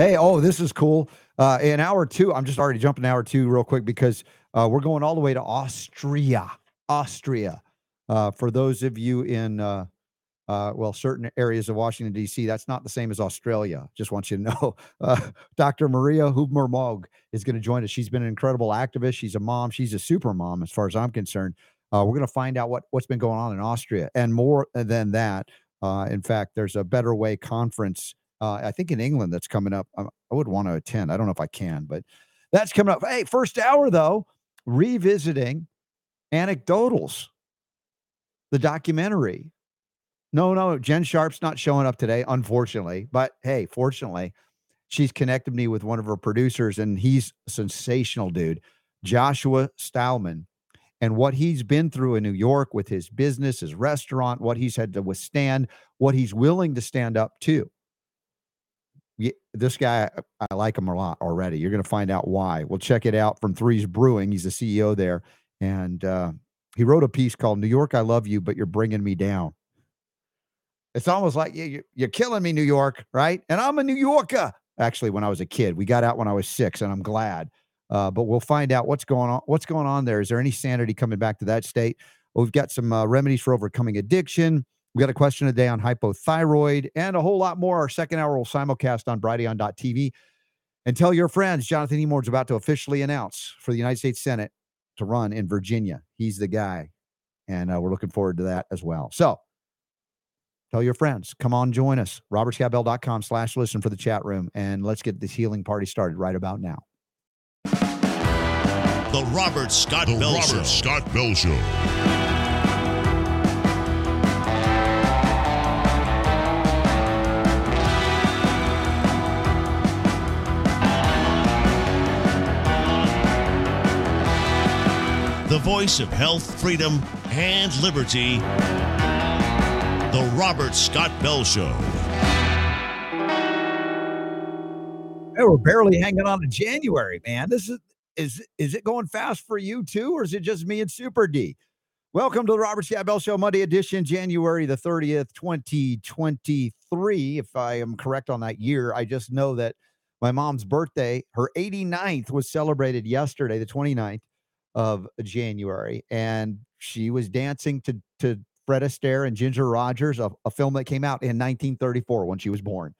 Hey, oh, this is cool. Uh, in hour two, I'm just already jumping hour two real quick because uh, we're going all the way to Austria. Austria. Uh, for those of you in, uh, uh, well, certain areas of Washington, D.C., that's not the same as Australia. Just want you to know. Uh, Dr. Maria Hubmer is going to join us. She's been an incredible activist. She's a mom. She's a super mom, as far as I'm concerned. Uh, we're going to find out what, what's been going on in Austria. And more than that, uh, in fact, there's a Better Way conference, uh, I think in England, that's coming up. I, I would want to attend. I don't know if I can, but that's coming up. Hey, first hour, though, revisiting anecdotals, the documentary. No, no, Jen Sharp's not showing up today, unfortunately. But hey, fortunately, she's connected me with one of her producers, and he's a sensational dude, Joshua Stylman and what he's been through in New York with his business, his restaurant, what he's had to withstand, what he's willing to stand up to. This guy, I like him a lot already. You're going to find out why. We'll check it out from Threes Brewing. He's the CEO there. And uh, he wrote a piece called New York, I Love You, but You're Bringing Me Down. It's almost like you, you're killing me, New York, right? And I'm a New Yorker. Actually, when I was a kid, we got out when I was six, and I'm glad uh, but we'll find out what's going on. What's going on there? Is there any sanity coming back to that state? Well, we've got some uh, remedies for overcoming addiction. We got a question a day on hypothyroid and a whole lot more. Our second hour will simulcast on Brighteon.tv. And tell your friends, Jonathan Emord is about to officially announce for the United States Senate to run in Virginia. He's the guy. And uh, we're looking forward to that as well. So tell your friends, come on, join us. RobertScottBell.com slash listen for the chat room. And let's get this healing party started right about now. The Robert Scott the Bell Robert Show. Scott Bell Show. Voice of health, freedom, and liberty. The Robert Scott Bell Show. Hey, we're barely hanging on to January, man. This is is is it going fast for you too, or is it just me and Super D? Welcome to the Robert Scott Bell Show, Monday edition, January the 30th, 2023. If I am correct on that year, I just know that my mom's birthday, her 89th, was celebrated yesterday, the 29th of January. And she was dancing to, to Fred Astaire and Ginger Rogers, a, a film that came out in 1934 when she was born.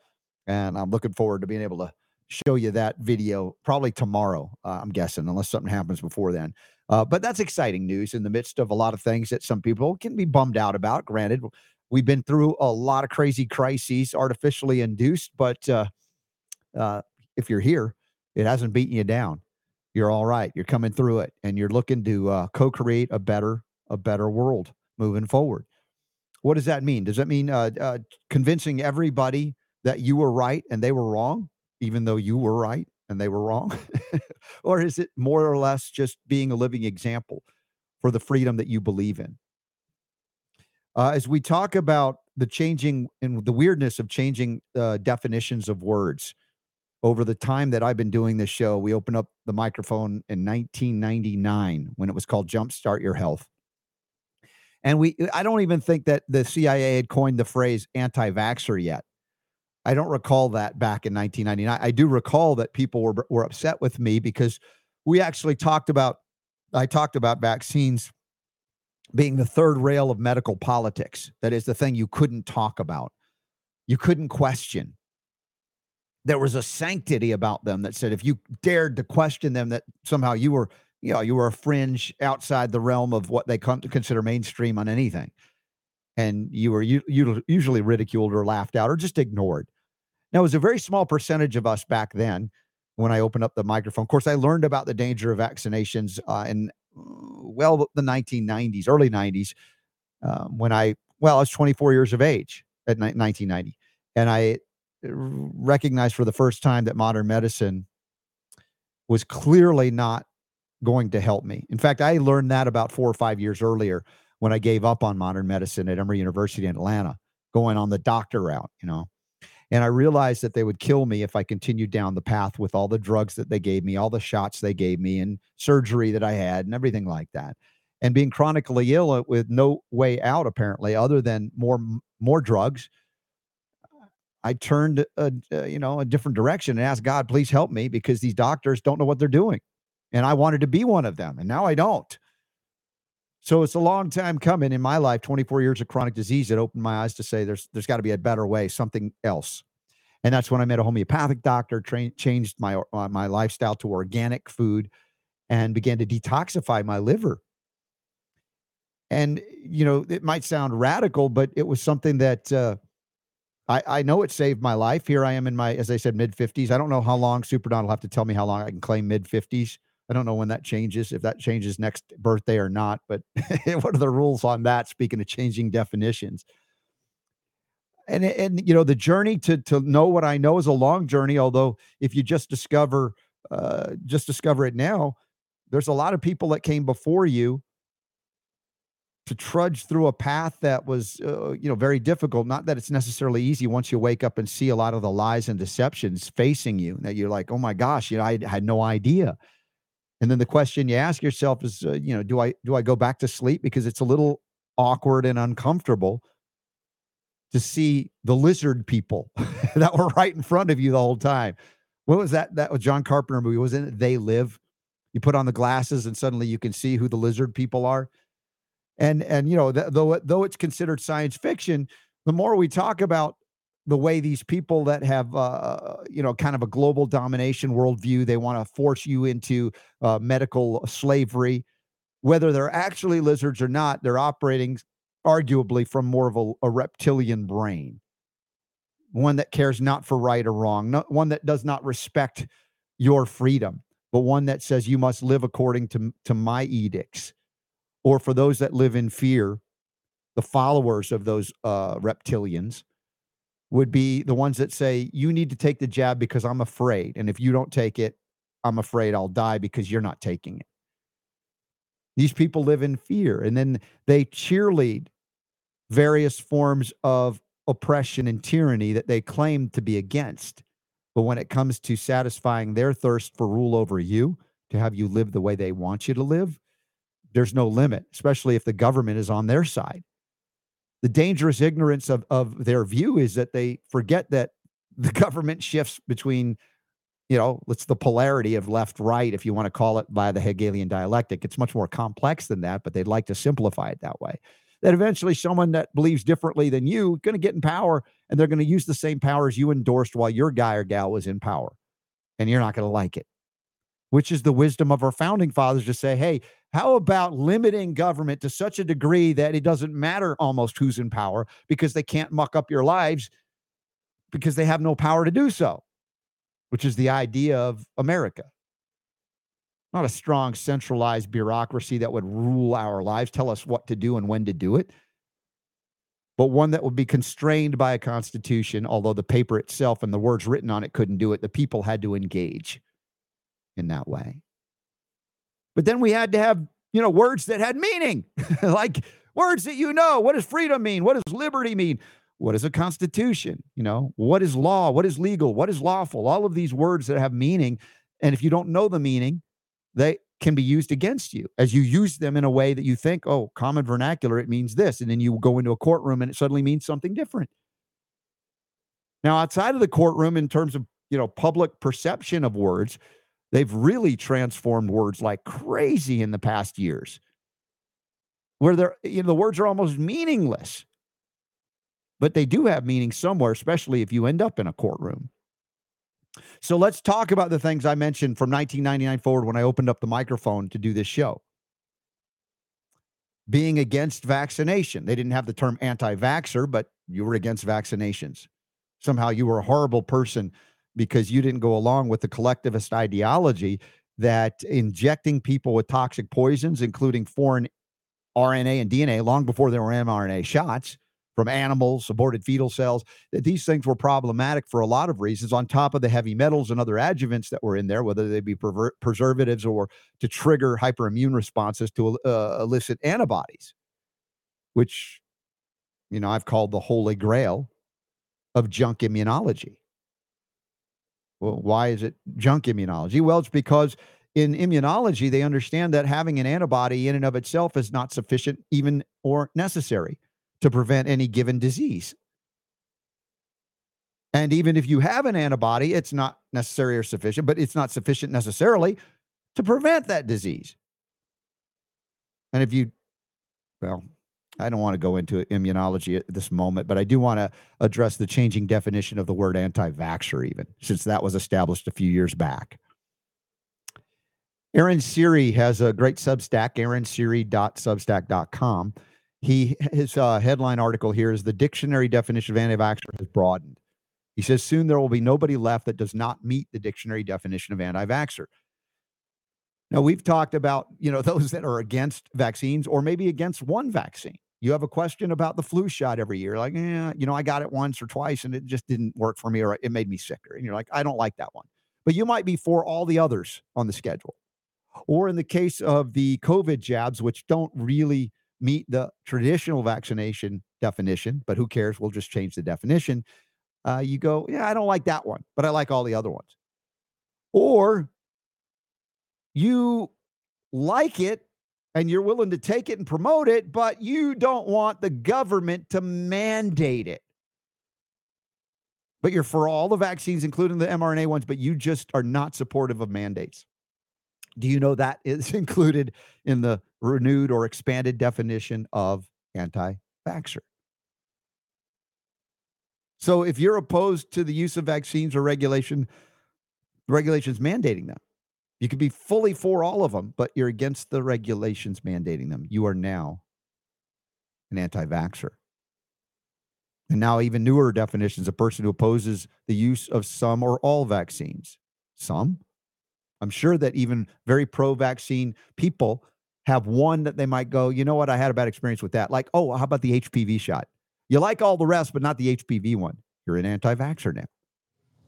And I'm looking forward to being able to show you that video probably tomorrow, uh, I'm guessing, unless something happens before then. Uh, but that's exciting news in the midst of a lot of things that some people can be bummed out about. Granted, we've been through a lot of crazy crises, artificially induced, but uh, uh if you're here, it hasn't beaten you down. You're all right. You're coming through it, and you're looking to uh, co-create a better, a better world moving forward. What does that mean? Does that mean uh, convincing everybody that you were right and they were wrong? even though you were right and they were wrong? or is it more or less just being a living example for the freedom that you believe in? Uh, as we talk about the changing and the weirdness of changing uh, definitions of words over the time that I've been doing this show, we opened up the microphone in 1999 when it was called Jumpstart Your Health. And we, uh, I don't even think that the CIA had coined the phrase anti vaxxer yet. I don't recall that back in 1999. I do recall that people were were upset with me because we actually talked about I talked about vaccines being the third rail of medical politics. That is the thing you couldn't talk about. You couldn't question. There was a sanctity about them that said if you dared to question them that somehow you were, you know, you were a fringe outside the realm of what they consider mainstream on anything and you were usually ridiculed or laughed out or just ignored. Now, it was a very small percentage of us back then when I opened up the microphone. Of course, I learned about the danger of vaccinations uh, in, uh, well, the 1990s, early 90s, uh, when I, well, I was 24 years of age at 1990. And I recognized for the first time that modern medicine was clearly not going to help me. In fact, I learned that about four or five years earlier when I gave up on modern medicine at Emory University in Atlanta, going on the doctor route, you know. And I realized that they would kill me if I continued down the path with all the drugs that they gave me, all the shots they gave me, and surgery that I had, and everything like that. And being chronically ill uh, with no way out, apparently, other than more more drugs. I turned a, you know a different direction and asked God, please help me because these doctors don't know what they're doing, and I wanted to be one of them, and now I don't. So it's a long time coming in my life, 24 years of chronic disease that opened my eyes to say there's there's got to be a better way, something else. And that's when I met a homeopathic doctor, trained, changed my uh, my lifestyle to organic food, and began to detoxify my liver. And you know, it might sound radical, but it was something that uh, I, I know it saved my life. Here I am in my, as I said, mid 50s. I don't know how long Super Don will have to tell me how long I can claim mid 50s. I don't know when that changes, if that changes next birthday or not. But what are the rules on that? Speaking of changing definitions, and and you know the journey to to know what I know is a long journey. Although if you just discover uh, just discover it now, there's a lot of people that came before you to trudge through a path that was uh, you know very difficult. Not that it's necessarily easy once you wake up and see a lot of the lies and deceptions facing you that you're like oh my gosh you know i had no idea. And then the question you ask yourself is uh, you know do i do i go back to sleep? Because it's a little awkward and uncomfortable to see the lizard people that were right in front of you the whole time. What was that that was john carpenter movie? Wasn't it they live? You put on the glasses and suddenly you can see who the lizard people are and and you know th- though though it's considered science fiction the more we talk about the way these people that have uh, you know kind of a global domination worldview they want to force you into uh, medical slavery whether they're actually lizards or not they're operating arguably from more of a, a reptilian brain. One that cares not for right or wrong not, one that does not respect your freedom but one that says you must live according to, to my edicts or for those that live in fear, the followers of those uh, reptilians would be the ones that say, You need to take the jab because I'm afraid. And if you don't take it, I'm afraid I'll die because you're not taking it. These people live in fear and then they cheerlead various forms of oppression and tyranny that they claim to be against. But when it comes to satisfying their thirst for rule over you, to have you live the way they want you to live, there's no limit, especially if the government is on their side. The dangerous ignorance of, of their view is that they forget that the government shifts between, you know, it's the polarity of left right, if you want to call it by the Hegelian dialectic. It's much more complex than that, but they'd like to simplify it that way. That eventually someone that believes differently than you going to get in power and they're going to use the same powers you endorsed while your guy or gal was in power. And you're not going to like it, which is the wisdom of our founding fathers to say, hey, how about limiting government to such a degree that it doesn't matter almost who's in power because they can't muck up your lives because they have no power to do so, which is the idea of America. Not a strong centralized bureaucracy that would rule our lives, tell us what to do and when to do it, but one that would be constrained by a constitution, although the paper itself and the words written on it couldn't do it. The people had to engage in that way. But then we had to have, you know, words that had meaning, like words that you know. What does freedom mean? What does liberty mean? What is a constitution? You know, what is law? What is legal? What is lawful? All of these words that have meaning. And if you don't know the meaning, they can be used against you as you use them in a way that you think, oh, common vernacular, it means this. And then you go into a courtroom and it suddenly means something different. Now, outside of the courtroom, in terms of you know public perception of words, They've really transformed words like crazy in the past years, where they're, you know, the words are almost meaningless, but they do have meaning somewhere, especially if you end up in a courtroom. So let's talk about the things I mentioned from 1999 forward when I opened up the microphone to do this show. Being against vaccination. They didn't have the term anti vaxxer, but you were against vaccinations. Somehow you were a horrible person because you didn't go along with the collectivist ideology that injecting people with toxic poisons, including foreign RNA and DNA, long before there were mRNA shots from animals, aborted fetal cells, that these things were problematic for a lot of reasons, on top of the heavy metals and other adjuvants that were in there, whether they be perver- preservatives or to trigger hyperimmune responses to uh, elicit antibodies, which, you know, I've called the holy grail of junk immunology. Well, why is it junk immunology? Well, it's because in immunology, they understand that having an antibody in and of itself is not sufficient, even or necessary to prevent any given disease. And even if you have an antibody, it's not necessary or sufficient, but it's not sufficient necessarily to prevent that disease. And if you, well, I don't want to go into immunology at this moment, but I do want to address the changing definition of the word anti vaxxer, even since that was established a few years back. Aaron Siri has a great Substack, aaronSiri.substack.com. He his uh, headline article here is the dictionary definition of anti-vaxxer has broadened. He says soon there will be nobody left that does not meet the dictionary definition of anti-vaxxer. Now we've talked about you know those that are against vaccines or maybe against one vaccine. You have a question about the flu shot every year, like yeah, you know I got it once or twice and it just didn't work for me or it made me sicker, and you're like I don't like that one. But you might be for all the others on the schedule. Or in the case of the COVID jabs, which don't really meet the traditional vaccination definition, but who cares? We'll just change the definition. Uh, you go, yeah, I don't like that one, but I like all the other ones. Or you like it and you're willing to take it and promote it, but you don't want the government to mandate it. But you're for all the vaccines, including the mRNA ones, but you just are not supportive of mandates. Do you know that is included in the renewed or expanded definition of anti vaxxer? So if you're opposed to the use of vaccines or regulation, regulations mandating them, you could be fully for all of them, but you're against the regulations mandating them. You are now an anti vaxxer. And now, even newer definitions a person who opposes the use of some or all vaccines. Some, I'm sure that even very pro vaccine people have one that they might go, you know what, I had a bad experience with that. Like, oh, how about the HPV shot? You like all the rest, but not the HPV one. You're an anti vaxxer now.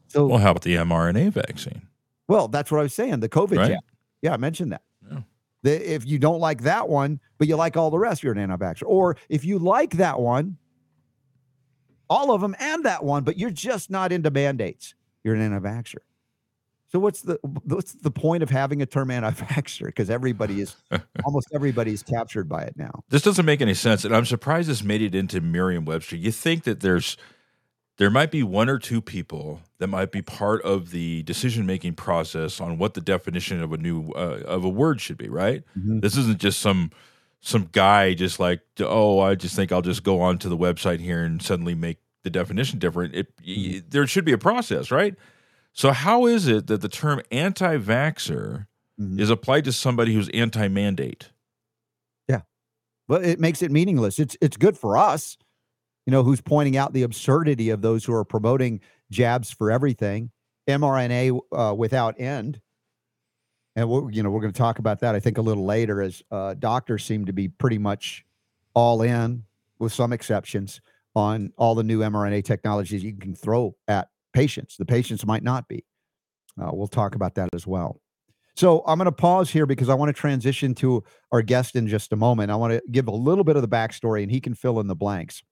So, well, how about the mRNA vaccine? Well, that's what I was saying. The COVID right? jab. Yeah, I mentioned that. Yeah. The, if you don't like that one, but you like all the rest, you're an anti vaxxer. Or if you like that one, all of them and that one, but you're just not into mandates, you're an anti vaxxer. So what's the what's the point of having a term anti-vaxxer? Because everybody is almost everybody is captured by it now. This doesn't make any sense, and I'm surprised this made it into Merriam-Webster. You think that there's there might be one or two people that might be part of the decision-making process on what the definition of a new uh, of a word should be, right? Mm-hmm. This isn't just some some guy just like, oh, I just think I'll just go onto the website here and suddenly make the definition different. It, mm-hmm. there should be a process, right? So, how is it that the term anti vaxxer mm-hmm. is applied to somebody who's anti mandate? Yeah. Well, it makes it meaningless. It's, it's good for us, you know, who's pointing out the absurdity of those who are promoting jabs for everything, mRNA uh, without end. And we're, you know, we're going to talk about that, I think, a little later, as uh, doctors seem to be pretty much all in, with some exceptions, on all the new mRNA technologies you can throw at patients. The patients might not be. Uh, we'll talk about that as well. So I'm going to pause here because I want to transition to our guest in just a moment. I want to give a little bit of the backstory and he can fill in the blanks.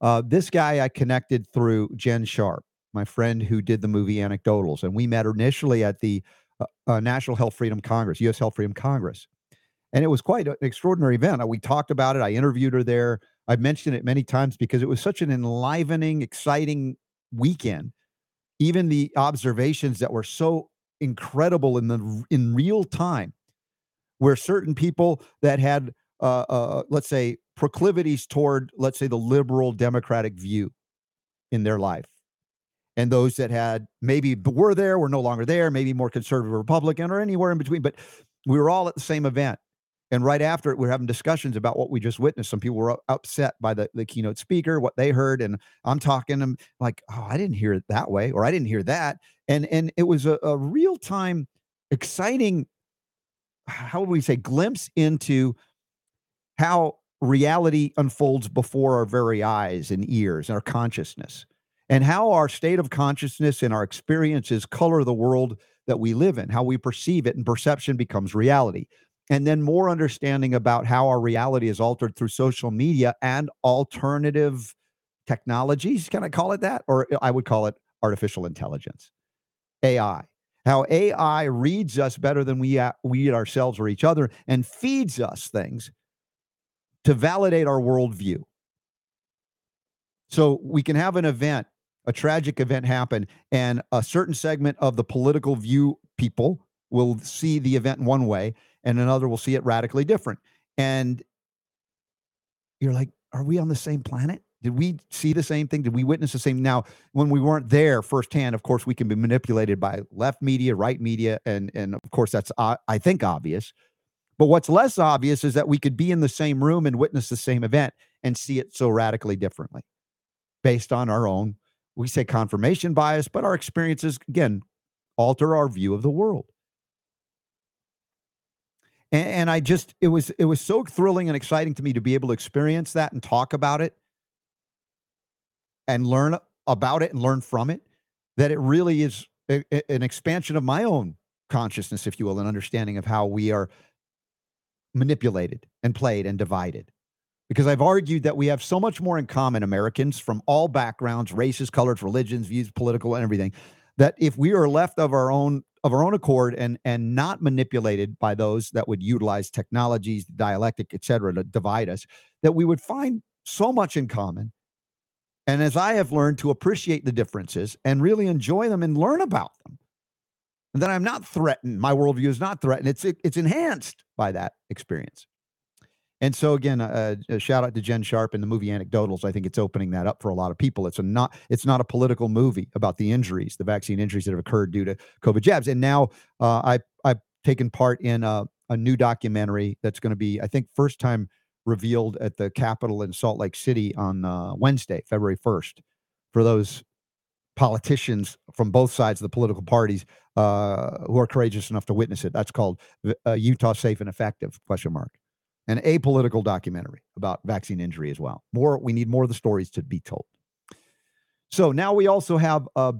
Uh, this guy I connected through Jen Sharp, my friend who did the movie Anecdotals, and we met initially at the uh, uh National Health Freedom Congress, U.S. Health Freedom Congress, and it was quite an extraordinary event. We talked about it. I interviewed her there. I've mentioned it many times because it was such an enlivening, exciting weekend, even the observations that were so incredible in the in real time, where certain people that had uh, uh, let's say proclivities toward let's say the liberal democratic view in their life and those that had maybe were there were no longer there maybe more conservative republican or anywhere in between but we were all at the same event and right after it, we are having discussions about what we just witnessed. Some people were upset by the, the keynote speaker, what they heard. And I'm talking them like, oh, I didn't hear it that way, or I didn't hear that. And and it was a, a real-time, exciting, how would we say, glimpse into how reality unfolds before our very eyes and ears and our consciousness. And how our state of consciousness and our experiences color the world that we live in, how we perceive it, and perception becomes reality and then more understanding about how our reality is altered through social media and alternative technologies. Can I call it that? Or uh, I would call it artificial intelligence, AI. How AI reads us better than we uh, we ourselves or each other and feeds us things to validate our worldview. So we can have an event a tragic event happen, and a certain segment of the political view people will see the event one way, and another will see it radically different. And you're like, are we on the same planet? Did we see the same thing? Did we witness the same? Now, when we weren't there firsthand, of course, we can be manipulated by left media, right media, and and of course that's uh, I think obvious. But what's less obvious is that we could be in the same room and witness the same event and see it so radically differently, based on our own we say confirmation bias, but our experiences again alter our view of the world. And, and I just it was it was so thrilling and exciting to me to be able to experience that and talk about it and learn about it and learn from it that it really is a, a, an expansion of my own consciousness, if you will, an understanding of how we are manipulated and played and divided. Because I've argued that we have so much more in common, Americans from all backgrounds, races, colors, religions, views, political, and everything, that if we are left of our own of our own accord and and not manipulated by those that would utilize technologies, dialectic, et cetera, to divide us, that we would find so much in common and as I have learned to appreciate the differences and really enjoy them and learn about them, then I'm not threatened. My worldview is not threatened. It's it's enhanced by that experience. And so again, uh, a shout out to Jen Sharp in the movie Anecdotals. I think it's opening that up for a lot of people. It's a not it's not a political movie about the injuries, the vaccine injuries that have occurred due to COVID jabs. And now uh, I I've taken part in a, a new documentary that's going to be I think first time revealed at the Capitol in Salt Lake City on uh, Wednesday, February 1st, for those politicians from both sides of the political parties uh, who are courageous enough to witness it. That's called uh, Utah Safe and Effective? Question mark. An apolitical documentary about vaccine injury as well. More, we need more of the stories to be told. So now we also have uh,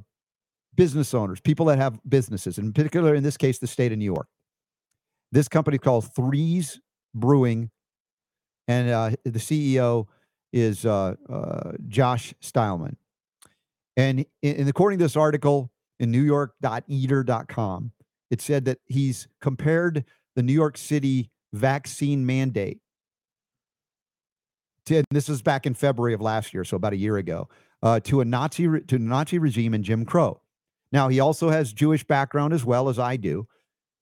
business owners, people that have businesses, in particular, in this case, the state of New York. This company called Threes Brewing and uh, the CEO is uh, uh, Josh Stylman. And in, in, according to this article in NewYork.eater.com, it said that he's compared the New York City vaccine mandate. To, this was back in February of last year, so about a year ago, uh, to a Nazi to Nazi regime and Jim Crow. Now he also has Jewish background as well as I do.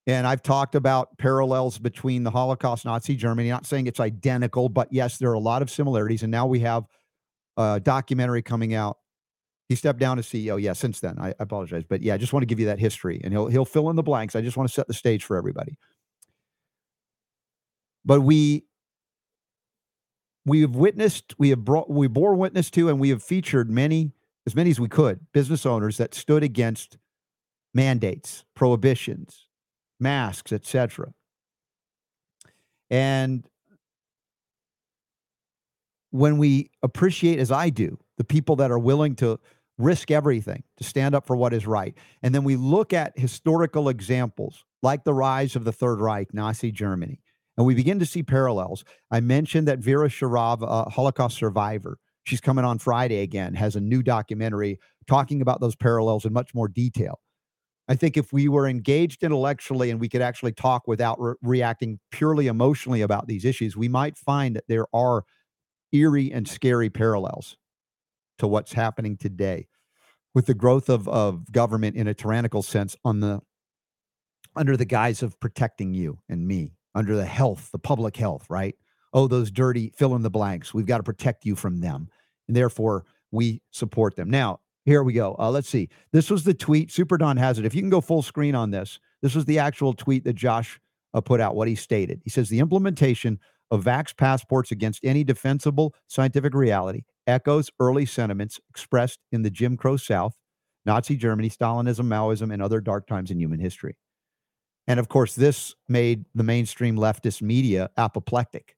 And I've talked about parallels between the Holocaust, Nazi Germany, not saying it's identical, but yes, there are a lot of similarities. And now we have a documentary coming out. He stepped down as CEO. Yeah, since then. I, I apologize. But yeah, I just want to give you that history and he'll he'll fill in the blanks. I just want to set the stage for everybody. But we we have witnessed, we have brought we bore witness to, and we have featured many, as many as we could, business owners that stood against mandates, prohibitions, masks, etc. And when we appreciate, as I do, the people that are willing to risk everything to stand up for what is right, and then we look at historical examples like the rise of the Third Reich, Nazi Germany, and we begin to see parallels. I mentioned that Vera Sharav, a Holocaust survivor, she's coming on Friday again, has a new documentary talking about those parallels in much more detail. I think if we were engaged intellectually and we could actually talk without re- reacting purely emotionally about these issues, we might find that there are eerie and scary parallels to what's happening today with the growth of, of government in a tyrannical sense on the under the guise of protecting you and me under the health the public health right oh those dirty fill in the blanks we've got to protect you from them and therefore we support them now here we go. Uh, let's see. This was the tweet. Super Don has it. If you can go full screen on this, this was the actual tweet that Josh uh, put out, what he stated. He says the implementation of vax passports against any defensible scientific reality echoes early sentiments expressed in the Jim Crow South, Nazi Germany, Stalinism, Maoism, and other dark times in human history. And of course, this made the mainstream leftist media apoplectic.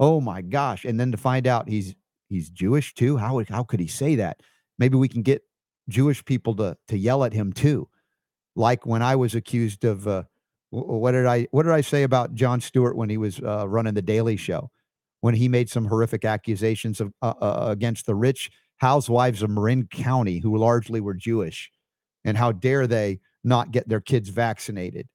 Oh my gosh. And then to find out he's he's Jewish too. How, how could he say that? maybe we can get Jewish people to to yell at him too, like when I was accused of uh, what did I what did I say about Jon Stewart when he was uh, running the Daily Show, when he made some horrific accusations of uh, uh against the rich housewives of Marin County who largely were Jewish, and how dare they not get their kids vaccinated?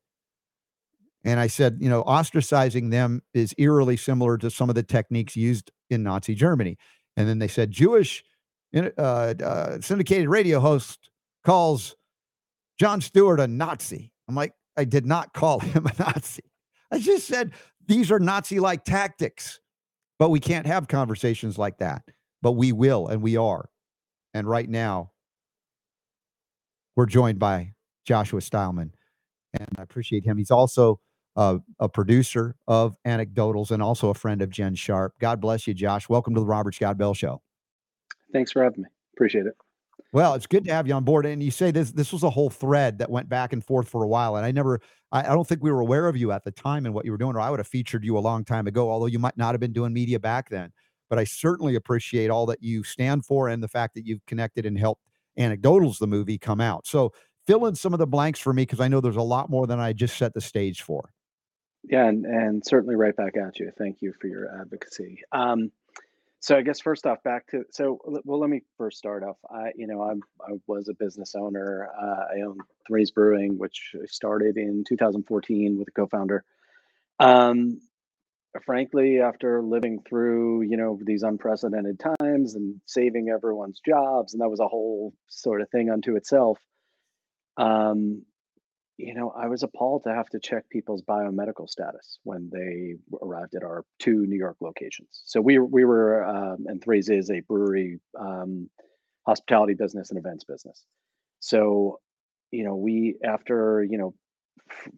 And I said, you know, ostracizing them is eerily similar to some of the techniques used in Nazi Germany. And then they said Jewish uh, uh, syndicated radio host calls Jon Stewart a Nazi. I'm like, I did not call him a Nazi. I just said these are Nazi like tactics, but we can't have conversations like that. But we will, and we are. And right now, we're joined by Joshua Stylman, and I appreciate him. He's also a producer of Anecdotals and also a friend of Jen Sharp. God bless you, Josh. Welcome to the Robert Scott Bell Show. Thanks for having me. Appreciate it. Well, it's good to have you on board. And you say this this was a whole thread that went back and forth for a while. And I never I, I, don't think we were aware of you at the time and what you were doing, or I would have featured you a long time ago, although you might not have been doing media back then. But I certainly appreciate all that you stand for and the fact that you've connected and helped Anecdotals, the movie, come out. So fill in some of the blanks for me because I know there's a lot more than I just set the stage for. Yeah, and, and certainly right back at you. Thank you for your advocacy. Um, so I guess first off, back to so well. Let me first start off. I you know I'm I was a business owner. Uh, I own Threes Brewing, which I started in 2014 with a co-founder. Um, frankly, after living through you know these unprecedented times and saving everyone's jobs, and that was a whole sort of thing unto itself. Um, you know, I was appalled to have to check people's biomedical status when they arrived at our two New York locations. So we we were um, and Threes is a brewery, um, hospitality business and events business. So, you know, we after you know,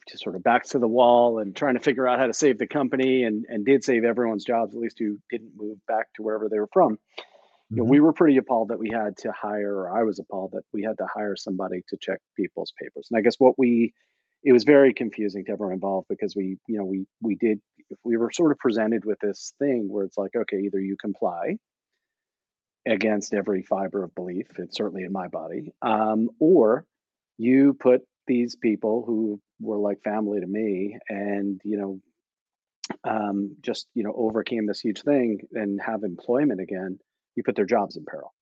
just sort of backs to the wall and trying to figure out how to save the company and and did save everyone's jobs, at least who didn't move back to wherever they were from. You know, mm-hmm. we were pretty appalled that we had to hire, or I was appalled that we had to hire somebody to check people's papers. And I guess what we, it was very confusing to everyone involved because we, you know, we we did, we were sort of presented with this thing where it's like, okay, either you comply against every fiber of belief, it's certainly in my body, um, or you put these people who were like family to me, and you know, um, just you know, overcame this huge thing and have employment again you put their jobs in peril.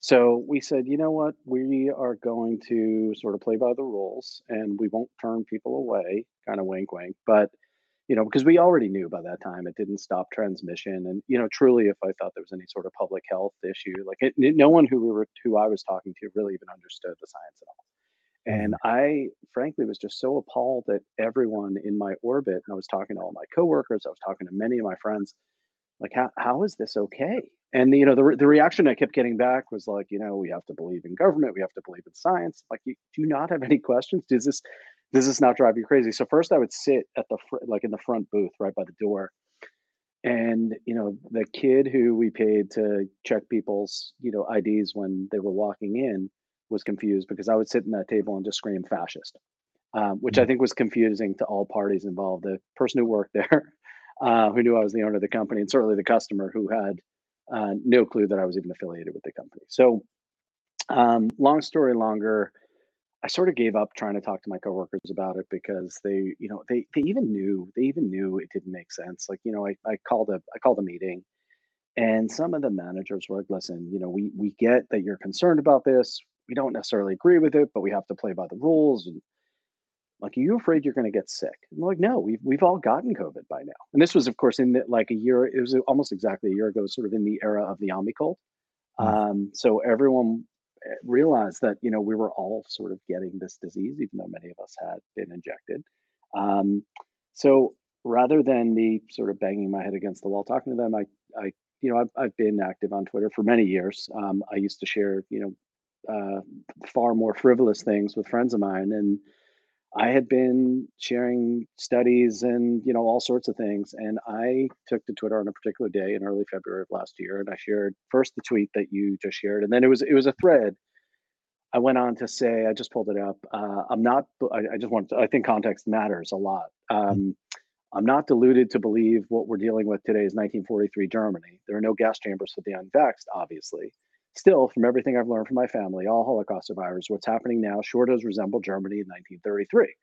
So we said, you know what, we are going to sort of play by the rules and we won't turn people away, kind of wink, wink. But, you know, because we already knew by that time it didn't stop transmission. And, you know, truly, if I thought there was any sort of public health issue, like it, no one who we were, who I was talking to really even understood the science at all. And mm-hmm. I frankly was just so appalled that everyone in my orbit, and I was talking to all my coworkers, I was talking to many of my friends, like, how, how is this okay? and you know the, the reaction i kept getting back was like you know we have to believe in government we have to believe in science. Like you do not have any questions? Does this does this not drive you crazy? So first i would sit at the fr- like in the front booth right by the door. And you know the kid who we paid to check people's you know ids when they were walking in was confused because i would sit in that table and just scream fascist um, which i mm. think was confusing to all parties involved. The person who worked there uh, who knew i was the owner of the company and certainly the customer who had uh, no clue that I was even affiliated with the company. So, um, long story longer, I sort of gave up trying to talk to my coworkers about it because they, you know, they they even knew they even knew it didn't make sense. Like, you know, I, I called a I called a meeting, and some of the managers were like, "Listen, you know, we we get that you're concerned about this. We don't necessarily agree with it, but we have to play by the rules." And like, are you afraid you're going to get sick? I'm like, no, we've we've all gotten COVID by now. And this was, of course, in the, like a year. It was almost exactly a year ago, sort of in the era of the Omicron. Mm-hmm. Um, so everyone eh, realized that you know we were all sort of getting this disease, even though many of us had been injected. Um, so rather than me sort of banging my head against the wall talking to them, I, I, you know, I've, I've been active on Twitter for many years. Um, I used to share, you know, uh, far more frivolous things with friends of mine, and I had been sharing studies and you know all sorts of things, and I took to Twitter on a particular day in early February of last year, and I shared first the tweet that you just shared, and then it was it was a thread. I went on to say, I just pulled it up. Uh, I'm not. I, I just want. To, I think context matters a lot. Mm. Um, I'm not deluded to believe what we're dealing with today is 1943 Germany. There are no gas chambers for the unvaxxed, obviously. Still, from everything I've learned from my family, all Holocaust survivors, what's happening now sure does resemble Germany in 1933.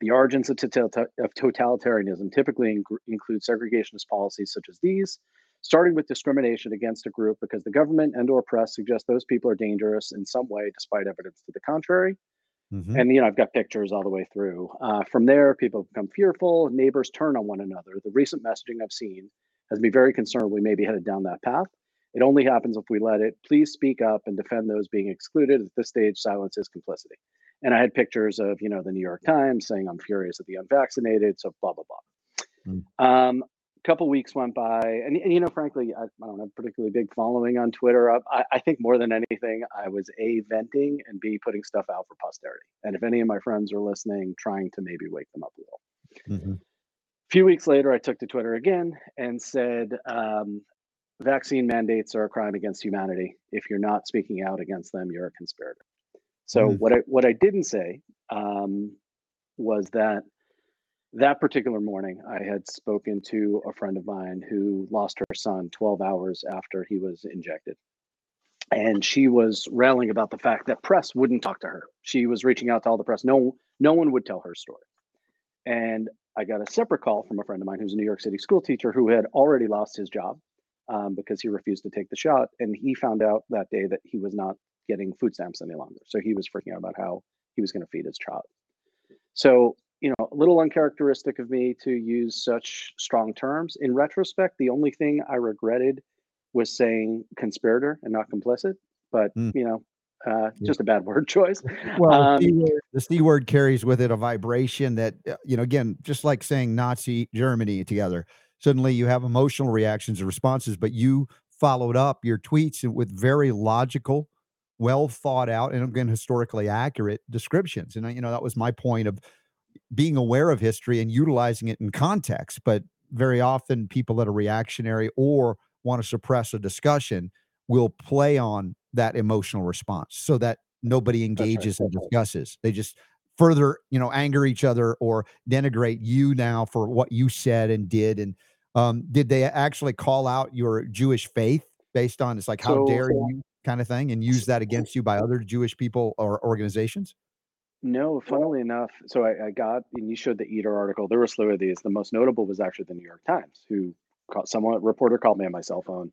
The origins of, totalitarianism typically include segregationist policies such as these, starting with discrimination against a group because the government and or press suggest those people are dangerous in some way, despite evidence to the contrary. Mm-hmm. And you know, I've got pictures all the way through. Uh, from there, people become fearful. Neighbors turn on one another. The recent messaging I've seen has me very concerned we may be headed down that path It only happens if we let it. Please speak up and defend those being excluded. At this stage, silence is complicity. And I had pictures of, you know, the New York Times saying I'm furious at the unvaccinated. So blah blah blah. Mm. Um, couple weeks went by, and, and you know, frankly, I, I, don't have a particularly big following on Twitter. I, I, think more than anything, I was a venting and b putting stuff out for posterity. And if any of my friends are listening, trying to maybe wake them up a little. Mm-hmm. A few weeks later, I took to Twitter again and said, um, "Vaccine mandates are a crime against humanity. If you're not speaking out against them, you're a conspirator." So mm-hmm. what I what I didn't say um, was that that particular morning, I had spoken to a friend of mine who lost her son 12 hours after he was injected. And she was railing about the fact that press wouldn't talk to her. She was reaching out to all the press. No, no one would tell her story. And I got a separate call from a friend of mine who's a New York City school teacher who had already lost his job um, because he refused to take the shot. And he found out that day that he was not getting food stamps any longer. So he was freaking out about how he was going to feed his child. So you know, a little uncharacteristic of me to use such strong terms. In retrospect, the only thing I regretted was saying conspirator and not complicit. But mm. you know, uh, just a bad word choice. Well, um, the, C word, the C word carries with it a vibration that uh, you know. Again, just like saying Nazi Germany together, suddenly you have emotional reactions and responses. But you followed up your tweets with very logical, well thought out, and again historically accurate descriptions. And uh, you know that was my point of being aware of history and utilizing it in context. But very often, people that are reactionary or want to suppress a discussion will play on that emotional response so that nobody engages right. and discusses. They just further, you know, anger each other or denigrate you now for what you said and did. And um, did they actually call out your Jewish faith based on it's like, how so, dare you kind of thing and use that against you by other Jewish people or organizations? No, funnily enough, so I, I got and you showed the Eater article. There were a slew of these. The most notable was actually the New York Times, who called, someone reporter called me on my cell phone,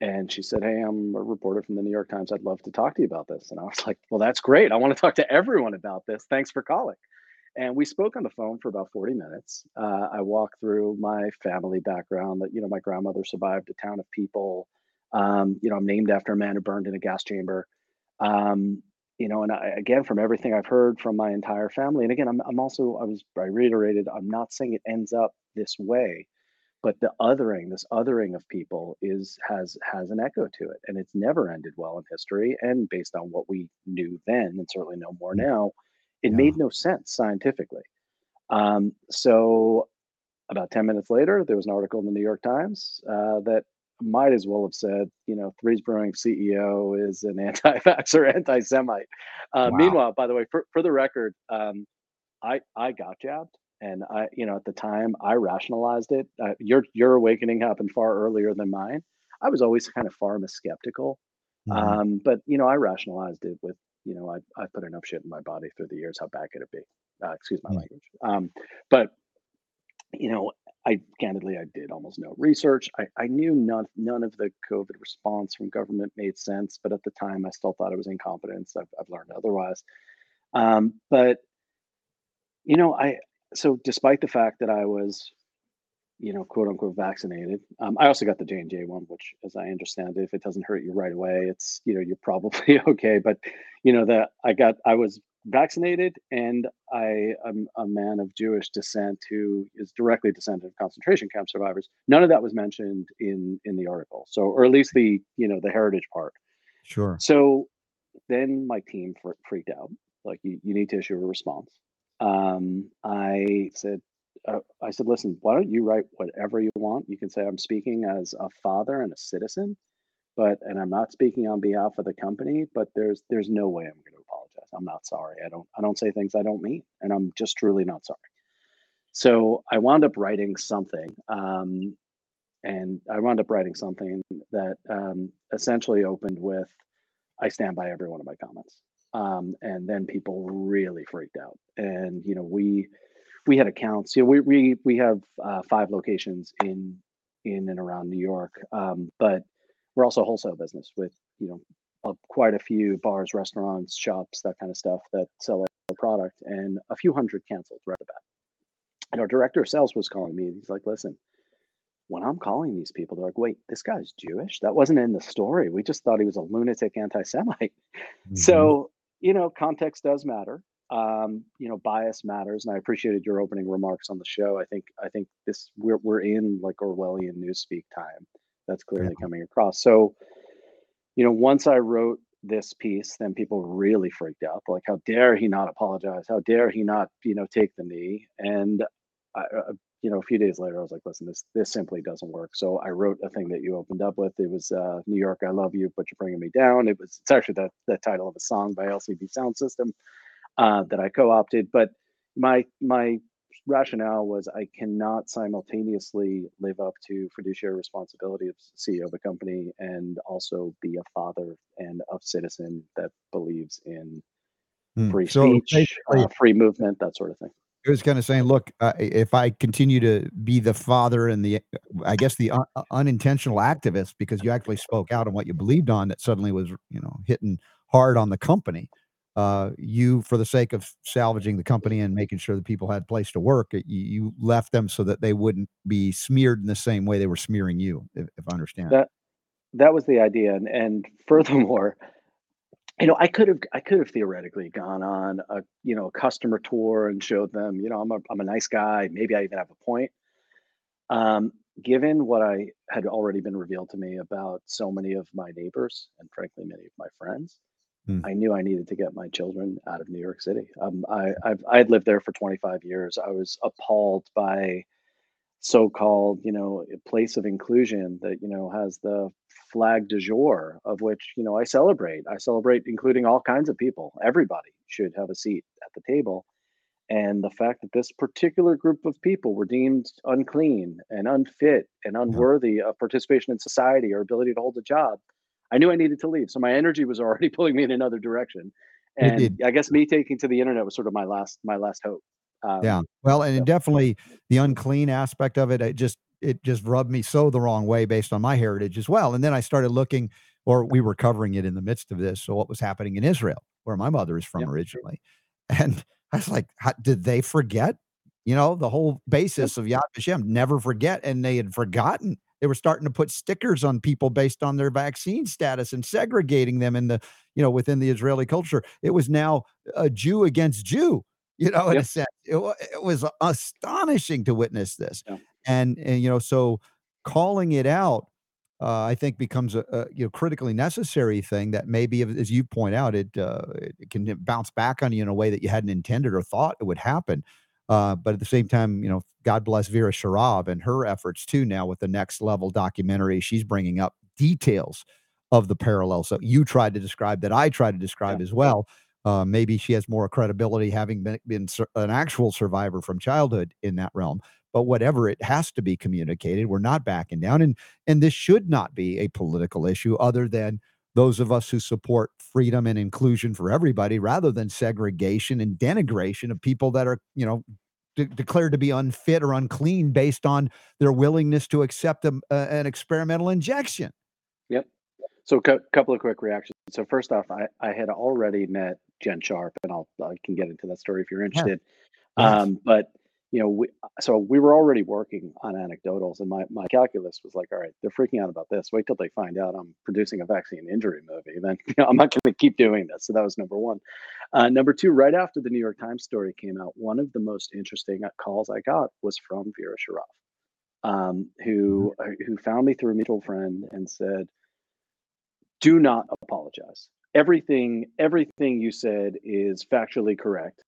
and she said, "Hey, I'm a reporter from the New York Times. I'd love to talk to you about this." And I was like, "Well, that's great. I want to talk to everyone about this. Thanks for calling." And we spoke on the phone for about 40 minutes. Uh, I walked through my family background. That you know, my grandmother survived a town of people. Um, you know, I'm named after a man who burned in a gas chamber. Um, you know, and I, again, from everything I've heard from my entire family, and again, I'm, I'm also, I was, I reiterated, I'm not saying it ends up this way, but the othering, this othering of people is, has, has an echo to it. And it's never ended well in history. And based on what we knew then, and certainly no more now, it yeah. made no sense scientifically. Um, so about 10 minutes later, there was an article in the New York Times uh, that might as well have said, you know, Threes Brewing CEO is an anti-vaxxer, anti-Semite. Uh, wow. Meanwhile, by the way, for, for the record, um, I I got jabbed, and I, you know, at the time I rationalized it. Uh, your your awakening happened far earlier than mine. I was always kind of far more skeptical, mm-hmm. um, but you know, I rationalized it with, you know, I I put enough shit in my body through the years. How bad could it be? Uh, excuse my mm-hmm. language. Um, but you know, I candidly, I did almost no research. I, I knew none none of the COVID response from government made sense, but at the time, I still thought it was incompetence. I've, I've learned otherwise. Um, but you know, I so despite the fact that I was, you know, quote unquote vaccinated, um, I also got the J and J one, which, as I understand it, if it doesn't hurt you right away, it's you know you're probably okay. But you know that I got I was vaccinated, and I am a man of Jewish descent who is directly descendant of concentration camp survivors. None of that was mentioned in in the article, so or at least the you know the heritage part. Sure. So then my team freaked out. Like you, you need to issue a response. Um, I said, uh, I said, listen, why don't you write whatever you want? You can say I'm speaking as a father and a citizen, but and I'm not speaking on behalf of the company. But there's there's no way I'm going to apologize. I'm not sorry. I don't I don't say things I don't mean, and I'm just truly not sorry. So I wound up writing something, um, and I wound up writing something that um, essentially opened with, "I stand by every one of my comments," um, and then people really freaked out. And you know, we we had accounts. You know, we we we have uh, five locations in in and around New York, um, but we're also a wholesale business with you know uh, quite a few bars, restaurants, shops, that kind of stuff that sell our product, and a few hundred canceled right about. And our director of sales was calling me. and He's like, "Listen, when I'm calling these people, they're like, wait, this guy's Jewish? That wasn't in the story. We just thought he was a lunatic anti Semite. Mm-hmm. So, you know, context does matter. Um, you know, bias matters. And I appreciated your opening remarks on the show. I think, I think this, we're, we're in like Orwellian newspeak time. That's clearly yeah. coming across. So, you know, once I wrote this piece, then people really freaked out. Like, how dare he not apologize? How dare he not, you know, take the knee? And I, uh, you know, a few days later, I was like, listen, this this simply doesn't work. So I wrote a thing that you opened up with. It was uh, New York, I love you, but you're bringing me down. It was it's actually the the title of a song by LCD Soundsystem uh, that I co-opted. But my my rationale was I cannot simultaneously live up to fiduciary responsibility of CEO of a company and also be a father and a citizen that believes in mm. free so speech, uh, free movement, that sort of thing. It was kind of saying, look, uh, if I continue to be the father and the, I guess the un- unintentional activist, because you actually spoke out on what you believed on, that suddenly was, you know, hitting hard on the company. Uh, you, for the sake of salvaging the company and making sure that people had place to work, you, you, left them so that they wouldn't be smeared in the same way they were smearing you, if, if I understand. That that was the idea, and and furthermore, you know, I could have I could have theoretically gone on a you know a customer tour and showed them, you know, I'm a I'm a nice guy. Maybe I even have a point. Um, given what I had already been revealed to me about so many of my neighbors and frankly many of my friends, hmm. I knew I needed to get my children out of New York City. Um, I I've, I had lived there for 25 years. I was appalled by so-called you know a place of inclusion that you know has the flag du jour of which you know i celebrate. I celebrate including all kinds of people. Everybody should have a seat at the table. And the fact that this particular group of people were deemed unclean and unfit and unworthy of participation in society or ability to hold a job i knew i needed to leave. So my energy was already pulling me in another direction. And i guess me taking to the internet was sort of my last my last hope. Um, yeah. Well, and so. definitely the unclean aspect of it, it just it just rubbed me so the wrong way based on my heritage as well. And then I started looking, or we were covering it in the midst of this. So what was happening in Israel, where my mother is from originally, and I was like, how, did they forget? You know, the whole basis of Yad Vashem, never forget, and they had forgotten. They were starting to put stickers on people based on their vaccine status and segregating them in the, you know, within the Israeli culture. It was now a Jew against Jew you know, in yep. a sense. It, it, was astonishing to witness this. Yeah. And, and, you know, so calling it out, uh, I think becomes a, a, you know critically necessary thing that maybe, as you point out, it, uh, it can bounce back on you in a way that you hadn't intended or thought it would happen. Uh, but at the same time, you know, God bless Vera Sharav and her efforts too. Now with the next level documentary, she's bringing up details of the parallel. So you tried to describe that I tried to describe yeah. as well. Uh, maybe she has more credibility having been, been an actual survivor from childhood in that realm. But whatever, it has to be communicated. We're not backing down, and and this should not be a political issue, other than those of us who support freedom and inclusion for everybody, rather than segregation and denigration of people that are, you know, de- declared to be unfit or unclean based on their willingness to accept a, uh, an experimental injection. Yep. So a co- couple of quick reactions. So first off, I, I had already met Jen Sharp, and I'll I can get into that story if you're interested. Yeah. Um, but you know, we, so we were already working on anecdotals, and my my calculus was like, all right, they're freaking out about this. Wait till they find out I'm producing a vaccine injury movie, then you know, I'm not going to keep doing this. So that was number one. Uh, number two, right after the New York Times story came out, one of the most interesting calls I got was from Vera Sharav, um, who mm-hmm. who found me through a mutual friend and said, "Do not apologize." everything everything you said is factually correct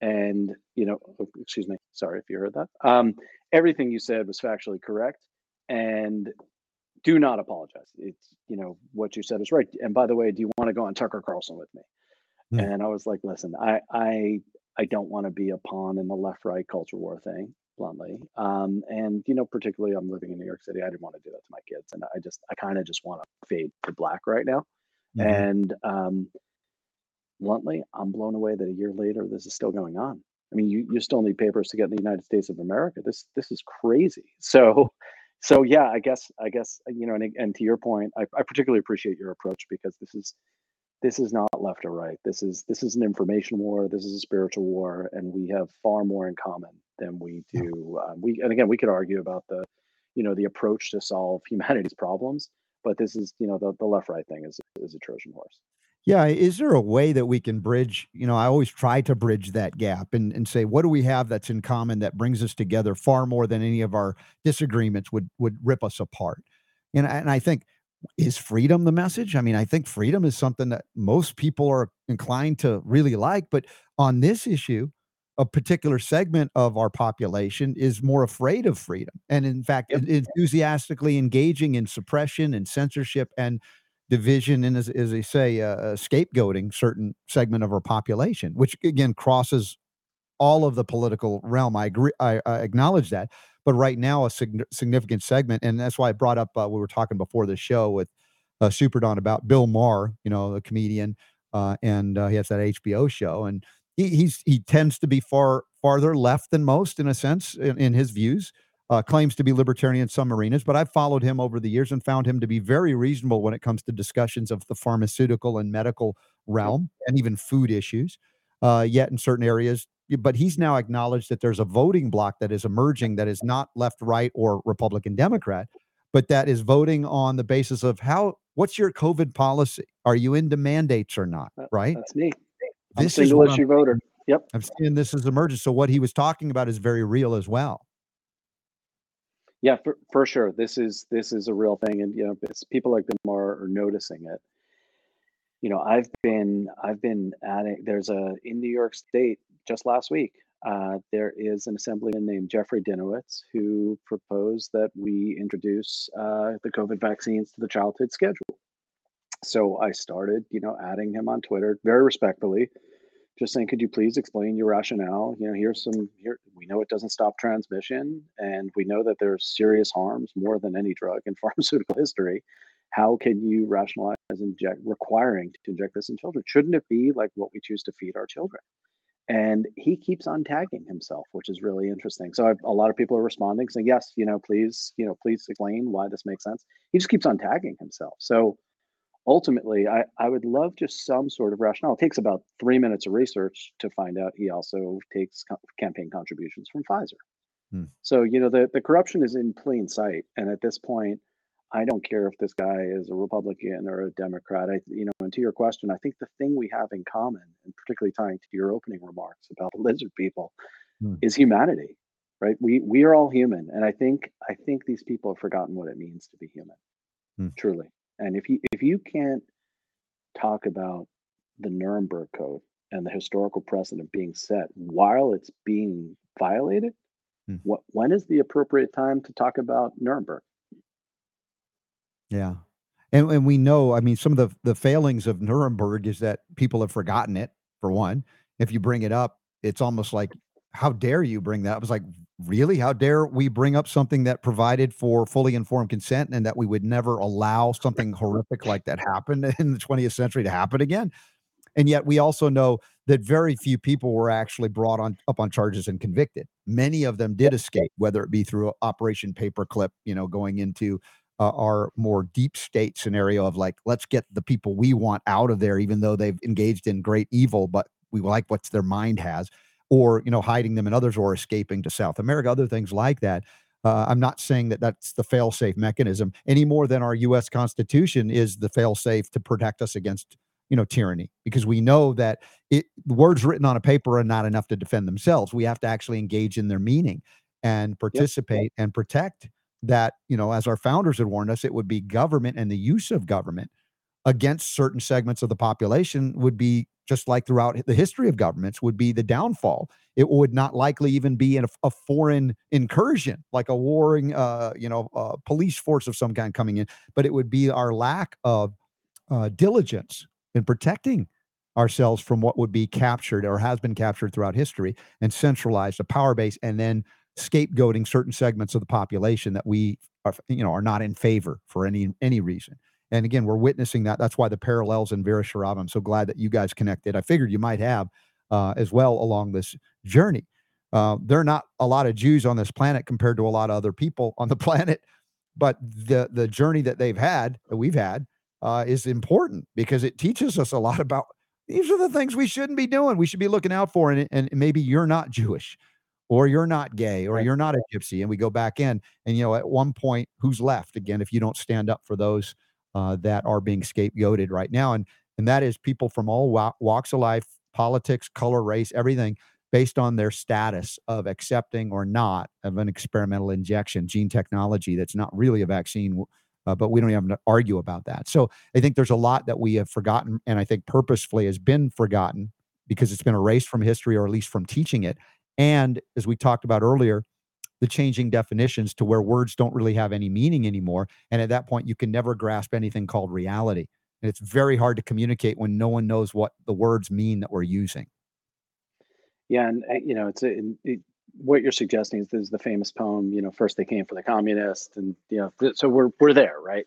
and you know oh, excuse me sorry if you heard that. Um, everything you said was factually correct and do not apologize. It's you know what you said is right. And by the way do you want to go on tucker carlson with me? Mm. and i was like listen i i i don't want to be a pawn in the left right culture war thing bluntly. Um, and you know particularly i'm living in new york city i didn't want to do that to my kids and i just i kind of just want to fade to black right now. Mm-hmm. And um, bluntly, I'm blown away that a year later this is still going on. I mean, you, you still need papers to get in the United States of America. This this is crazy. So so yeah, I guess I guess you know, and, and to your point, I, I particularly appreciate your approach because this is this is not left or right. This is this is an information war. This is a spiritual war, and we have far more in common than we do. Uh, we and again, we could argue about the you know the approach to solve humanity's problems. But this is you know the, the left right thing is is a Trojan horse. Yeah, is there a way that we can bridge? You know, I always try to bridge that gap and, and say, what do we have that's in common that brings us together far more than any of our disagreements would would rip us apart? And and I think is freedom the message? I mean, I think freedom is something that most people are inclined to really like, but on this issue, a particular segment of our population is more afraid of freedom and in fact Yep. enthusiastically engaging in suppression and censorship and division and as, as they say uh, uh, scapegoating certain segment of our population which again crosses all of the political realm. I agree i, I acknowledge that but right now a sign- significant segment and that's why i brought up uh, we were talking before the show with uh, super don about bill maher you know the comedian uh, and uh, he has that hbo show and he, he's he tends to be far farther left than most in a sense in, in his views uh, claims to be libertarian in some arenas, but I've followed him over the years and found him to be very reasonable when it comes to discussions of the pharmaceutical and medical realm and even food issues. Uh, yet in certain areas, but he's now acknowledged that there's a voting block that is emerging that is not left, right, or Republican, Democrat, but that is voting on the basis of how what's your COVID policy? Are you into mandates or not? Right. That's me. I'm This is single what I'm issue voter. Yep. I'm seeing this as emergent. So what he was talking about is very real as well. Yeah, for, for sure. This is this is a real thing, and you know, people like them are, are noticing it. You know, I've been I've been adding. There's a in New York State just last week. Uh, there is an assemblyman named Jeffrey Dinowitz who proposed that we introduce uh, the COVID vaccines to the childhood schedule. So I started, you know, adding him on Twitter very respectfully, just saying, could you please explain your rationale? You know, here's some here we know it doesn't stop transmission, and we know that there's serious harms more than any drug in pharmaceutical history. How can you rationalize inject requiring to inject this in children? Shouldn't it be like what we choose to feed our children? And he keeps on tagging himself, which is really interesting. So I've, a lot of people are responding, saying, "Yes, you know, please, you know, please explain why this makes sense." He just keeps on tagging himself. So ultimately, I, I would love just some sort of rationale. It takes about three minutes of research to find out he also takes co- campaign contributions from Pfizer. Hmm. So, you know, the, the corruption is in plain sight. And at this point, I don't care if this guy is a Republican or a Democrat. I, you know, and to your question, I think the thing we have in common, and particularly tying to your opening remarks about the lizard people, Hmm. is humanity, right? We we are all human, and I think I think these people have forgotten what it means to be human, Hmm. truly. And if you if you can't talk about the Nuremberg Code and the historical precedent being set while it's being violated, Hmm. what when is the appropriate time to talk about Nuremberg? Yeah. And and we know, I mean, some of the the failings of Nuremberg is that people have forgotten it, for one. If you bring it up, it's almost like, how dare you bring that? up? was like, really? How dare we bring up something that provided for fully informed consent and that we would never allow something horrific like that happen in the 20th century to happen again? And yet we also know that very few people were actually brought on up on charges and convicted. Many of them did escape, whether it be through Operation Paperclip, you know, going into uh, our more deep state scenario of like, let's get the people we want out of there, even though they've engaged in great evil, but we like what their mind has, or you know, hiding them in others or escaping to South America, other things like that. Uh, I'm not saying that that's the fail-safe mechanism any more than our U.S. Constitution is the fail-safe to protect us against you know tyranny, because we know that it words written on a paper are not enough to defend themselves. We have to actually engage in their meaning and participate and protect that you know as our founders had warned us it would be government and the use of government against certain segments of the population would be just like throughout the history of governments would be the downfall. It would not likely even be in a, a foreign incursion like a warring uh you know uh, police force of some kind coming in but it would be our lack of uh, diligence in protecting ourselves from what would be captured or has been captured throughout history and centralized a power base and then scapegoating certain segments of the population that we are you know are not in favor for any any reason and again we're witnessing that that's why the parallels in Vera Sharav I'm so glad that you guys connected. I figured you might have uh, as well along this journey. Uh, there are not a lot of Jews on this planet compared to a lot of other people on the planet but the the journey that they've had that we've had uh, is important because it teaches us a lot about these are the things we shouldn't be doing we should be looking out for and, and maybe you're not Jewish or you're not gay, or you're not a gypsy, and we go back in. And you know, at one point, who's left? Again if you don't stand up for those uh, that are being scapegoated right now? And and that is people from all walks of life, politics, color, race, everything, based on their status of accepting or not of an experimental injection, gene technology that's not really a vaccine. Uh, but we don't even argue about that. So I think there's a lot that we have forgotten, and I think purposefully has been forgotten because it's been erased from history or at least from teaching it. And as we talked about earlier, the changing definitions to where words don't really have any meaning anymore. And at that point, you can never grasp anything called reality. And it's very hard to communicate when no one knows what the words mean that we're using. Yeah, and uh, you know, it's a, it, what you're suggesting is, is the famous poem. You know, first they came for the communists, and you know, so we're we're there, right?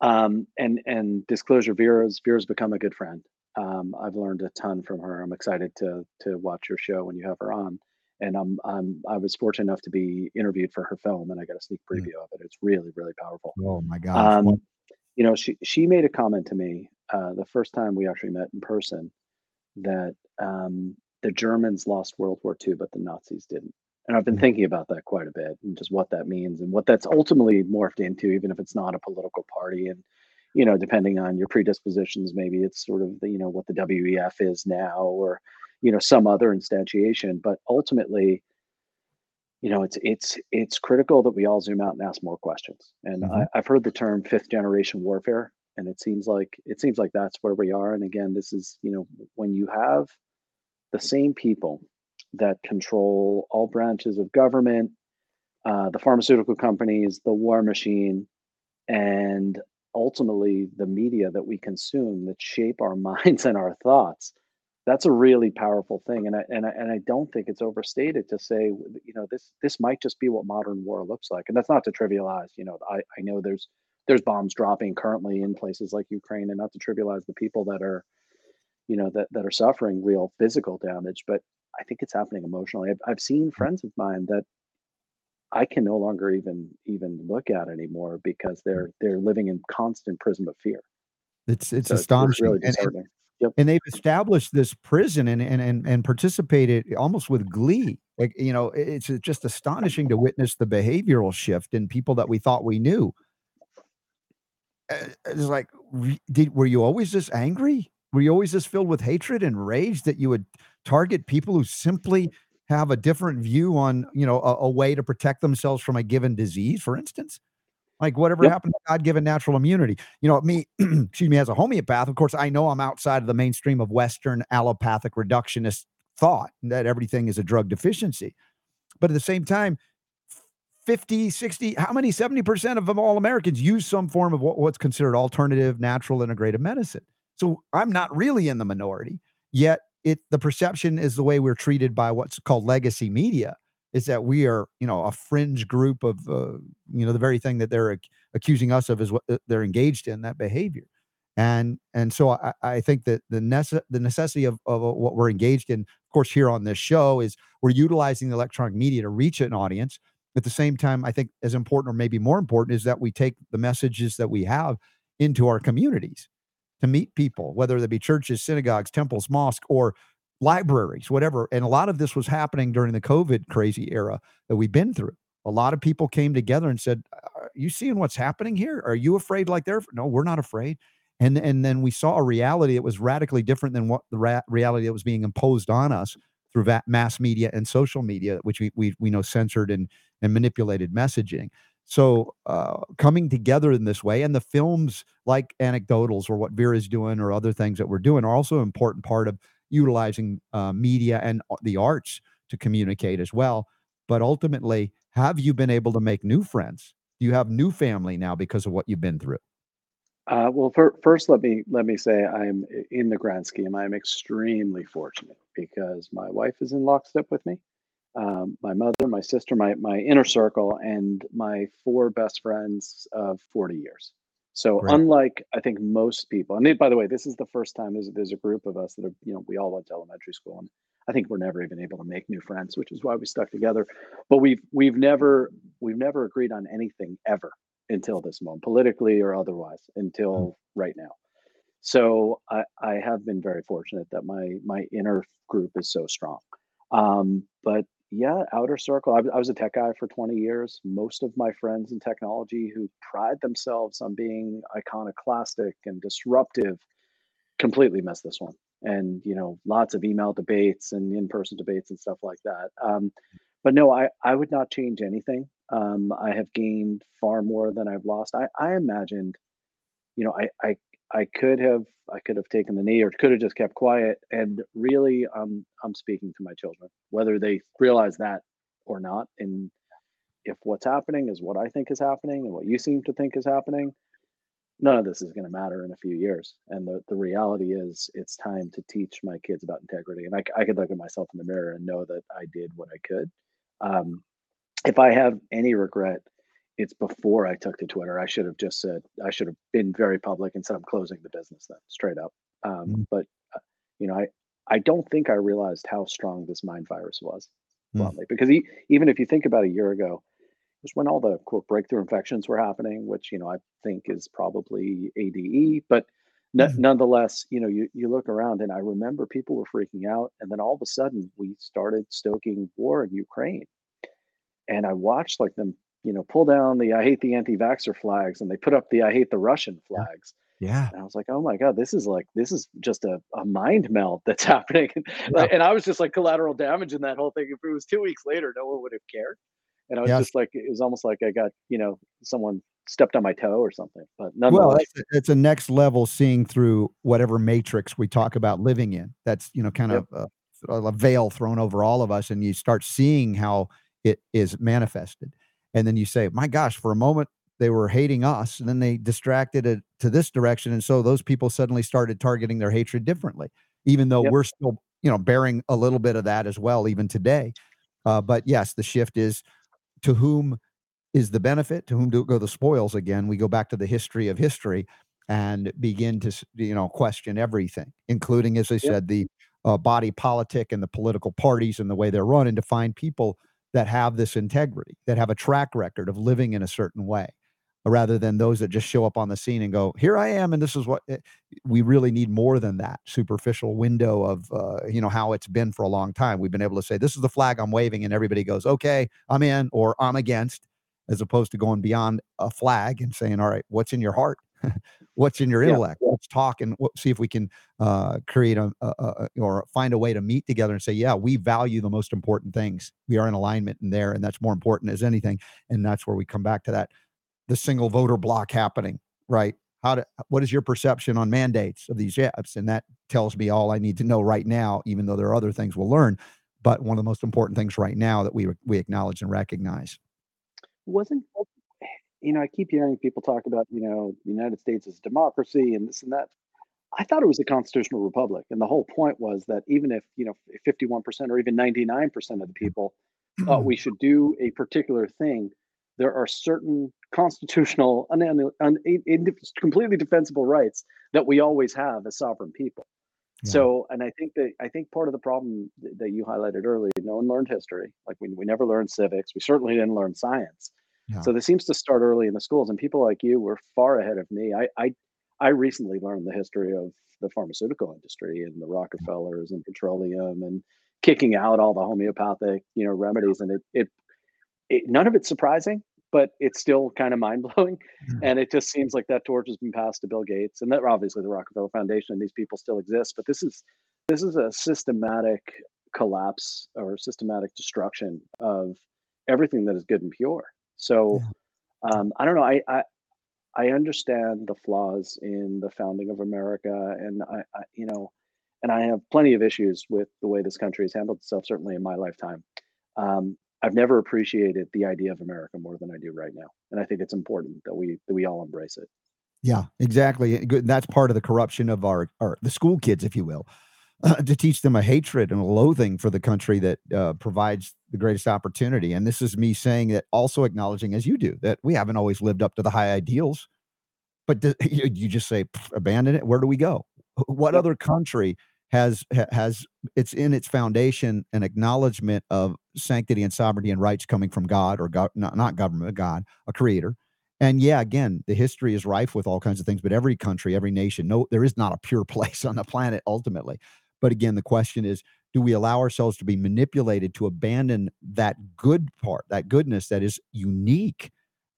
Um, and and disclosure, Vera's Vera's become a good friend. Um, I've learned a ton from her. I'm excited to to watch your show when you have her on. And I'm, I'm I was fortunate enough to be interviewed for her film, and I got a sneak preview of it. It's really really powerful. Oh my god! Um, you know, she she made a comment to me uh, the first time we actually met in person that um, the Germans lost World War II, but the Nazis didn't. And I've been thinking about that quite a bit and just what that means and what that's ultimately morphed into, even if it's not a political party. And you know, depending on your predispositions, maybe it's sort of the, you know, what the WEF is now or, you know, some other instantiation. But ultimately, you know, it's it's it's critical that we all zoom out and ask more questions. And mm-hmm. I, I've heard the term fifth generation warfare, and it seems like it seems like that's where we are. And again, this is, you know, when you have the same people that control all branches of government, uh, the pharmaceutical companies, the war machine, and ultimately the media that we consume that shape our minds and our thoughts that's a really powerful thing and I, and I, and I don't think it's overstated to say you know this this might just be what modern war looks like and that's not to trivialize you know I, I know there's there's bombs dropping currently in places like Ukraine and not to trivialize the people that are you know that that are suffering real physical damage but I think it's happening emotionally I've, I've seen hmm. friends of mine that I can no longer even even look at anymore because they're hmm. they're living in constant prison of fear. It's it's so astonishing. It's really and, yep. and, they've established this prison and, and and and participated almost with glee. Like you know, it's just astonishing to witness the behavioral shift in people that we thought we knew. It's like, did were you always this angry? Were you always this filled with hatred and rage that you would target people who simply have a different view on you know a, a way to protect themselves from a given disease for instance like whatever yep. happened to god-given natural immunity? You know me excuse me as a homeopath of course i know i'm outside of the mainstream of western allopathic reductionist thought that everything is a drug deficiency. But at the same time 50 60 how many 70% of all americans use some form of what's considered alternative natural integrative medicine. So i'm not really in the minority yet it the perception is the way we're treated by what's called legacy media is that we are you know a fringe group of uh, you know the very thing that they're ac- accusing us of is what uh, they're engaged in that behavior. And and so i, I think that the nece- the necessity of, of uh, what we're engaged in of course here on this show is we're utilizing the electronic media to reach an audience. At the same time i think as important or maybe more important is that we take the messages that we have into our communities to meet people, whether they be churches, synagogues, temples, mosques, or libraries, whatever. And a lot of this was happening during the COVID crazy era that we've been through. A lot of people came together and said, Are you seeing what's happening here? Are you afraid like they're? No, we're not afraid. And, and then we saw a reality that was radically different than what the ra- reality that was being imposed on us through va- mass media and social media, which we, we, we know censored and, and manipulated messaging. So uh, coming together in this way, and the films like anecdotals or what Vera's doing or other things that we're doing are also an important part of utilizing uh, media and the arts to communicate as well. But ultimately, have you been able to make new friends? Do you have new family now because of what you've been through? Uh, well, for, first, let me let me say I'm in the grand scheme. I'm extremely fortunate because my wife is in lockstep with me um, my mother, my sister, my my inner circle, and my four best friends of 40 years. So Great. unlike I think most people, and by the way, this is the first time there's there's a group of us that are you know we all went to elementary school, and I think we're never even able to make new friends, which is why we stuck together. But we've we've never we've never agreed on anything ever until this moment, politically or otherwise, until mm. right now. So I, I have been very fortunate that my my inner group is so strong. Um, but yeah, outer circle. I, I was a tech guy for 20 years. Most of my friends in technology who pride themselves on being iconoclastic and disruptive completely missed this one. And, you know, lots of email debates and in person debates and stuff like that. Um, but no, I, I would not change anything. Um, I have gained far more than I've lost. I, I imagined, you know, I, I I could have I could have taken the knee or could have just kept quiet. And really, um, I'm speaking to my children, whether they realize that or not. And if what's happening is what I think is happening and what you seem to think is happening, none of this is going to matter in a few years. And the, the reality is, it's time to teach my kids about integrity. And I, I could look at myself in the mirror and know that I did what I could. Um, if I have any regret, it's before I took to Twitter. I should have just said I should have been very public and said I'm closing the business then straight up. Um, mm But uh, you know, I I don't think I realized how strong this mind virus was mm bluntly because he, even if you think about a year ago, it was when all the quote breakthrough infections were happening, which you know I think is probably ADE, but. mm Nonetheless, you know, you, you look around and I remember people were freaking out, and then all of a sudden we started stoking war in Ukraine, and I watched like them you know, pull down the I hate the anti-vaxxer flags and they put up the I hate the Russian flags. Yeah. And I was like, oh my God, this is like this is just a, a mind melt that's happening. Yeah. and I was just like collateral damage in that whole thing. If it was two weeks later, no one would have cared. And I was yes. just like, it was almost like I got, you know, someone stepped on my toe or something. But well, it's a, it's a next level seeing through whatever matrix we talk about living in. That's you know kind yep. of a, a veil thrown over all of us, and you start seeing how it is manifested and then you say, my gosh, for a moment they were hating us, and then they distracted it to this direction, and so those people suddenly started targeting their hatred differently, even though yep. we're still, you know, bearing a little bit of that as well, even today. Uh, but yes, the shift is to whom is the benefit, to whom do go the spoils. Again, we go back to the history of history and begin to, you know, question everything, including, as I yep. said, the uh, body politic and the political parties and the way they're run, and to find people that have this integrity, that have a track record of living in a certain way, rather than those that just show up on the scene and go, "Here I am," and this is what eh, we really need more than that superficial window of uh, you know how it's been for a long time. We've been able to say, "This is the flag I'm waving," and everybody goes, "Okay, I'm in," or "I'm against," as opposed to going beyond a flag and saying, "All right, what's in your heart?" what's in your intellect? Yeah, let's talk and see if we can uh, create a, a, a, or find a way to meet together and say yeah we value the most important things. We are in alignment in there and that's more important as anything. And that's where we come back to that the single voter block happening right? How to what is your perception on mandates of these apps? And that tells me all i need to know right now even though there are other things we'll learn but one of the most important things right now that we we acknowledge and recognize. Wasn't you know, I keep hearing people talk about, you know, the United States is democracy and this and that. I thought it was a constitutional republic. And the whole point was that even if, you know, 51% or even 99% of the people thought we should do a particular thing, there are certain constitutional, un, un, un, completely defensible rights that we always have as sovereign people. Yeah. So, and I think that I think part of the problem that you highlighted earlier, no one learned history. Like we, we never learned civics. We certainly didn't learn science. Yeah. So this seems to start early in the schools, and people like you were far ahead of me. I I, I recently learned the history of the pharmaceutical industry and the Rockefellers and petroleum and kicking out all the homeopathic you know remedies, and it it, it none of it's surprising, but it's still kind of mind blowing, mm-hmm. and it just seems like that torch has been passed to Bill Gates, and that obviously the Rockefeller Foundation. And these people still exist, but this is this is a systematic collapse or systematic destruction of everything that is good and pure so um, I don't know. I, I I understand the flaws in the founding of America, and I, I, you know, and I have plenty of issues with the way this country has handled itself. Certainly in my lifetime, um, I've never appreciated the idea of America more than I do right now, and I think it's important that we that we all embrace it. Yeah, exactly. That's part of the corruption of our, our the school kids, if you will uh, to teach them a hatred and a loathing for the country that uh, provides the greatest opportunity. And this is me saying that, also acknowledging, as you do, that we haven't always lived up to the high ideals. But you just say, abandon it. Where do we go? What other country has has it's in its foundation an acknowledgement of sanctity and sovereignty and rights coming from God or God, not, not government, God, a creator. And yeah, again, the history is rife with all kinds of things, but every country, every nation, no, there is not a pure place on the planet ultimately. But again, the question is do we allow ourselves to be manipulated to abandon that good part, that goodness that is unique?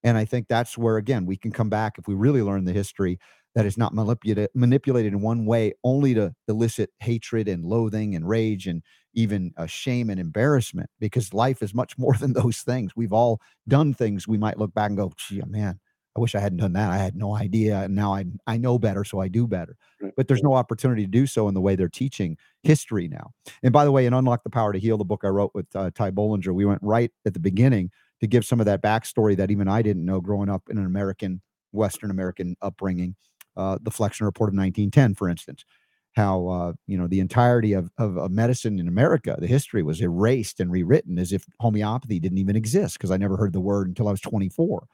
And I think that's where, again, we can come back if we really learn the history that is not manipulated manipulated in one way only to elicit hatred and loathing and rage and even uh, shame and embarrassment because life is much more than those things we've all done things we might look back and go gee man i wish i hadn't done that i had no idea and now i i know better so i do better. But there's no opportunity to do so in the way they're teaching history now. And by the way in unlock the power to heal the book i wrote with uh, ty bollinger we went right at the beginning to give some of that backstory that even i didn't know growing up in an american western american upbringing uh, the Flexner Report of 1910, for instance, how uh, you know the entirety of, of, of medicine in America, the history was erased and rewritten as if homeopathy didn't even exist because I never heard the word until I was 24.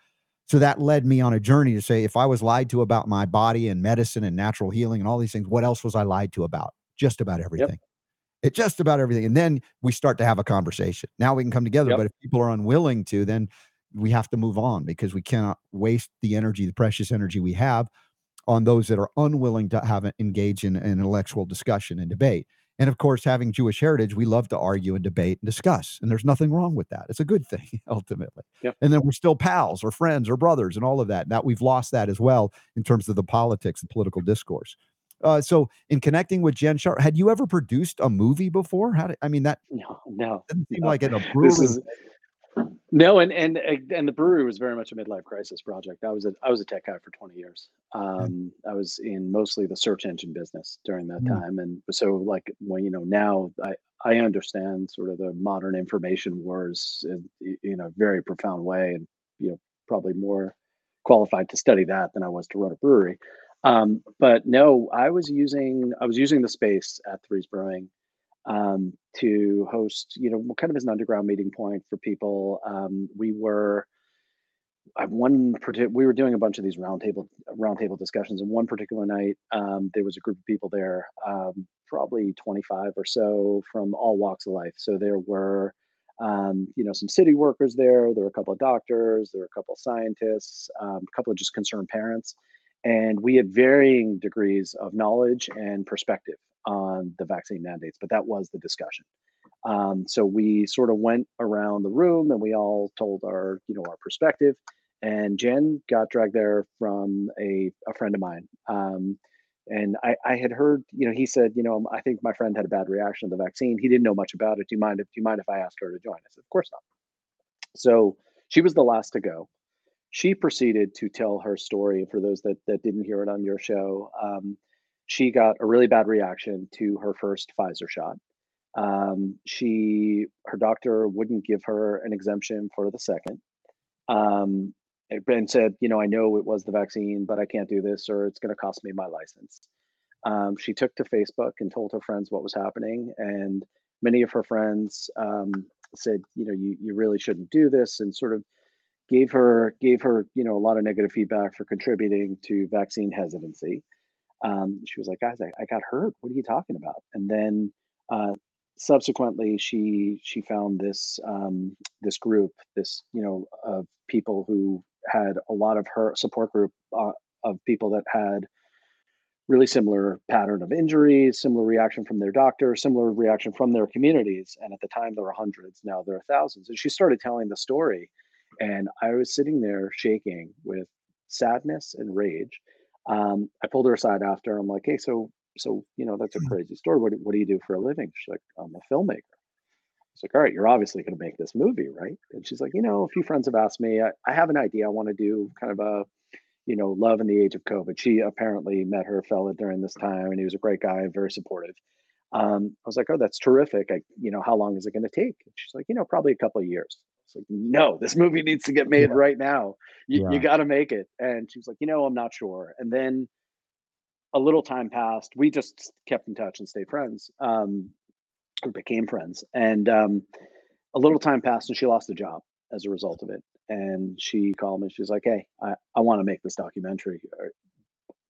So that led me on a journey to say, if I was lied to about my body and medicine and natural healing and all these things, what else was I lied to about? Just about everything. Yep. It just about everything. And then we start to have a conversation. Now we can come together. Yep. But if people are unwilling to, then we have to move on because we cannot waste the energy, the precious energy we have on those that are unwilling to have an, engage in an intellectual discussion and debate. And of course, having Jewish heritage, we love to argue and debate and discuss. And there's nothing wrong with that. It's a good thing, ultimately. Yep. And then we're still pals or friends or brothers and all of that. Now we've lost that as well in terms of the politics and political discourse. Uh, so, in connecting with Jen Sharp, had you ever produced a movie before? How did I mean that? No, no. Doesn't seem no. like it. A. Is, no, and and and the brewery was very much a midlife crisis project. I was a I was a tech guy for 20 years. Um, I was in mostly the search engine business during that mm. time, and so like when you know now I I understand sort of the modern information wars in, in a very profound way, and you know probably more qualified to study that than I was to run a brewery. Um, but no, I was using I was using the space at Threes Brewing um, to host, you know, kind of as an underground meeting point for people. Um, we were I one we were doing a bunch of these roundtable roundtable discussions, and one particular night um, there was a group of people there, um, probably 25 or so from all walks of life. So there were um, you know, some city workers there. There were a couple of doctors. There were a couple of scientists. Um, a couple of just concerned parents, and we had varying degrees of knowledge and perspective on the vaccine mandates, but that was the discussion. Um, so we sort of went around the room and we all told our, you know, our perspective. And Jen got dragged there from a, a friend of mine. Um, and I, I had heard, you know, he said, you know, I think my friend had a bad reaction to the vaccine. He didn't know much about it. Do you mind if do you mind if I asked her to join? I said, of course not. So she was the last to go. She proceeded to tell her story. For those that that didn't hear it on your show, um, she got a really bad reaction to her first Pfizer shot. Um, she, her doctor wouldn't give her an exemption for the second, um, and said, you know, I know it was the vaccine, but I can't do this, or it's going to cost me my license. Um, she took to Facebook and told her friends what was happening, and many of her friends um, said, you know, you you really shouldn't do this, and sort of gave her gave her you know a lot of negative feedback for contributing to vaccine hesitancy um, she was like, guys, I, I, got hurt. What are you talking about? And then uh, subsequently, she she found this um, this group, this you know, of people who had a lot of her support group uh, of people that had really similar pattern of injuries, similar reaction from their doctor, similar reaction from their communities. And at the time, there were hundreds. Now there are thousands. And she started telling the story, and I was sitting there shaking with sadness and rage um, I pulled her aside after. I'm like, hey, so so you know that's a mm. crazy story. What what do you do for a living? She's like, I'm a filmmaker. I was like, all right, you're obviously going to make this movie, right? And she's like, you know, a few friends have asked me. I, I have an idea. I want to do kind of a, you know, love in the age of COVID. She apparently met her fella during this time, and he was a great guy, very supportive. Um, I was like, oh, that's terrific. I, you know, how long is it going to take? And she's like, you know, probably a couple of years. It's like, no, this movie needs to get made yeah. right now. You, yeah. you got to make it. And she was like, you know, I'm not sure. And then a little time passed. We just kept in touch and stayed friends, um, or became friends. And um, a little time passed, and she lost a job as a result of it. And she called me. She's like, "Hey, I, I want to make this documentary.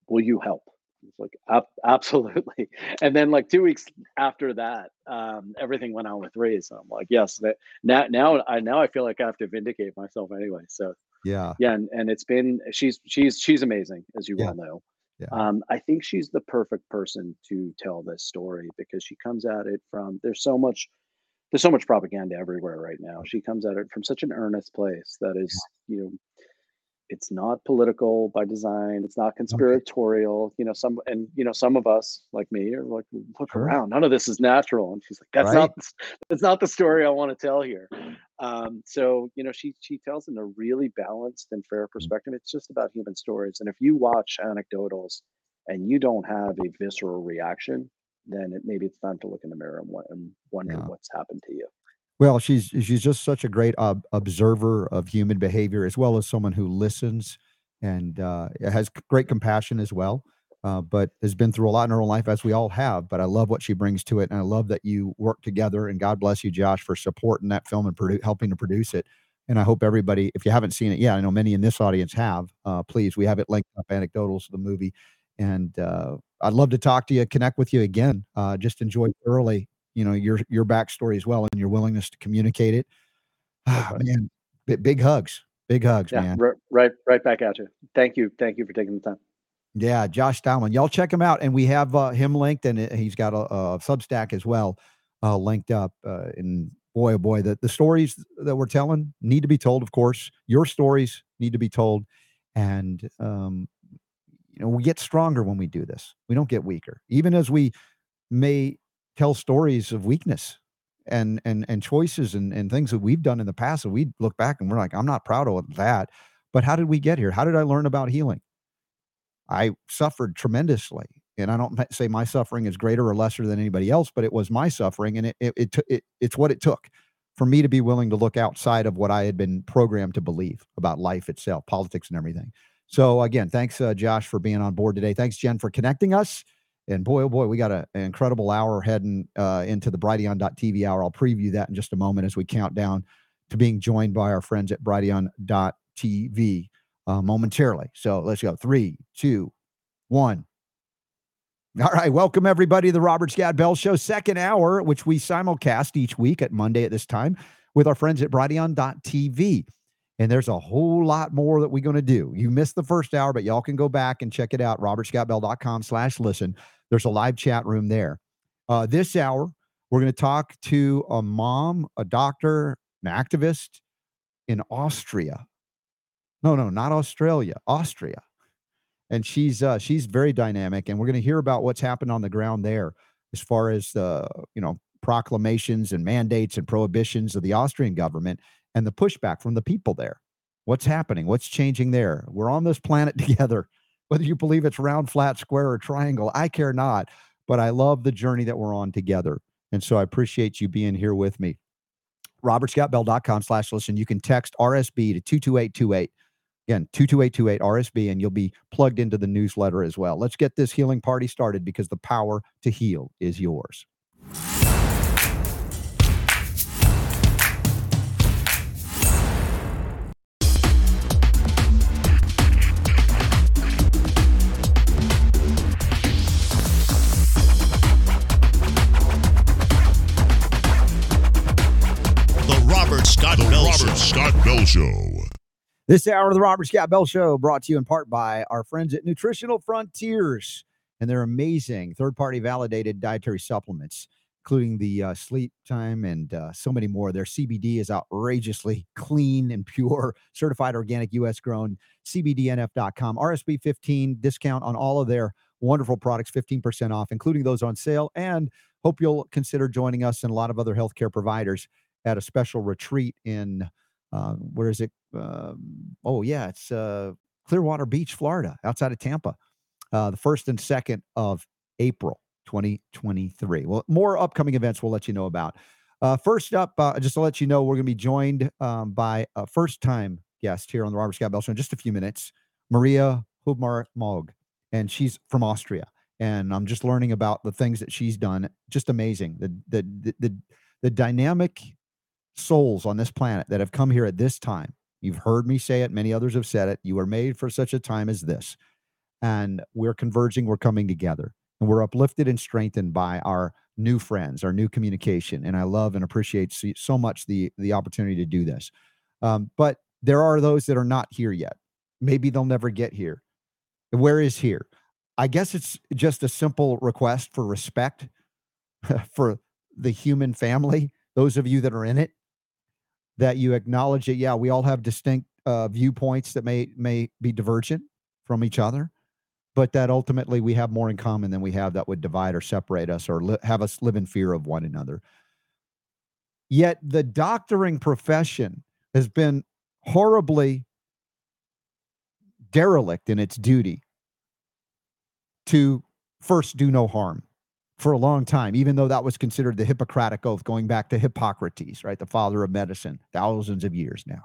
Will you help?" It's like absolutely. And then like two weeks after that, um, everything went on with Ray. So I'm like, yes, that now now I now I feel like I have to vindicate myself anyway. So yeah, yeah, and, and it's been she's she's she's amazing as you yeah. well know. Yeah. Um, I think she's the perfect person to tell this story because she comes at it from there's so much there's so much propaganda everywhere right now. She comes at it from such an earnest place that is, you know, it's not political by design. It's not conspiratorial. You know, some and you know some of us like me are like, look Sure. around. None of this is natural. And she's like, that's Right. not that's not the story I want to tell here. Um, so you know, she she tells in a really balanced and fair Mm. perspective. It's just about human stories. And if you watch anecdotals and you don't have a visceral reaction, then it, maybe it's time to look in the mirror and, and wonder Yeah. what's happened to you. Well, she's she's just such a great ob- observer of human behavior, as well as someone who listens and uh, has great compassion as well. Uh, but has been through a lot in her own life, as we all have. But I love what she brings to it, and I love that you work together. And God bless you, Josh, for supporting that film and produ- helping to produce it. And I hope everybody, if you haven't seen it yet, I know many in this audience have. Uh, please, we have it linked up, anecdotals of the movie, and uh, I'd love to talk to you, connect with you again. Uh, just enjoy thoroughly you know your your backstory as well and your willingness to communicate it ah, man big, big hugs big hugs Yeah, man ri- right, right back at you. Thank you, thank you for taking the time. yeah josh Stylman. y'all check him out and we have uh, him linked and he's got a, a substack as well uh, linked up uh, and boy oh boy the, the stories that we're telling need to be told of course your stories need to be told and um, you know we get stronger when we do this we don't get weaker even as we may tell stories of weakness and and and choices and and things that we've done in the past and we look back and we're like i'm not proud of that but how did we get here? How did i learn about healing? I suffered tremendously and i don't say my suffering is greater or lesser than anybody else but it was my suffering and it it, it, it it's what it took for me to be willing to look outside of what i had been programmed to believe about life itself politics and everything. So again thanks uh, josh for being on board today. Thanks jen for connecting us and boy, oh boy, we got a, an incredible hour heading uh, into the Brighteon.tv hour. I'll preview that in just a moment as we count down to being joined by our friends at Brighteon.tv uh, momentarily. So let's go. Three, two, one. All right. Welcome, everybody, to the Robert Scott Bell Show, second hour, which we simulcast each week at Monday at this time with our friends at Brighteon.tv. And there's a whole lot more that we're going to do. You missed the first hour, but y'all can go back and check it out. RobertScottBell.com slash listen. There's a live chat room there. Uh, this hour, we're going to talk to a mom, a doctor, an activist in Austria. No, no, not Australia, Austria. And she's uh, she's very dynamic, and we're going to hear about what's happened on the ground there, as far as the you know proclamations and mandates and prohibitions of the Austrian government and the pushback from the people there. What's happening? What's changing there? We're on this planet together whether you believe it's round, flat, square, or triangle, I care not. But I love the journey that we're on together. And so I appreciate you being here with me. RobertScottBell.com slash listen. You can text RSB to 22828. Again, 22828 RSB, and you'll be plugged into the newsletter as well. Let's get this healing party started because the power to heal is yours. Show. This hour of the Robert Scott Bell Show brought to you in part by our friends at Nutritional Frontiers and their amazing third party validated dietary supplements, including the uh, sleep time and uh, so many more. Their CBD is outrageously clean and pure, certified organic, US grown, CBDNF.com. RSB 15 discount on all of their wonderful products, 15% off, including those on sale. And hope you'll consider joining us and a lot of other healthcare providers at a special retreat in uh, where is it? Um, oh yeah, it's uh, Clearwater Beach, Florida, outside of Tampa. Uh, the first and second of April, 2023. Well, more upcoming events we'll let you know about. Uh, first up, uh, just to let you know, we're going to be joined um, by a first-time guest here on the Robert Scott Bell Show in just a few minutes, Maria Hubmar Mog, and she's from Austria. And I'm just learning about the things that she's done. Just amazing. The the the the, the dynamic souls on this planet that have come here at this time. You've heard me say it, many others have said it. You were made for such a time as this. And we're converging, we're coming together, and we're uplifted and strengthened by our new friends, our new communication. And I love and appreciate so- so much the the opportunity to do this. Um, but there are those that are not here yet. Maybe they'll never get here. Where is here? I guess it's just a simple request for respect for the human family, those of you that are in it, that you acknowledge that, yeah, we all have distinct uh, viewpoints that may may be divergent from each other, but that ultimately we have more in common than we have that would divide or separate us or li- have us live in fear of one another. Yet the doctoring profession has been horribly derelict in its duty to first do no harm for a long time, even though that was considered the Hippocratic oath going back to Hippocrates, right? The father of medicine, thousands of years now.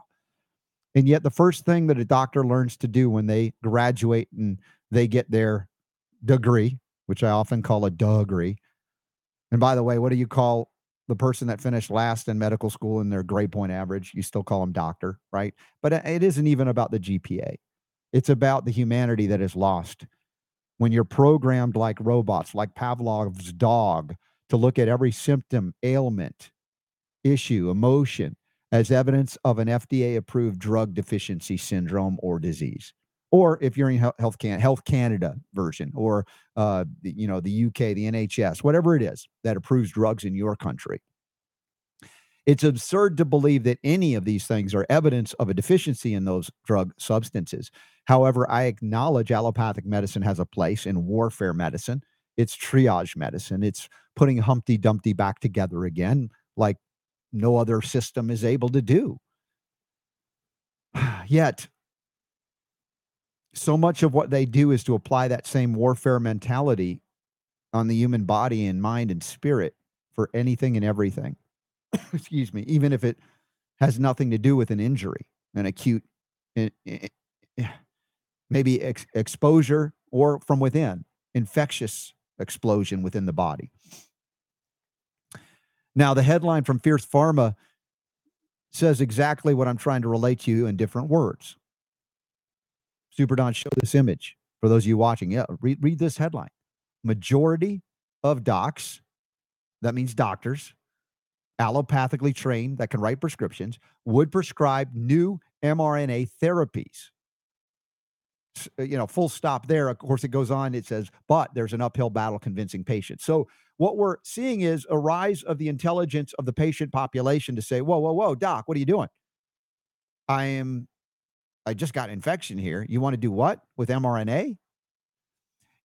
And yet, the first thing that a doctor learns to do when they graduate and they get their degree, which I often call a degree. And by the way, what do you call the person that finished last in medical school in their grade point average? You still call them doctor, right? But it isn't even about the GPA. It's about the humanity that is lost when you're programmed like robots, like Pavlov's dog, to look at every symptom, ailment, issue, emotion as evidence of an FDA approved drug deficiency syndrome or disease. Or if you're in Health, Health Canada version, or uh, you know the UK, the NHS, whatever it is that approves drugs in your country, it's absurd to believe that any of these things are evidence of a deficiency in those drug substances. However, I acknowledge allopathic medicine has a place in warfare medicine. It's triage medicine. It's putting Humpty Dumpty back together again, like no other system is able to do. Yet, so much of what they do is to apply that same warfare mentality on the human body and mind and spirit for anything and everything. excuse me, even if it has nothing to do with an injury, an acute, eh, eh, eh, maybe ex- exposure or from within, infectious explosion within the body. Now, the headline from Fierce Pharma says exactly what I'm trying to relate to you in different words. Super Don, show this image for those of you watching. Yeah, read, read this headline. Majority of docs, that means doctors, allopathically trained that can write prescriptions would prescribe new mRNA therapies. Uh, you know, full stop there. Of course, it goes on. It says, but there's an uphill battle convincing patients. So, what we're seeing is a rise of the intelligence of the patient population to say, whoa, whoa, whoa, doc, what are you doing? I am, I just got an infection here. You want to do what with mRNA?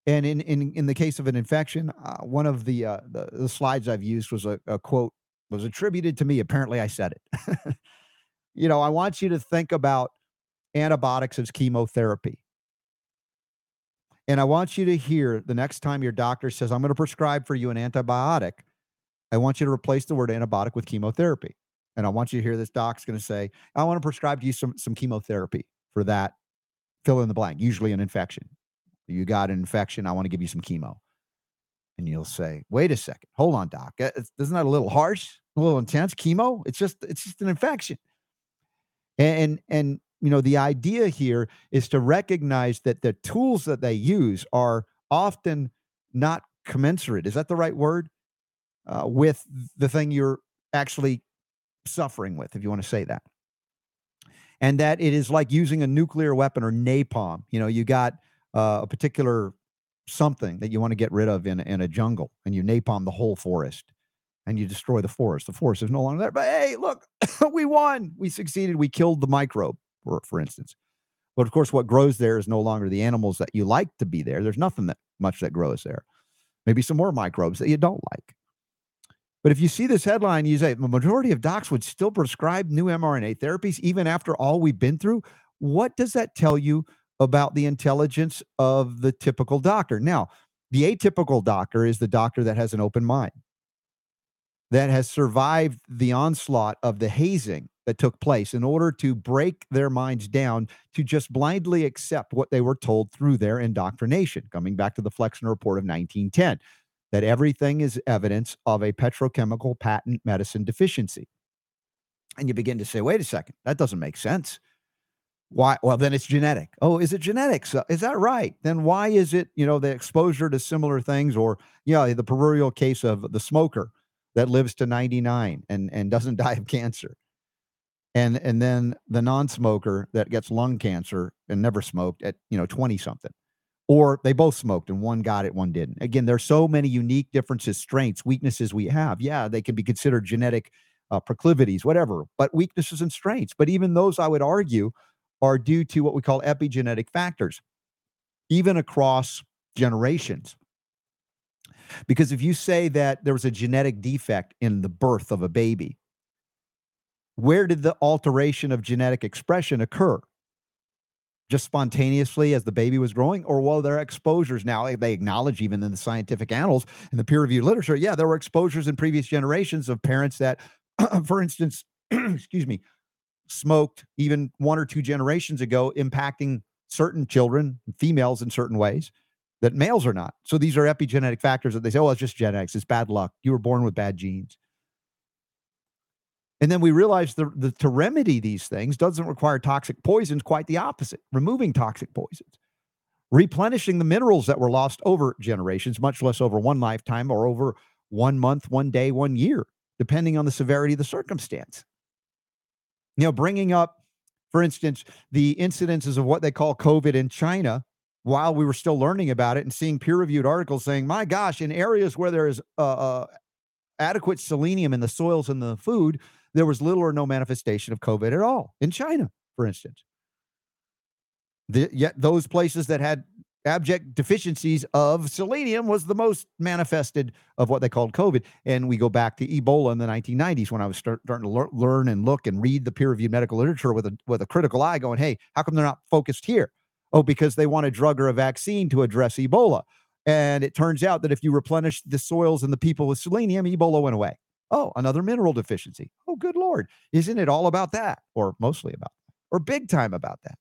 And in in in the case of an infection, uh, one of the, uh, the, the slides I've used was a, a quote was attributed to me. Apparently, I said it. you know, I want you to think about antibiotics as chemotherapy. And I want you to hear the next time your doctor says, I'm going to prescribe for you an antibiotic, I want you to replace the word antibiotic with chemotherapy. And I want you to hear this doc's going to say, I want to prescribe to you some, some chemotherapy for that, fill in the blank, usually an infection. You got an infection, I want to give you some chemo. And you'll say, wait a second, hold on, doc. Isn't that a little harsh? a little intense chemo it's just it's just an infection and and you know the idea here is to recognize that the tools that they use are often not commensurate is that the right word uh, with the thing you're actually suffering with if you want to say that and that it is like using a nuclear weapon or napalm you know you got uh, a particular something that you want to get rid of in, in a jungle and you napalm the whole forest and you destroy the forest. The forest is no longer there. But hey, look, we won. We succeeded. We killed the microbe, for, for instance. But of course, what grows there is no longer the animals that you like to be there. There's nothing that much that grows there. Maybe some more microbes that you don't like. But if you see this headline, you say the majority of docs would still prescribe new mRNA therapies even after all we've been through. What does that tell you about the intelligence of the typical doctor? Now, the atypical doctor is the doctor that has an open mind that has survived the onslaught of the hazing that took place in order to break their minds down to just blindly accept what they were told through their indoctrination. Coming back to the Flexner Report of 1910, that everything is evidence of a petrochemical patent medicine deficiency. And you begin to say, wait a second, that doesn't make sense. Why? Well, then it's genetic. Oh, is it genetics? Is that right? Then why is it, you know, the exposure to similar things or, you know, the proverbial case of the smoker that lives to 99 and and doesn't die of cancer and and then the non-smoker that gets lung cancer and never smoked at you know 20 something or they both smoked and one got it, one didn't. Again, there's so many unique differences, strengths, weaknesses we have. Yeah, they can be considered genetic uh, proclivities, whatever, but weaknesses and strengths. But even those, I would argue, are due to what we call epigenetic factors, even across generations. Because if you say that there was a genetic defect in the birth of a baby, where did the alteration of genetic expression occur? just spontaneously as the baby was growing, or while there are exposures now? Eh, they acknowledge even in the scientific annals in the peer reviewed literature, yeah, there were exposures in previous generations of parents that, for instance, excuse me, smoked even one or two generations ago, impacting certain children, females in certain ways that males are not. So these are epigenetic factors that they say, oh, it's just genetics, it's bad luck. You were born with bad genes. And then we realized the, the, to remedy these things doesn't require toxic poisons, quite the opposite, removing toxic poisons, replenishing the minerals that were lost over generations, much less over one lifetime or over one month, one day, one year, depending on the severity of the circumstance. You know, bringing up, for instance, the incidences of what they call COVID in China while we were still learning about it and seeing peer reviewed articles saying, my gosh, in areas where there is uh, uh, adequate selenium in the soils and the food, there was little or no manifestation of COVID at all in China, for instance. The, yet those places that had abject deficiencies of selenium was the most manifested of what they called COVID. And we go back to Ebola in the 1990s when I was start, starting to lear, learn and look and read the peer-reviewed medical literature with a with a critical eye, going, "Hey, how come they're not focused here?" Oh, because they want a drug or a vaccine to address Ebola. And it turns out that if you replenish the soils and the people with selenium, Ebola went away. Oh, another mineral deficiency. Oh, good Lord. Isn't it all about that? Or mostly about that? Or big time about that?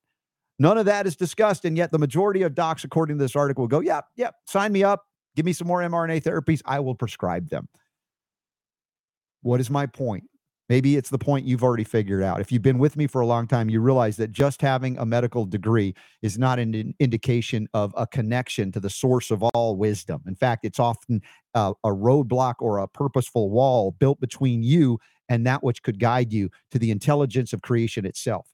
None of that is discussed. And yet the majority of docs, according to this article, will go, yep, yep, sign me up. Give me some more mRNA therapies. I will prescribe them. What is my point? Maybe it's the point you've already figured out. If you've been with me for a long time, you realize that just having a medical degree is not an indication of a connection to the source of all wisdom. In fact, it's often a, a roadblock or a purposeful wall built between you and that which could guide you to the intelligence of creation itself.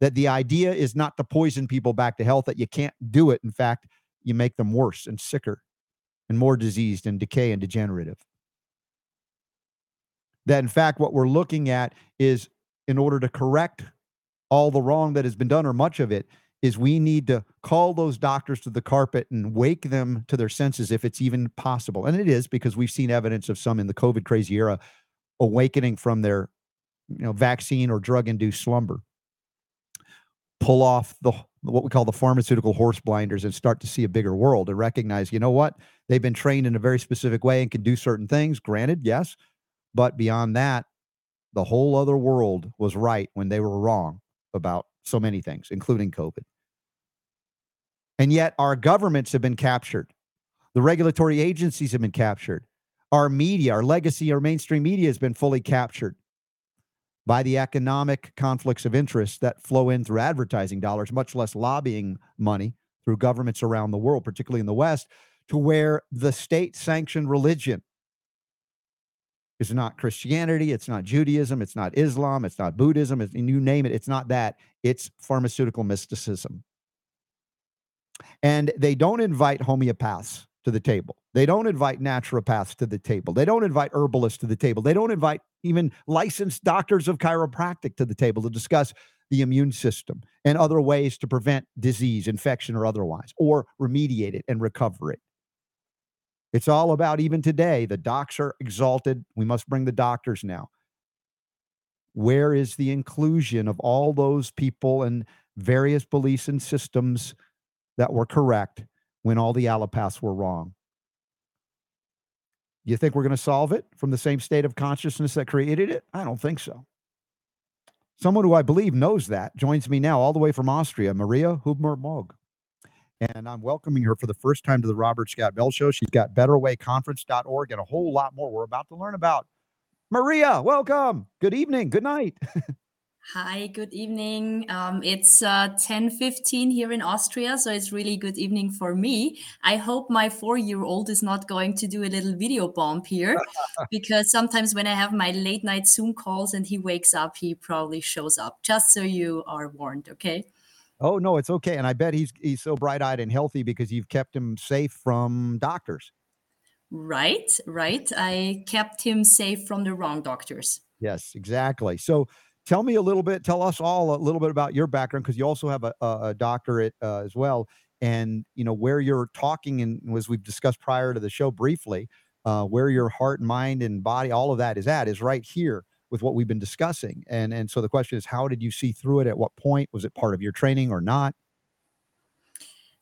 That the idea is not to poison people back to health, that you can't do it. In fact, you make them worse and sicker and more diseased and decay and degenerative that in fact what we're looking at is in order to correct all the wrong that has been done or much of it is we need to call those doctors to the carpet and wake them to their senses if it's even possible. And it is because we've seen evidence of some in the covid crazy era awakening from their you know vaccine or drug induced slumber. Pull off the what we call the pharmaceutical horse blinders and start to see a bigger world and recognize you know what? They've been trained in a very specific way and can do certain things. Granted yes but beyond that, the whole other world was right when they were wrong about so many things, including COVID. And yet, our governments have been captured. The regulatory agencies have been captured. Our media, our legacy, our mainstream media has been fully captured by the economic conflicts of interest that flow in through advertising dollars, much less lobbying money through governments around the world, particularly in the West, to where the state sanctioned religion it's not Christianity. It's not Judaism. It's not Islam. It's not Buddhism. It's, you name it. It's not that. It's pharmaceutical mysticism. And they don't invite homeopaths to the table. They don't invite naturopaths to the table. They don't invite herbalists to the table. They don't invite even licensed doctors of chiropractic to the table to discuss the immune system and other ways to prevent disease, infection, or otherwise, or remediate it and recover it. It's all about even today, the docs are exalted. We must bring the doctors now. Where is the inclusion of all those people and various beliefs and systems that were correct when all the allopaths were wrong? You think we're going to solve it from the same state of consciousness that created it? I don't think so. Someone who I believe knows that joins me now, all the way from Austria, Maria Hubmer-Mogg and I'm welcoming her for the first time to the Robert Scott Bell Show. She's got betterwayconference.org and a whole lot more we're about to learn about. Maria, welcome. Good evening. Good night. Hi, good evening. Um, it's uh, 10.15 here in Austria, so it's really good evening for me. I hope my four-year-old is not going to do a little video bomb here, because sometimes when I have my late night Zoom calls and he wakes up, he probably shows up, just so you are warned, okay? Oh no, it's okay. And I bet he's he's so bright-eyed and healthy because you've kept him safe from doctors. Right, right. I kept him safe from the wrong doctors. Yes, exactly. So tell me a little bit, tell us all a little bit about your background because you also have a, a, a doctorate uh, as well. And you know where you're talking, and as we've discussed prior to the show briefly, uh, where your heart, mind, and body, all of that is at, is right here with what we've been discussing. And and so the question is, how did you see through it? At what point was it part of your training or not?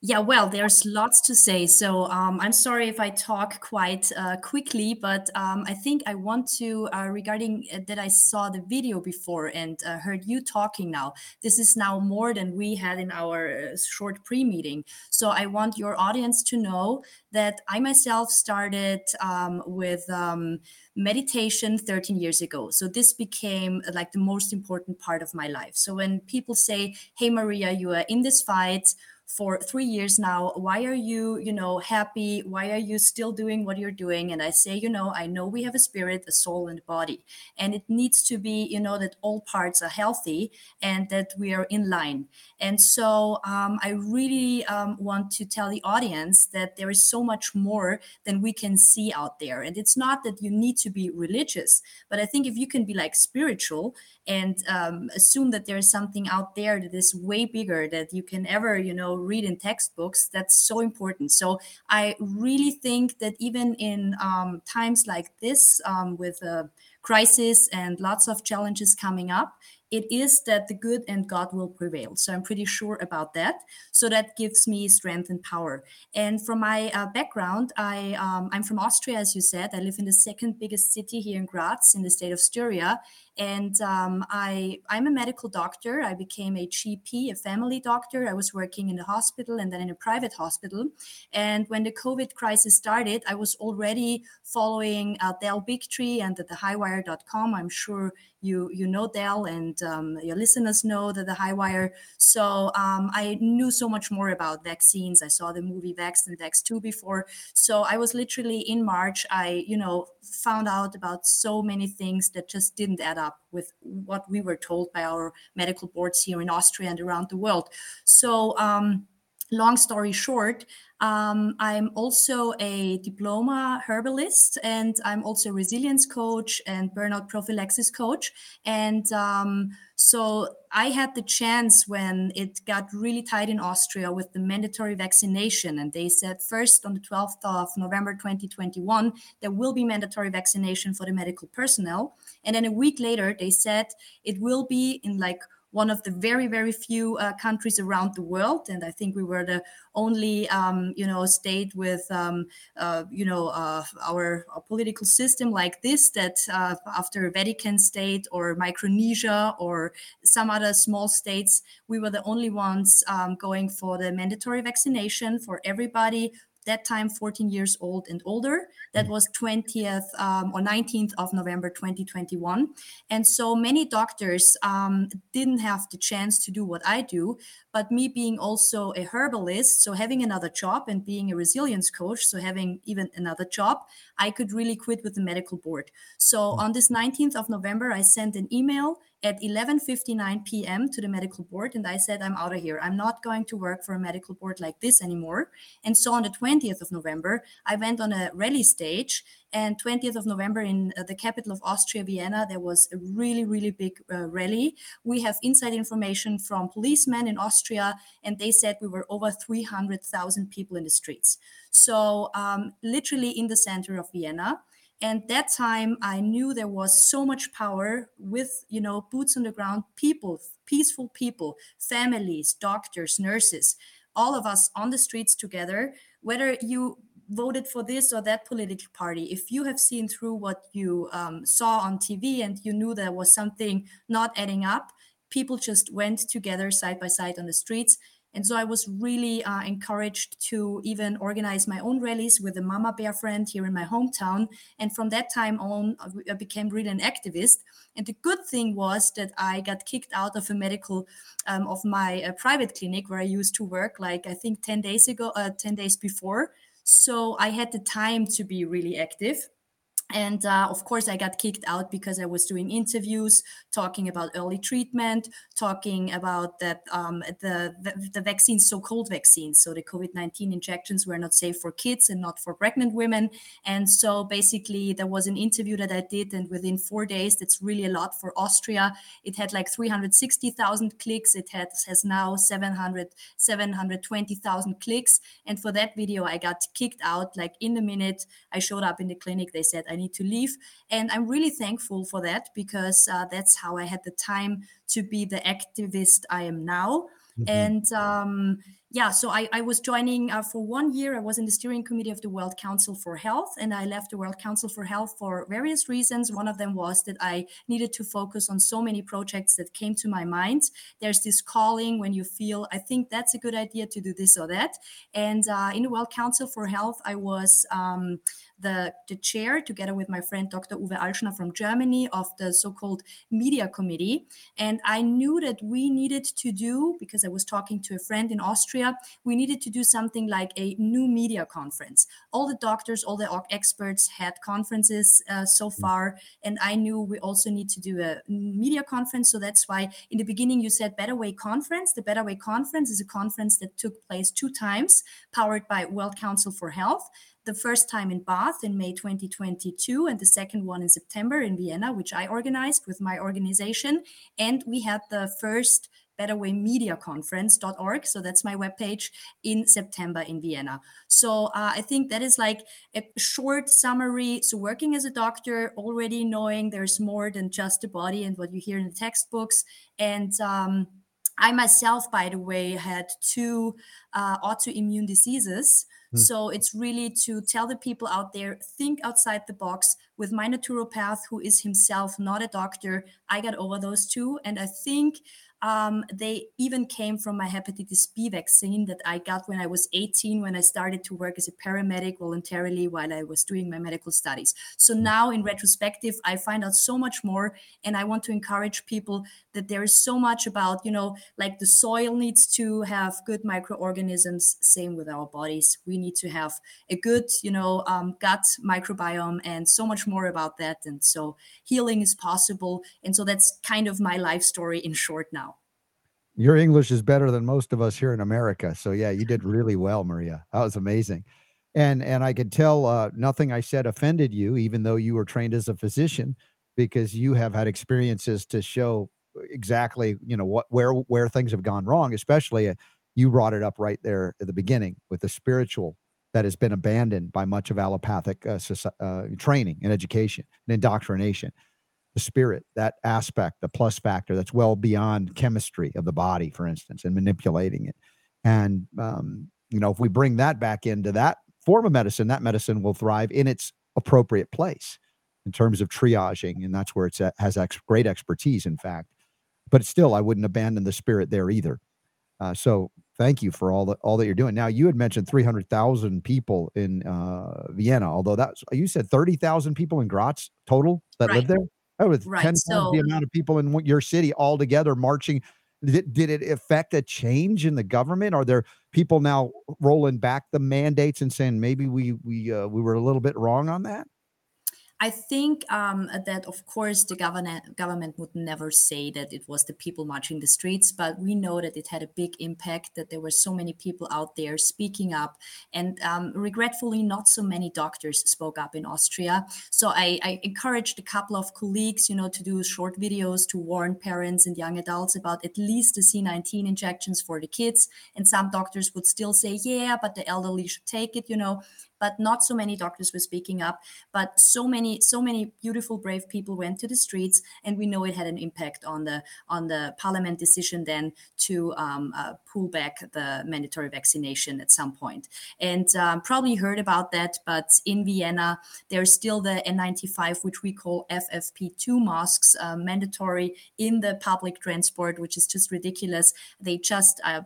Yeah, well, there's lots to say. So um, I'm sorry if I talk quite uh, quickly, but um, I think I want to, uh, regarding uh, that I saw the video before and uh, heard you talking now. This is now more than we had in our uh, short pre meeting. So I want your audience to know that I myself started um, with um, meditation 13 years ago. So this became like the most important part of my life. So when people say, Hey, Maria, you are in this fight, for three years now why are you you know happy? Why are you still doing what you're doing? And i say you know i know we have a spirit a soul and a body and it needs to be you know that all parts are healthy and that we are in line and so um, i really um, want to tell the audience that there is so much more than we can see out there. And it's not that you need to be religious but i think if you can be like spiritual and um, assume that there is something out there that is way bigger that you can ever you know read in textbooks that's so important. So i really think that even in um, times like this um, with a crisis and lots of challenges coming up it is that the good and God will prevail. So I'm pretty sure about that. So that gives me strength and power. And from my uh, background, I um, I'm from Austria, as you said. I live in the second biggest city here in Graz, in the state of Styria. And um, I I'm a medical doctor. I became a GP, a family doctor. I was working in the hospital and then in a private hospital. And when the COVID crisis started, I was already following uh, Del Bigtree and the highwire.com. I'm sure you you know Del and um, your listeners know that the High Wire. So um, I knew so much more about vaccines. I saw the movie Vaxxed and Vaxxed 2 before. So I was literally in March. I you know found out about so many things that just didn't add up with what we were told by our medical boards here in Austria and around the world. So. Um, long story short, um, I'm also a diploma herbalist and I'm also a resilience coach and burnout prophylaxis coach. And um, so I had the chance when it got really tight in Austria with the mandatory vaccination. And they said first on the 12th of November 2021, there will be mandatory vaccination for the medical personnel. And then a week later, they said it will be in like one of the very very few uh, countries around the world. And i think we were the only um, you know state with um, uh, you know uh, our, our, political system like this that uh, after vatican state or micronesia or some other small states we were the only ones um, going for the mandatory vaccination for everybody that time 14 years old and older. That was 20th um, or 19th of November 2021. And so many doctors um, didn't have the chance to do what I do. But me being also a herbalist, so having another job and being a resilience coach, so having even another job, I could really quit with the medical board. So on this 19th of November, I sent an email at 11:59 p.m. to the medical board and I said I'm out of here. I'm not going to work for a medical board like this anymore. And so on the 20th of November, I went on a rally stage and 20th of November in uh, the capital of Austria, Vienna, there was a really, really big uh, rally. We have inside information from policemen in Austria, and they said we were over 300,000 people in the streets. So, um, literally in the center of Vienna and that time i knew there was so much power with you know boots on the ground people peaceful people families doctors nurses all of us on the streets together whether you voted for this or that political party. If you have seen through what you um, saw on tv and you knew there was something not adding up people just went together side by side on the streets and so I was really uh, encouraged to even organize my own rallies with a mama bear friend here in my hometown. And from that time on, I became really an activist. And the good thing was that I got kicked out of a medical, um, of my uh, private clinic where I used to work, like I think 10 days ago, uh, 10 days before. So I had the time to be really active and uh, of course i got kicked out because i was doing interviews talking about early treatment talking about that um, the, the, the vaccines so-called vaccines. So the covid-19 injections were not safe for kids and not for pregnant women. And so basically there was an interview that i did and within four days that's really a lot for austria. It had like 360000 clicks. It has, has now 700 720000 clicks. And for that video i got kicked out. Like in the minute i showed up in the clinic. They said i need to leave. And I'm really thankful for that because uh, that's how I had the time to be the activist I am now. Mm-hmm. And um, yeah, so I, I was joining uh, for one year. I was in the steering committee of the World Council for Health, and I left the World Council for Health for various reasons. One of them was that I needed to focus on so many projects that came to my mind. There's this calling when you feel, I think that's a good idea to do this or that. And uh, in the World Council for Health, I was um, the, the chair, together with my friend Dr. Uwe Alschner from Germany, of the so called media committee. And I knew that we needed to do, because I was talking to a friend in Austria, we needed to do something like a new media conference. All the doctors, all the experts had conferences uh, so mm. far. And I knew we also need to do a media conference. So that's why in the beginning you said Better Way Conference. The Better Way Conference is a conference that took place two times, powered by World Council for Health the first time in Bath in May 2022, and the second one in September in Vienna, which I organized with my organization. And we had the first betterwaymediaconference.org. So that's my webpage in September in Vienna. So uh, I think that is like a short summary. So working as a doctor, already knowing there's more than just the body and what you hear in the textbooks. And um, I myself, by the way, had two uh, autoimmune diseases. Hmm. So it's really to tell the people out there think outside the box. With my naturopath, who is himself not a doctor, I got over those two. And I think um, they even came from my hepatitis B vaccine that I got when I was 18, when I started to work as a paramedic voluntarily while I was doing my medical studies. So hmm. now, in retrospective, I find out so much more. And I want to encourage people that there is so much about, you know, like the soil needs to have good microorganisms, same with our bodies. We need to have a good, you know, um, gut microbiome and so much more about that. And so healing is possible. And so that's kind of my life story in short now. Your English is better than most of us here in America. So yeah, you did really well, Maria. That was amazing. And and I could tell uh, nothing I said offended you, even though you were trained as a physician, because you have had experiences to show exactly you know what where where things have gone wrong. Especially uh, you brought it up right there at the beginning with the spiritual that has been abandoned by much of allopathic uh, uh, training and education and indoctrination the spirit, that aspect, the plus factor that's well beyond chemistry of the body, for instance, and manipulating it. And, um, you know, if we bring that back into that form of medicine, that medicine will thrive in its appropriate place in terms of triaging. And that's where it has ex- great expertise, in fact. But still, I wouldn't abandon the spirit there either. Uh, so thank you for all that all that you're doing. Now you had mentioned 300,000 people in uh, Vienna, although that's you said 30,000 people in Graz total that right. live there. That was right. 10 times so, the amount of people in your city all together marching. Did, did it affect a change in the government? Are there people now rolling back the mandates and saying maybe we we uh, we were a little bit wrong on that? I think um, that, of course, the government government would never say that it was the people marching the streets, but we know that it had a big impact. That there were so many people out there speaking up, and um, regretfully, not so many doctors spoke up in Austria. So I, I encouraged a couple of colleagues, you know, to do short videos to warn parents and young adults about at least the C19 injections for the kids. And some doctors would still say, "Yeah, but the elderly should take it," you know but not so many doctors were speaking up. But so many so many beautiful brave people went to the streets and we know it had an impact on the on the parliament decision then to um, uh, pull back the mandatory vaccination at some point. And um, probably heard about that but in vienna there's still the n95 which we call ffp2 masks uh, mandatory in the public transport which is just ridiculous. They just uh,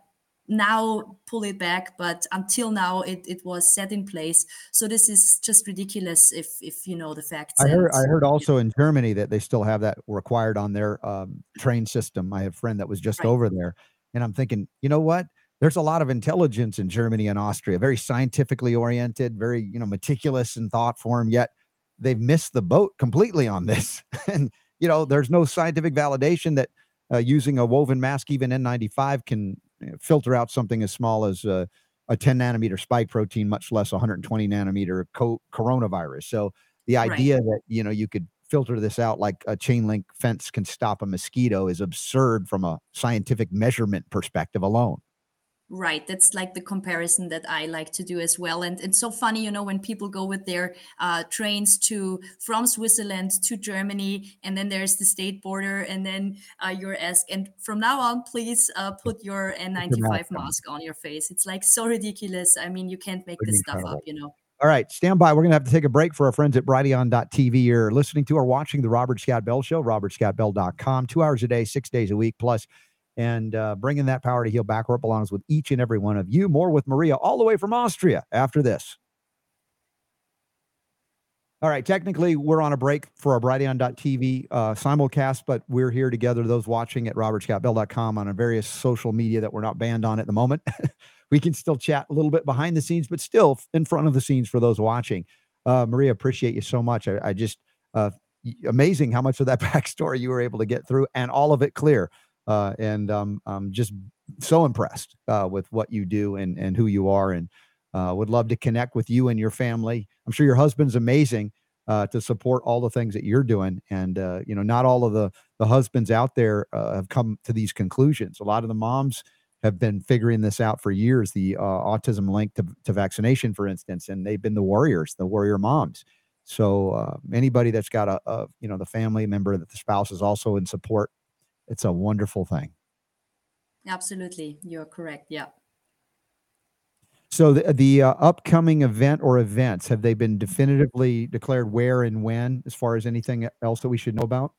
now pull it back but until now it, it was set in place so this is just ridiculous if if you know the facts i heard i heard also in germany that they still have that required on their um, train system i have a friend that was just right. over there and i'm thinking you know what there's a lot of intelligence in germany and austria very scientifically oriented very you know meticulous in thought form yet they've missed the boat completely on this. and you know, there's no scientific validation that uh, using a woven mask, even N95, can filter out something as small as uh, a 10 nanometer spike protein, much less 120 nanometer co- coronavirus. So the idea right. that you know you could filter this out like a chain link fence can stop a mosquito is absurd from a scientific measurement perspective alone. Right. That's like the comparison that I like to do as well. And it's so funny, you know, when people go with their uh, trains to from Switzerland to Germany, and then there's the state border, and then uh, you're asked, and from now on, please uh, put your N95 mask on your face. It's like so ridiculous. I mean, you can't make this stuff up, you know. All right, stand by. We're going to have to take a break for our friends at Brighteon.tv. You're listening to or watching the Robert Scott Bell Show, robertscottbell.com, two hours a day, six days a week, plus and uh, bringing that power to heal back where it belongs with each and every one of you. More with Maria all the way from Austria after this. All right, technically, we're on a break for our Brighteon.tv uh, simulcast, but we're here together, those watching at robertscottbell.com on various social media that we're not banned on at the moment. we can still chat a little bit behind the scenes, but still in front of the scenes for those watching. Uh, Maria, appreciate you so much. I, I just, uh, amazing how much of that backstory you were able to get through and all of it clear uh, and um, I'm just so impressed uh, with what you do and and who you are, and uh, would love to connect with you and your family. I'm sure your husband's amazing uh, to support all the things that you're doing, and uh, you know, not all of the the husbands out there uh, have come to these conclusions. A lot of the moms have been figuring this out for years. The autism link to, to vaccination, for instance, and they've been the warriors, the warrior moms. So anybody that's got a, a you know the family member that the spouse is also in support it's a wonderful thing. Absolutely, you're correct. Yeah. So the the uh, upcoming event or events have they been definitively declared where and when, as far as anything else that we should know about?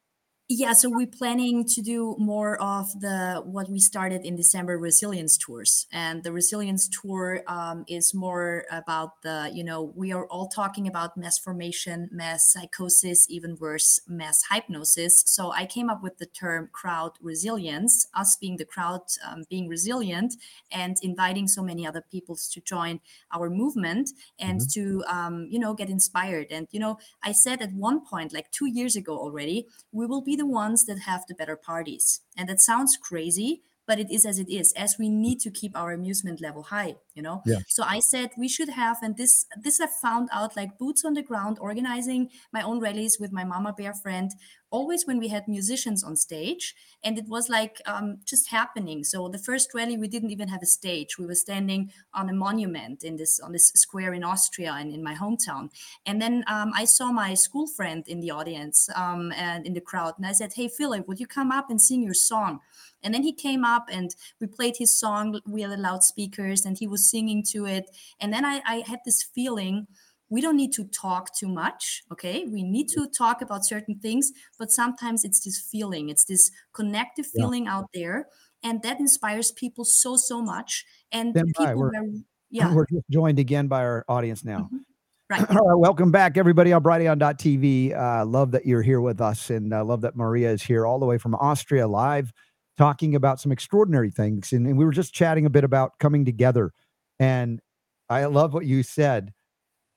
Yeah, so we're planning to do more of the what we started in December resilience tours, and the resilience tour um, is more about the you know we are all talking about mass formation, mass psychosis, even worse, mass hypnosis. So I came up with the term crowd resilience, us being the crowd, um, being resilient, and inviting so many other people to join our movement and mm-hmm. to um, you know get inspired. And you know I said at one point, like two years ago already, we will be the ones that have the better parties. And that sounds crazy, but it is as it is as we need to keep our amusement level high you know? Yeah. so i said we should have and this this i found out like boots on the ground organizing my own rallies with my mama bear friend always when we had musicians on stage and it was like um, just happening. So the first rally we didn't even have a stage. We were standing on a monument in this on this square in austria and in my hometown. And then um, i saw my school friend in the audience um, and in the crowd and i said hey philip would you come up and sing your song and then he came up and we played his song via the loudspeakers and he was singing to it and then i, I had this feeling we don't need to talk too much okay we need to talk about certain things but sometimes it's this feeling it's this connective feeling yeah. out there and that inspires people so so much and Stand people we're, are, yeah we're just joined again by our audience now mm-hmm. Right. All right. Welcome back, everybody on Brighteon.tv. Uh, love that you're here with us and uh, love that Maria is here all the way from Austria live talking about some extraordinary things. And, and we were just chatting a bit about coming together. And I love what you said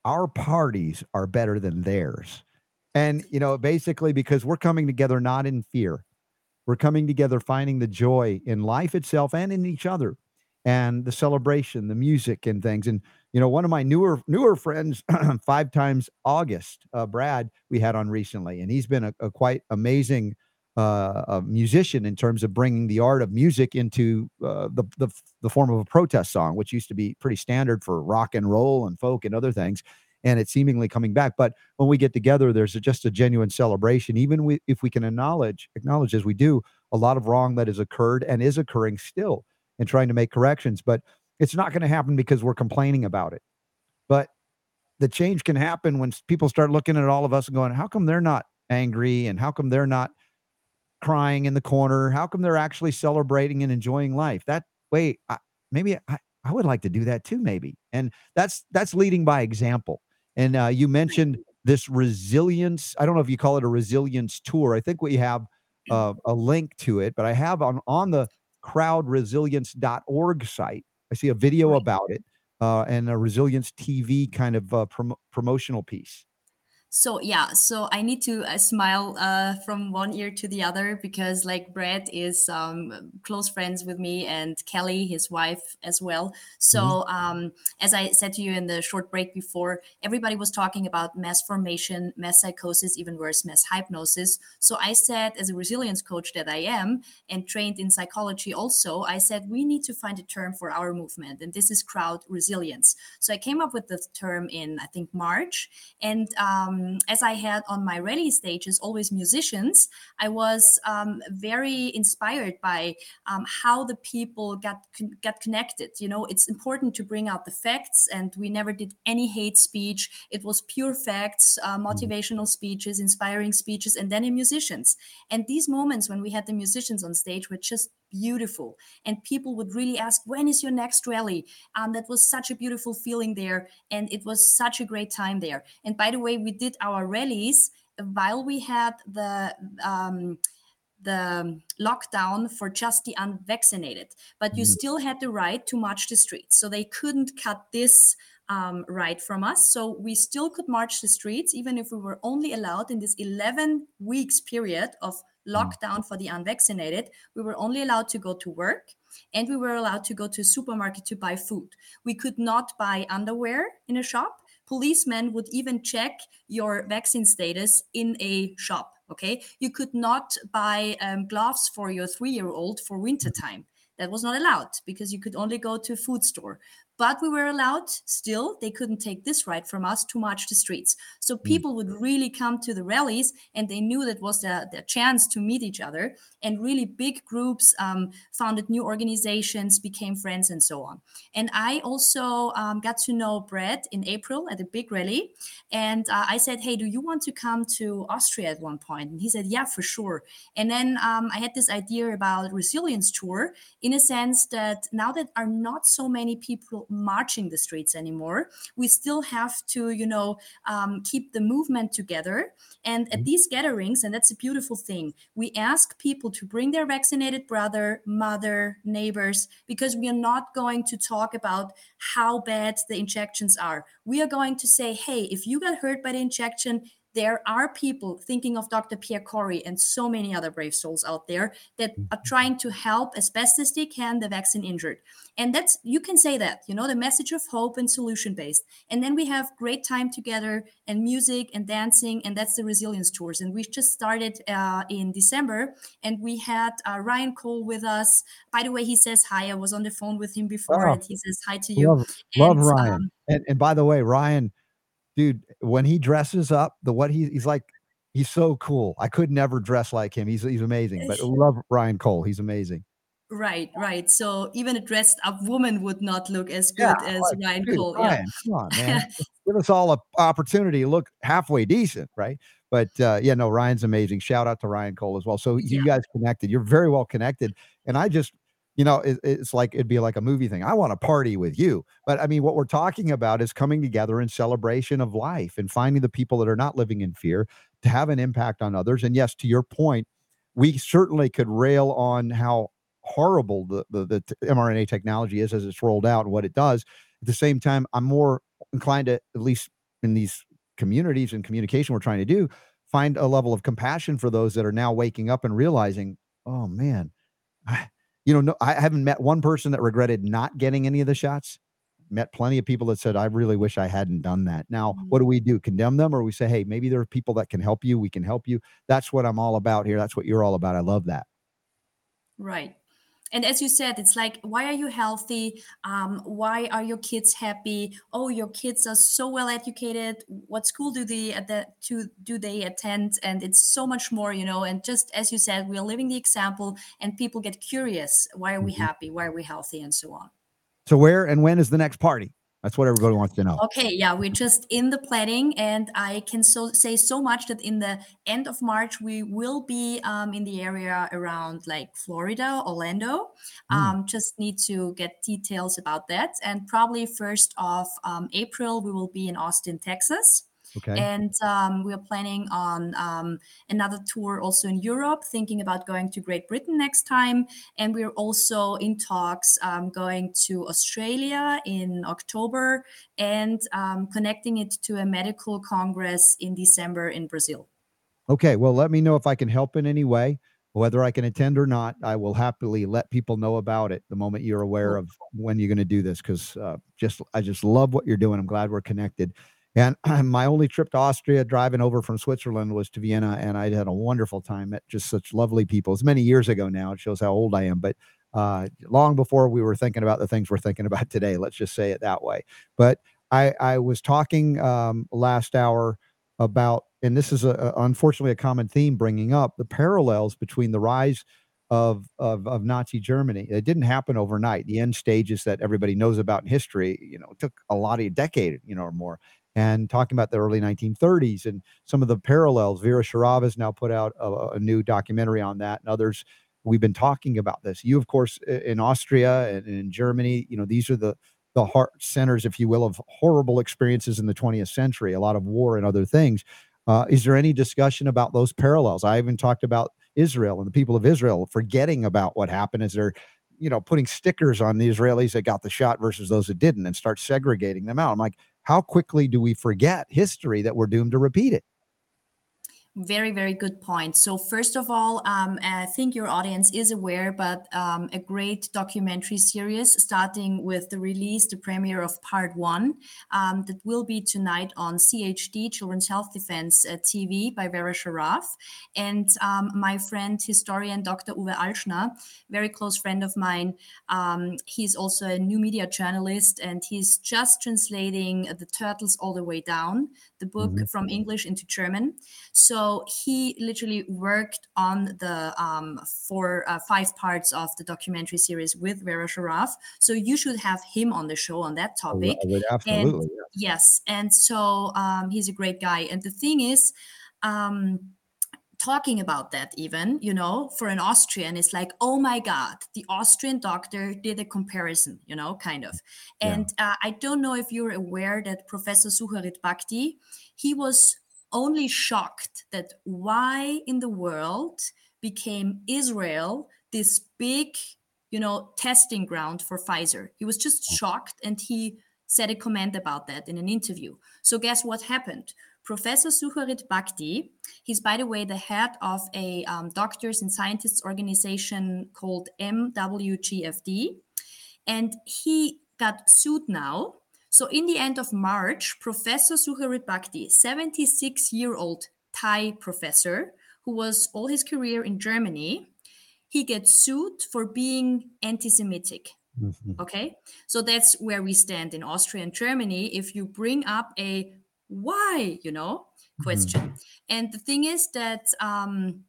our parties are better than theirs. And, you know, basically because we're coming together not in fear, we're coming together finding the joy in life itself and in each other and the celebration, the music and things. And, you know, one of my newer, newer friends, five times August, uh, Brad, we had on recently, and he's been a, a quite amazing uh, a musician in terms of bringing the art of music into uh, the, the the form of a protest song, which used to be pretty standard for rock and roll and folk and other things. And it's seemingly coming back. But when we get together, there's a, just a genuine celebration. Even we, if we can acknowledge acknowledge as we do a lot of wrong that has occurred and is occurring still, and trying to make corrections. But it's not going to happen because we're complaining about it. But the change can happen when people start looking at all of us and going, "How come they're not angry? And how come they're not?" Crying in the corner? How come they're actually celebrating and enjoying life? That way, I, maybe I, I would like to do that too, maybe. And that's that's leading by example. And uh, you mentioned this resilience. I don't know if you call it a resilience tour. I think we have uh, a link to it, but I have on on the crowdresilience.org site. I see a video about it uh, and a resilience TV kind of uh, prom- promotional piece. So yeah so i need to uh, smile uh, from one ear to the other because like brad is um, close friends with me and kelly his wife as well. So mm-hmm. um, as i said to you in the short break before everybody was talking about mass formation mass psychosis even worse mass hypnosis. So i said as a resilience coach that i am and trained in psychology also i said we need to find a term for our movement and this is crowd resilience. So i came up with the term in i think march. And um, um, as I had on my rally stages always musicians, I was um, very inspired by um, how the people got con- got connected. You know, it's important to bring out the facts, and we never did any hate speech. It was pure facts, uh, mm-hmm. motivational speeches, inspiring speeches, and then in musicians. And these moments when we had the musicians on stage were just beautiful and people would really ask when is your next rally um, that was such a beautiful feeling there and it was such a great time there and by the way we did our rallies while we had the um, the lockdown for just the unvaccinated but you mm-hmm. still had the right to march the streets so they couldn't cut this um, right from us. So we still could march the streets, even if we were only allowed in this 11 weeks period of Mm. Lockdown for the unvaccinated, we were only allowed to go to work and we were allowed to go to a supermarket to buy food. We could not buy underwear in a shop. Policemen would even check your vaccine status in a shop. Okay. You could not buy um, gloves for your three year old for winter time. That was not allowed because you could only go to a food store but we were allowed still they couldn't take this right from us to march the streets. So mm. people would really come to the rallies and they knew that was their, their chance to meet each other. And really big groups um, founded new organizations became friends and so on. And i also um, got to know brad in april at a big rally. And uh, i said hey do you want to come to austria at one point? point? And he said yeah for sure. And then um, i had this idea about resilience tour in a sense that now that are not so many people marching the streets anymore. We still have to, you know, um, keep the movement together. And at mm-hmm. these gatherings, and that's a beautiful thing, we ask people to bring their vaccinated brother, mother, neighbors, because we are not going to talk about how bad the injections are. We are going to say, hey, if you got hurt by the injection, there are people thinking of Dr. Pierre Kory and so many other brave souls out there that are mm-hmm. trying to help as best as they can the vaccine injured. And that's, you can say that, you know, the message of hope and solution based. And then we have great time together and music and dancing. And that's the resilience tours. And we just started uh, in December and we had uh, Ryan Cole with us. By the way, he says hi. I was on the phone with him before oh, and he says hi to you. Love, and, love Ryan. Um, and, and by the way, Ryan, dude, when he dresses up, the what he, he's like, he's so cool. I could never dress like him. He's he's amazing. But love Ryan Cole. He's amazing. Right, right. So even a dressed up woman would not look as good yeah, as like, Ryan dude, Cole. Ryan, yeah. Come on, man. Give us all an opportunity to look halfway decent, right? But uh, yeah, no, Ryan's amazing. Shout out to Ryan Cole as well. So you guys connected. You're very well connected. And I just you know, it, it's like it'd be like a movie thing. I want to party with you. But I mean, what we're talking about is coming together in celebration of life and finding the people that are not living in fear to have an impact on others. And yes, to your point, we certainly could rail on how horrible the, the, the mRNA technology is as it's rolled out and what it does. At the same time, I'm more inclined to, at least in these communities and communication we're trying to do, find a level of compassion for those that are now waking up and realizing, oh man, I, you know, no, I haven't met one person that regretted not getting any of the shots. Met plenty of people that said, I really wish I hadn't done that. Now, mm-hmm. what do we do? Condemn them or we say, hey, maybe there are people that can help you. We can help you. That's what I'm all about here. That's what you're all about. I love that. Right and as you said it's like why are you healthy? Um, why are your kids happy? Oh your kids are so well educated. What school do they at the to do they attend? And it's so much more you know and just as you said we are living the example and people get curious why are we mm-hmm. happy? Why are we healthy? And so on. So where and when is the next party that's what everybody wants to know. Okay, yeah, we're just in the planning, and I can so say so much that in the end of March we will be um, in the area around like Florida, Orlando. Mm. Um, just need to get details about that, and probably first of um, April we will be in Austin, Texas. Okay. And um, we are planning on um, another tour also in Europe, thinking about going to Great Britain next time. And we're also in talks um, going to Australia in October and um, connecting it to a medical congress in December in Brazil. Okay. Well, let me know if I can help in any way. Whether I can attend or not, I will happily let people know about it the moment you're aware of when you're going to do this. Because uh, just I just love what you're doing. I'm glad we're connected. And my only trip to Austria, driving over from Switzerland, was to Vienna, and I had a wonderful time. Met just such lovely people. It's many years ago now. It shows how old I am, but uh, long before we were thinking about the things we're thinking about today. Let's just say it that way. But I, I was talking um, last hour about, and this is a, a, unfortunately a common theme, bringing up the parallels between the rise of, of of Nazi Germany. It didn't happen overnight. The end stages that everybody knows about in history, you know, took a lot of a decade, you know, or more and talking about the early 1930s and some of the parallels. Vera Sharav has now put out a, a, new documentary on that, and others. We've been talking about this. You, of course, in Austria and in Germany, you know, these are the the heart centers, if you will, of horrible experiences in the 20th century, a lot of war and other things. Uh, is there any discussion about those parallels? I even talked about Israel and the people of Israel forgetting about what happened as they're, you know, putting stickers on the Israelis that got the shot versus those that didn't and start segregating them out. I'm like, how quickly do we forget history that we're doomed to repeat it? Very, very good point. So, first of all, um, I think your audience is aware, but um, a great documentary series starting with the release, the premiere of part one, um, that will be tonight on CHD, Children's Health Defense uh, TV by Vera Sharav. And um, my friend, historian Dr. Uwe Alschner, very close friend of mine, um, he's also a new media journalist and he's just translating The Turtles All the Way Down, the book mm-hmm. from English into German. So he literally worked on the um, four, uh, five parts of the documentary series with Vera Sharav. So you should have him on the show on that topic. Would, absolutely. And, yes. And so um, he's a great guy. And the thing is, um, talking about that even you know for an austrian it's like oh my god the austrian doctor did a comparison you know kind of and yeah. uh, i don't know if you're aware that professor sucharit bhakdi he was only shocked that why in the world became israel this big you know testing ground for pfizer he was just oh. shocked and he said a comment about that in an interview so guess what happened Professor Sucharit Bhakdi, he's by the way the head of a um, doctors and scientists organization called MWGFD, and he got sued now. So in the end of March, Professor Sucharit Bhakdi, 76 year old Thai professor who was all his career in Germany, he gets sued for being anti-Semitic. Mm-hmm. Okay, so that's where we stand in Austria and Germany. If you bring up a why you know question mm-hmm. and the thing is that um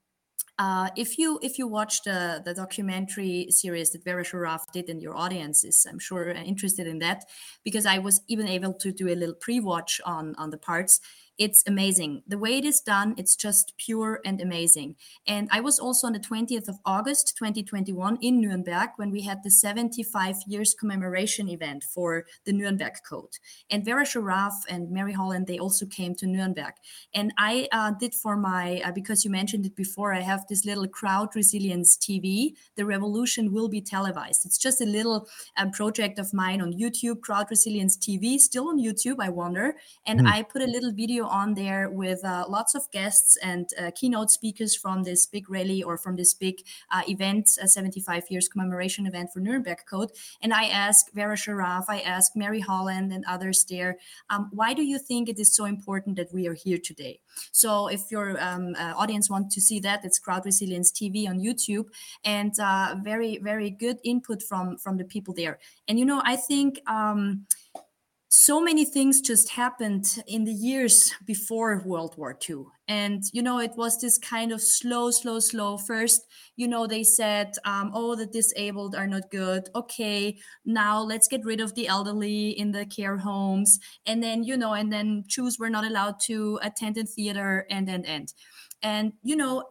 uh, if you if you watch the the documentary series that Vera Sharav did and your audience is I'm sure interested in that because I was even able to do a little pre-watch on on the parts it's amazing. The way it is done, it's just pure and amazing. And I was also on the 20th of August 2021 in Nuremberg when we had the 75 years commemoration event for the Nuremberg Code. And Vera Sharav and Mary Holland, they also came to Nuremberg. And I uh, did for my, uh, because you mentioned it before, I have this little crowd resilience TV. The revolution will be televised. It's just a little um, project of mine on YouTube, Crowd Resilience TV, still on YouTube, I wonder. And mm. I put a little video on there with uh, lots of guests and uh, keynote speakers from this big rally or from this big uh, event, a 75 years commemoration event for Nuremberg Code. And I asked Vera Sharav, I asked Mary Holland and others there, um, why do you think it is so important that we are here today? So if your um, uh, audience want to see that, it's Crowd Resilience TV on YouTube, and uh, very very good input from from the people there. And you know, I think. Um, so many things just happened in the years before World War II. And, you know, it was this kind of slow, slow, slow. First, you know, they said, um, oh, the disabled are not good. Okay, now let's get rid of the elderly in the care homes. And then, you know, and then Jews were not allowed to attend in theater and, and, and. And, you know,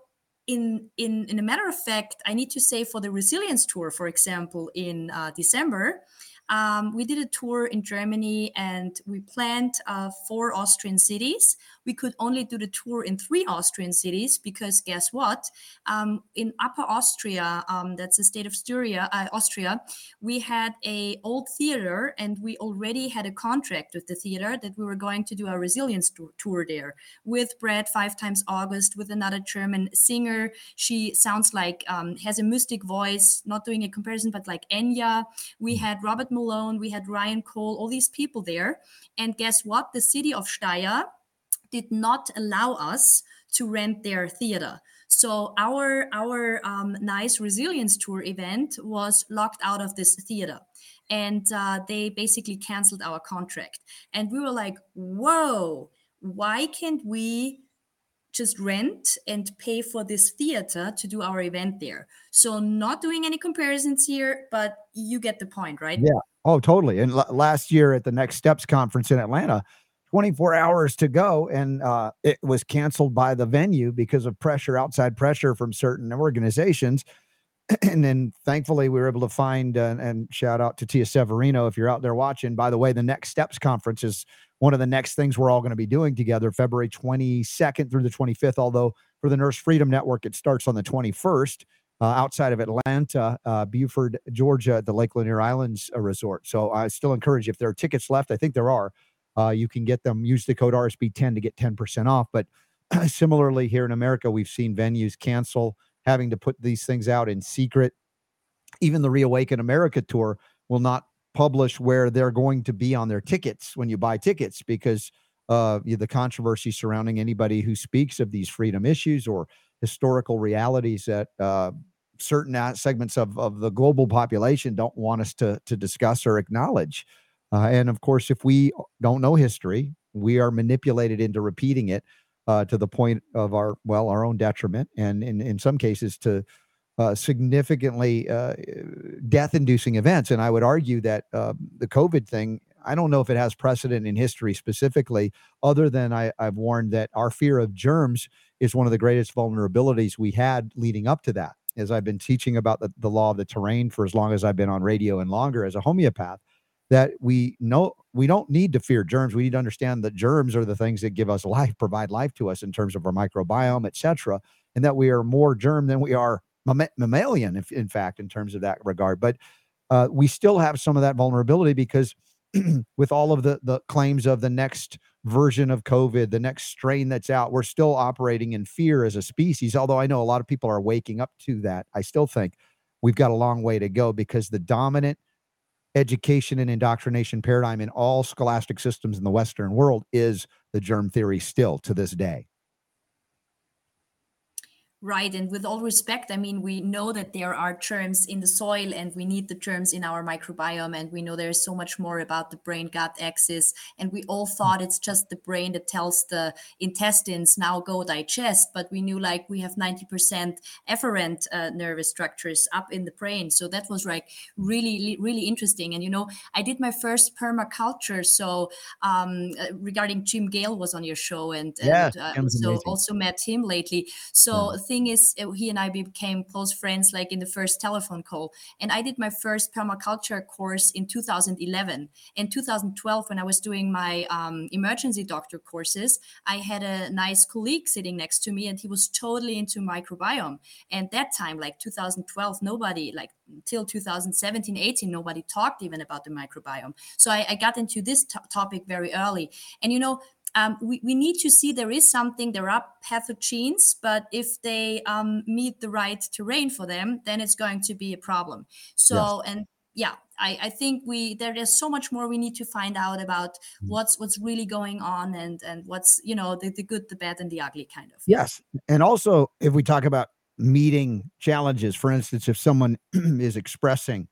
in, in, in a matter of fact, I need to say for the resilience tour, for example, in uh, December, um, we did a tour in Germany and we planned uh, four Austrian cities. We could only do the tour in three Austrian cities because guess what? Um, in Upper Austria, um, that's the state of Styria, uh, Austria, we had a old theater and we already had a contract with the theater that we were going to do a resilience tour, tour there with Brad Five Times August, with another German singer. She sounds like um, has a mystic voice. Not doing a comparison, but like Enya. We had Robert Malone, we had Ryan Cole, all these people there. And guess what? The city of Steyr did not allow us to rent their theater. So our our um, nice resilience tour event was locked out of this theater, and uh, they basically canceled our contract. And we were like, "Whoa! Why can't we just rent and pay for this theater to do our event there?" So not doing any comparisons here, but you get the point, right? Yeah. Oh, totally. And l- last year at the Next Steps conference in Atlanta, 24 hours to go and uh, it was canceled by the venue because of pressure outside pressure from certain organizations. And then thankfully we were able to find uh, and shout out to tia severino if you're out there watching. By the way the next steps conference is one of the next things we're all going to be doing together february 22nd through the 25th although for the nurse freedom network it starts on the 21st uh, outside of atlanta uh, buford georgia at the lake lanier islands uh, resort. So i still encourage if there are tickets left i think there are uh, you can get them. Use the code RSB10 to get 10% off. But similarly, here in America, we've seen venues cancel, having to put these things out in secret. Even the Reawaken America tour will not publish where they're going to be on their tickets when you buy tickets because uh, the controversy surrounding anybody who speaks of these freedom issues or historical realities that uh, certain segments of, of the global population don't want us to, to discuss or acknowledge. Uh, and of course, if we don't know history, we are manipulated into repeating it uh, to the point of our, well, our own detriment, and in, in some cases to uh, significantly uh, death inducing events. And I would argue that uh, the COVID thing, I don't know if it has precedent in history specifically, other than I, I've warned that our fear of germs is one of the greatest vulnerabilities we had leading up to that. As I've been teaching about the, the law of the terrain for as long as I've been on radio and longer as a homeopath, that we know we don't need to fear germs. We need to understand that germs are the things that give us life, provide life to us in terms of our microbiome, etc., and that we are more germ than we are mammalian, if in fact, in terms of that regard. But uh, we still have some of that vulnerability because with all of the the claims of the next version of COVID, the next strain that's out, we're still operating in fear as a species. Although I know a lot of people are waking up to that, I still think we've got a long way to go because the dominant education and indoctrination paradigm in all scholastic systems in the Western world is the germ theory still to this day. Right. And with all respect, I mean, we know that there are germs in the soil and we need the germs in our microbiome. And we know there's so much more about the brain gut axis. And we all thought it's just the brain that tells the intestines now go digest. But we knew like we have 90% efferent uh, nervous structures up in the brain. So that was like really, really interesting. And, you know, I did my first permaculture. So um, uh, regarding Jim Gale was on your show and, and uh, so amazing. also met him lately. So, yeah thing is, uh, he and I became close friends like in the first telephone call. And I did my first permaculture course in 2011. In 2012, when I was doing my um, emergency doctor courses, I had a nice colleague sitting next to me, and he was totally into microbiome. And that time, like 2012, nobody, like until 2017, 18, nobody talked even about the microbiome. So I, I got into this t- topic very early. And you know, um, we, we need to see there is something, there are pathogens, but if they um, meet the right terrain for them, then it's going to be a problem. So, yes. and yeah, I, I think we there is so much more we need to find out about mm. what's what's really going on and and what's you know the, the good, the bad, and the ugly kind of. Yes, and also if we talk about meeting challenges, for instance, if someone is expressing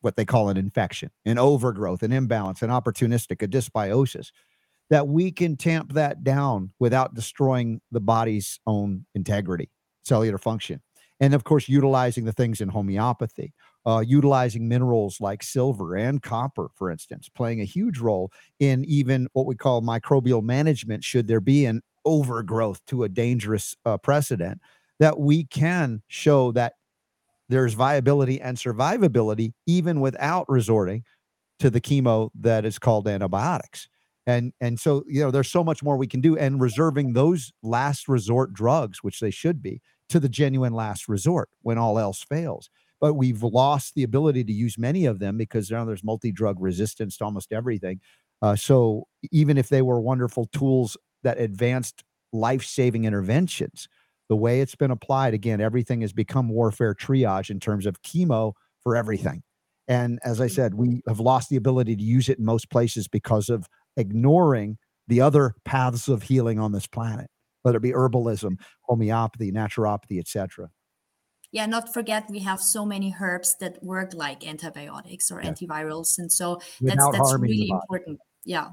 what they call an infection, an overgrowth, an imbalance, an opportunistic, a dysbiosis, that we can tamp that down without destroying the body's own integrity, cellular function. And of course, utilizing the things in homeopathy, uh, utilizing minerals like silver and copper, for instance, playing a huge role in even what we call microbial management, should there be an overgrowth to a dangerous uh, precedent, that we can show that there's viability and survivability even without resorting to the chemo that is called antibiotics. And and so you know there's so much more we can do and reserving those last resort drugs which they should be to the genuine last resort when all else fails. But we've lost the ability to use many of them because now there's multi-drug resistance to almost everything. Uh, so even if they were wonderful tools that advanced life-saving interventions, the way it's been applied, again, everything has become warfare triage in terms of chemo for everything. And as I said, we have lost the ability to use it in most places because of ignoring the other paths of healing on this planet, whether it be herbalism, homeopathy, naturopathy, etc. Yeah, not forget we have so many herbs that work like antibiotics or Yes. antivirals, and so that's Without that's the really important. Yeah.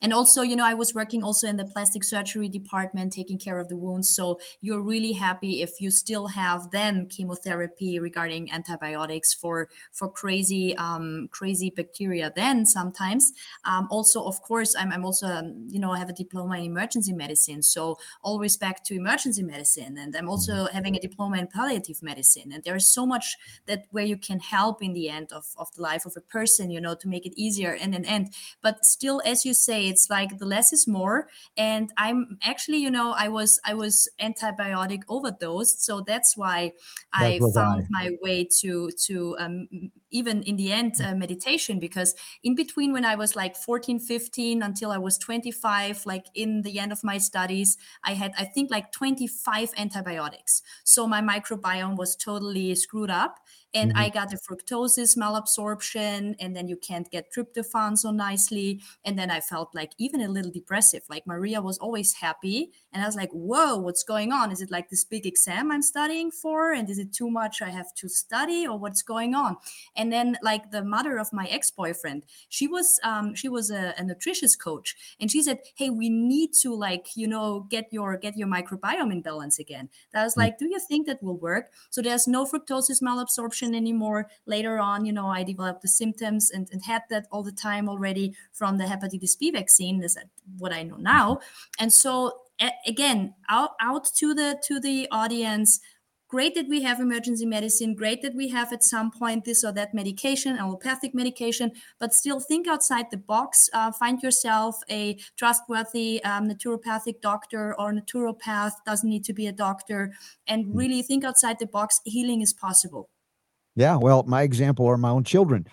And also, you know, I was working also in the plastic surgery department, taking care of the wounds. So you're really happy if you still have then chemotherapy regarding antibiotics for for crazy um, crazy bacteria. Then sometimes, um, also of course, I'm I'm also um, you know I have a diploma in emergency medicine. So all respect to emergency medicine, and I'm also having a diploma in palliative medicine. And there's so much that where you can help in the end of of the life of a person, you know, to make it easier and and and but still as you say it's like the less is more and i'm actually you know i was i was antibiotic overdosed so that's why i That was found I. my way to to um, even in the end uh, meditation because in between when i was like 14 15 until i was 25 like in the end of my studies i had i think like 25 antibiotics so my microbiome was totally screwed up and Mhm. I got the fructosis malabsorption, and then you can't get tryptophan so nicely. And then I felt like even a little depressive. Like Maria was always happy, and I was like, "Whoa, what's going on? Is it like this big exam I'm studying for? And is it too much I have to study, or what's going on?" And then like the mother of my ex boyfriend, she was um, she was a, a nutritious coach, and she said, "Hey, we need to like you know get your get your microbiome in balance again." That was Mm. like, "Do you think that will work?" So there's no fructosis malabsorption anymore. Later on, you know, I developed the symptoms and, and had that all the time already from the hepatitis B vaccine. Is what I know now. And so again, out out to the to the audience. Great that we have emergency medicine. Great that we have at some point this or that medication, allopathic medication. But still, think outside the box. Uh, find yourself a trustworthy um, naturopathic doctor or naturopath. Doesn't need to be a doctor and Mm. really think outside the box. Healing is possible. Yeah, well, my example are my own children.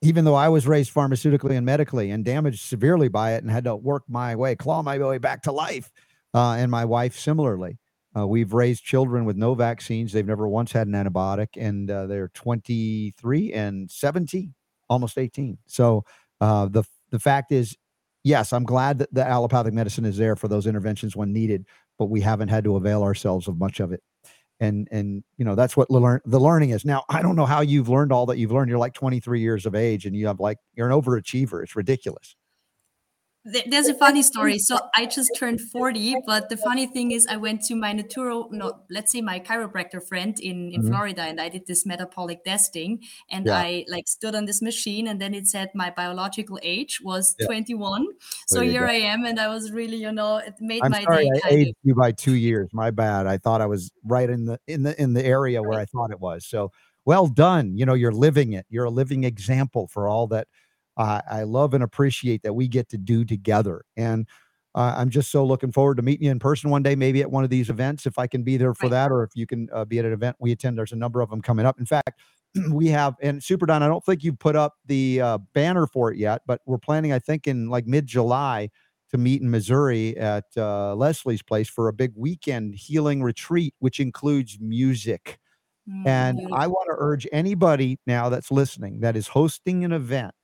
Even though I was raised pharmaceutically and medically and damaged severely by it and had to work my way, claw my way back to life, uh, and my wife similarly. Uh, we've raised children with no vaccines. They've never once had an antibiotic, and uh, they're 23 and 17, almost 18. So uh, the the fact is, yes, I'm glad that the allopathic medicine is there for those interventions when needed, but we haven't had to avail ourselves of much of it. And and you know that's what the learn the learning is. Now i don't know how you've learned all that you've learned. You're like 23 years of age and you have like you're an overachiever. It's ridiculous There's a funny story. So I just turned 40, but the funny thing is I went to my naturo, no, let's say my chiropractor friend in, in Mhm. Florida and I did this metabolic testing and Yeah. I like stood on this machine and then it said my biological age was Yeah. 21. So here go. I am and I was really, you know, it made i'm my sorry day i aged you by two years my bad i thought i was right in the in the in the area where i thought it was so well done you know you're living it you're a living example for all that uh, i love and appreciate that we get to do together and uh, i'm just so looking forward to meeting you in person one day maybe at one of these events if i can be there for Right. that or if you can uh, be at an event we attend there's a number of them coming up in fact we have and super don i don't think you've put up the uh, banner for it yet but we're planning i think in like mid-july to meet in missouri at uh, leslie's place for a big weekend healing retreat which includes music Mm, and. I want to urge anybody now that's listening that is hosting an event,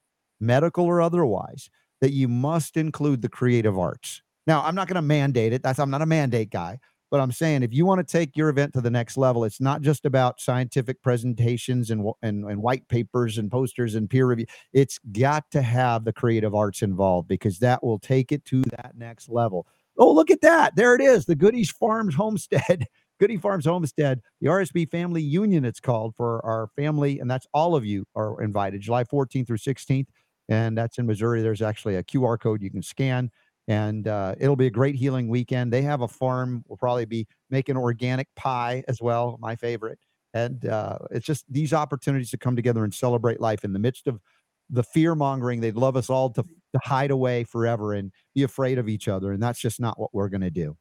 medical or otherwise, that you must include the creative arts. Now, I'm not going to mandate it. That's I'm not a mandate guy, but I'm saying if you want to take your event to the next level, it's not just about scientific presentations and and, and white papers and posters and peer review. It's got to have the creative arts involved because that will take it to that next level. Oh, look at that. There it is. The Goodies Farms Homestead. Goody Farms Homestead, the RSB Family Union, it's called for our family, and that's all of you are invited, July 14th through 16th, and that's in Missouri. There's actually a QR code you can scan, and uh, it'll be a great healing weekend. They have a farm. We'll probably be making organic pie as well, my favorite. And uh, it's just these opportunities to come together and celebrate life in the midst of the fear mongering. They'd love us all to, to hide away forever and be afraid of each other. And that's just not what we're going to do.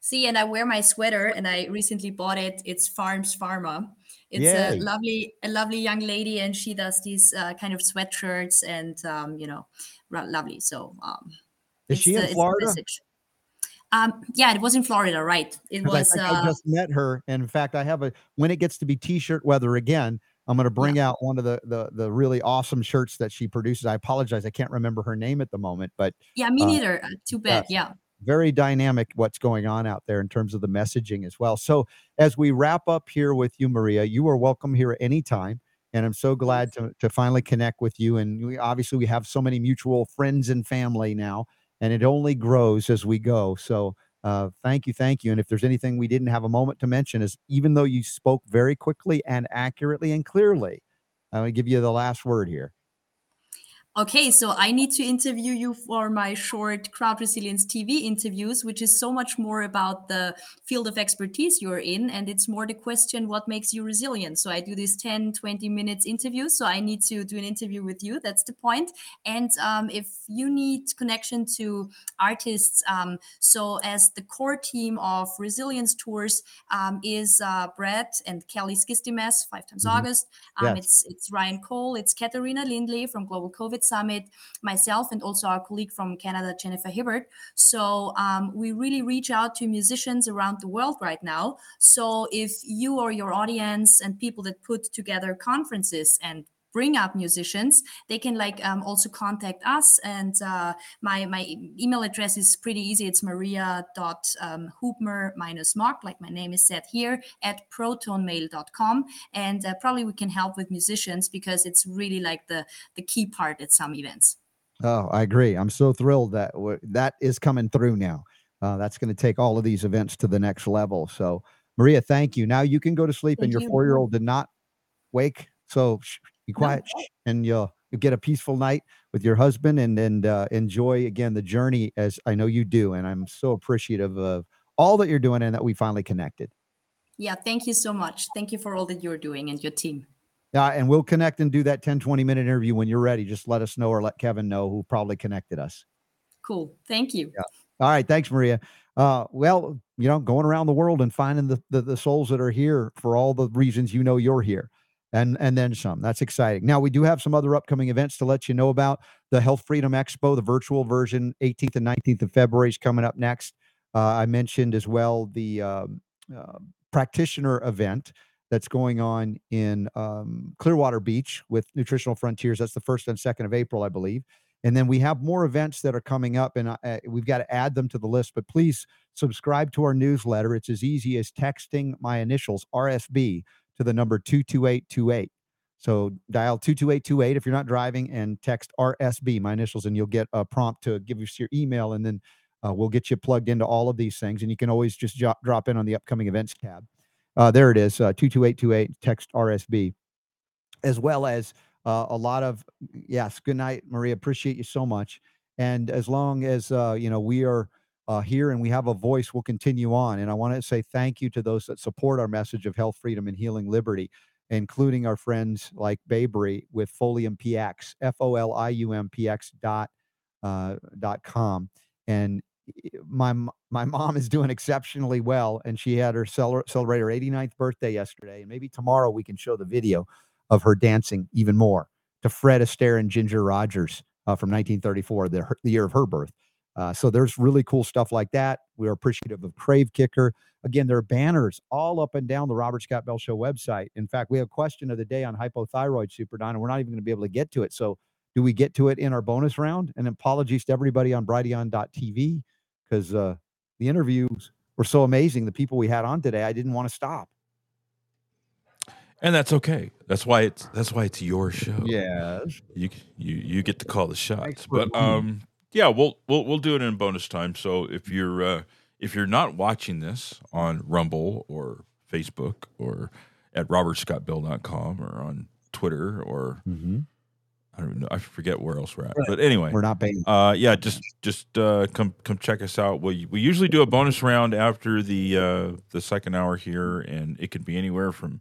See, and I wear my sweater, and I recently bought it. It's Farms Pharma. It's Yay. a lovely, a lovely young lady, and she does these uh, kind of sweatshirts, and um, you know, lovely. So, um, Is she in the Florida? Um, yeah, it was in Florida, right? It I was. think Uh, I just met her, and in fact, I have a. When it gets to be T-shirt weather again, I'm going to bring out one of the the the really awesome shirts that she produces. I apologize, I can't remember her name at the moment, but yeah, me uh, neither. Uh, Too bad. yes. Yeah. Very dynamic what's going on out there in terms of the messaging as well. So as we wrap up here with you, Maria, you are welcome here at any time. And I'm so glad to, to finally connect with you. And we obviously we have so many mutual friends and family now, and it only grows as we go. So uh, thank you, thank you. And if there's anything we didn't have a moment to mention, is even though you spoke very quickly and accurately and clearly, I'm gonna give you the last word here. Okay, so I need to interview you for my short crowd resilience TV interviews, which is so much more about the field of expertise you're in. And it's more the question, what makes you resilient? So I do these 10, 20 minutes interviews. So I need to do an interview with you. That's the point. And um, if you need connection to artists, um, so as the core team of resilience tours um, is uh, Brad and Kelly Skistimes, five times Mhm. August. Um, Yes. It's it's Ryan Cole, it's Katharina Lindley from Global COVID Summit, myself, and also our colleague from Canada, Jennifer Hibberd. So um, we really reach out to musicians around the world right now. So if you or your audience and people that put together conferences and bring up musicians they can like um, also contact us and uh, my my email address is pretty easy it's maria dot um, hubmer minus mark like my name is said here at protonmail.com and uh, probably we can help with musicians because it's really like the the key part at some events Oh, I agree. I'm so thrilled that w- that is coming through now. Uh, that's going to take all of these events to the next level. So, Maria, thank you. Now you can go to sleep, and your you. four year old did not wake. So shh, be quiet, shh, and you'll you get a peaceful night with your husband, and and uh, enjoy again the journey as I know you do. And I'm so appreciative of all that you're doing, and that we finally connected. yeah thank you so much thank you for all that you're doing and your team Uh, and we'll connect and do that 10, 20 minute interview when you're ready. Just let us know or let Kevin know who probably connected us. cool thank you Yeah. All right, thanks, Maria. Uh, well, you know, going around the world and finding the, the the souls that are here for all the reasons you know you're here, and and then some. That's exciting. Now we do have some other upcoming events to let you know about. The Health Freedom Expo, the virtual version, 18th and 19th of February is coming up next. Uh, I mentioned as well the um, uh, practitioner event that's going on in um, Clearwater Beach with Nutritional Frontiers. That's the first and second of April, I believe. And then we have more events that are coming up, and uh, we've got to add them to the list. But please subscribe to our newsletter. It's as easy as texting my initials, RSB, to the number 22828. So dial 22828 if you're not driving and text RSB, my initials, and you'll get a prompt to give us your email. And then uh, we'll get you plugged into all of these things. And you can always just jo- drop in on the upcoming events tab. Uh, there it is, uh, 22828, text RSB, as well as uh, a lot of yes. Good night, Maria. Appreciate you so much. And as long as uh, you know we are uh, here and we have a voice, we'll continue on. And I want to say thank you to those that support our message of health, freedom, and healing liberty, including our friends like Babery with Folium PX, F O L I U M P X dot uh, dot com. And my my mom is doing exceptionally well, and she had her cele- celebrate her 89th birthday yesterday. And maybe tomorrow we can show the video of her dancing even more to Fred Astaire and Ginger Rogers uh, from 1934, the, the year of her birth. Uh, so there's really cool stuff like that. We are appreciative of Crave Kicker. Again, there are banners all up and down the Robert Scott Bell Show website. In fact, we have a question of the day on hypothyroid super Don, and we're not even going to be able to get to it. So do we get to it in our bonus round? And apologies to everybody on Brighteon.tv because uh, the interviews were so amazing. The people we had on today, I didn't want to stop. and that's okay. That's why it's that's why it's your show. Yes. you you you get to call the shots. But um, yeah, we'll we'll we'll do it in bonus time. So if you're uh, if you're not watching this on Rumble or Facebook or at robertscottbell.com or on Twitter or Mm-hmm. I don't know, I forget where else we're at. But anyway, We're not paying. uh, yeah, just just uh, come come check us out. We we usually do a bonus round after the uh, the second hour here, and it could be anywhere from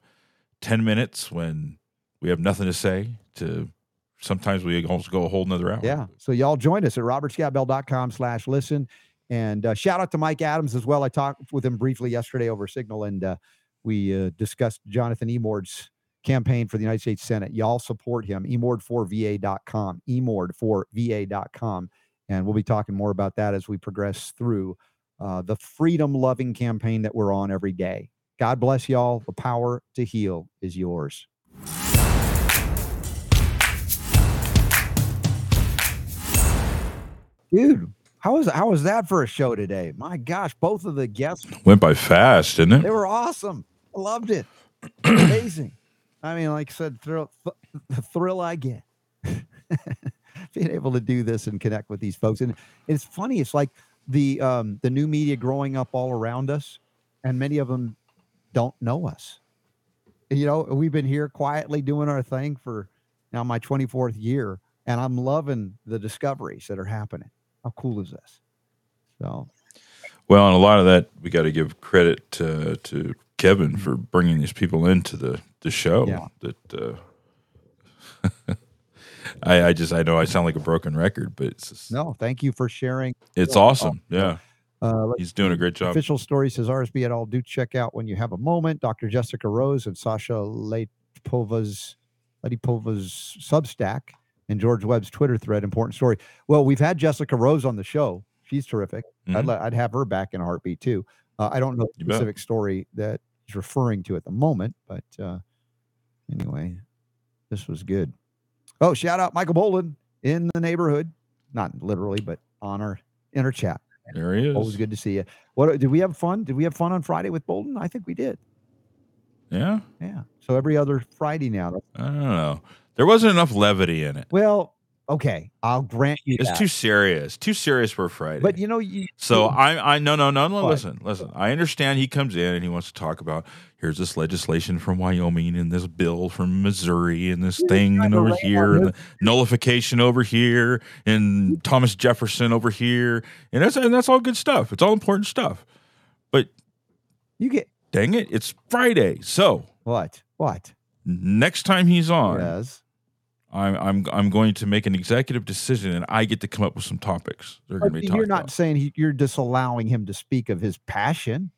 ten minutes when we have nothing to say to sometimes we almost go a whole nother hour. Yeah. So y'all join us at robertscottbell.com slash listen. And uh, shout out to Mike Adams as well. I talked with him briefly yesterday over Signal, and uh, we uh, discussed Jonathan Emord's campaign for the United States Senate. Y'all support him, emord4va.com, emord4va.com. And we'll be talking more about that as we progress through uh, the freedom loving campaign that we're on every day. God bless y'all. The power to heal is yours. Dude, how was how was that for a show today? My gosh, both of the guests Went by fast, didn't it? they were awesome. I loved it. Amazing. I mean, like I said, thrill, th- the thrill I get being able to do this and connect with these folks. And it's funny. It's like the um, the new media growing up all around us, and many of them don't know us. You know, we've been here quietly doing our thing for now my 24th year, and I'm loving the discoveries that are happening. How cool is this? So Well, and a lot of that we got to give credit to, to Kevin for bringing these people into the the show. Yeah. That uh, I I just I know I sound like a broken record, but it's just, no, thank you for sharing. it's Yeah. awesome. Yeah, Uh, he's doing a great job. Official story says RSB et al. Do check out when you have a moment. Dr. Jessica Rose and Sasha Latypova's Latypova's Substack and George Webb's Twitter thread. Important story. Well, we've had Jessica Rose on the show. She's terrific. I'd, Mhm. let, I'd have her back in a heartbeat too. Uh, I don't know the specific story that he's referring to at the moment, but uh, anyway, this was good. Oh, shout out Michael Bolden in the neighborhood, not literally, but on our inner chat. There he is. Always good to see you. What did we have fun? Did we have fun on Friday with Bolden? I think we did. Yeah, Yeah. So every other Friday now. I don't know. There wasn't enough levity in it. Well, okay, I'll grant you It's that. too serious. Too serious for a Friday. but you know, you So I, I, no, no, no, no. Listen, listen. I understand he comes in and he wants to talk about here's this legislation from Wyoming and this bill from Missouri and this thing and over here and the nullification over here and Thomas Jefferson over here and that's and that's all good stuff. It's all important stuff. But you get dang it, it's Friday. So what? What? next time he's on, Yes. I'm I'm I'm going to make an executive decision and I get to come up with some topics. They're going to be you're not about. saying he, you're disallowing him to speak of his passion.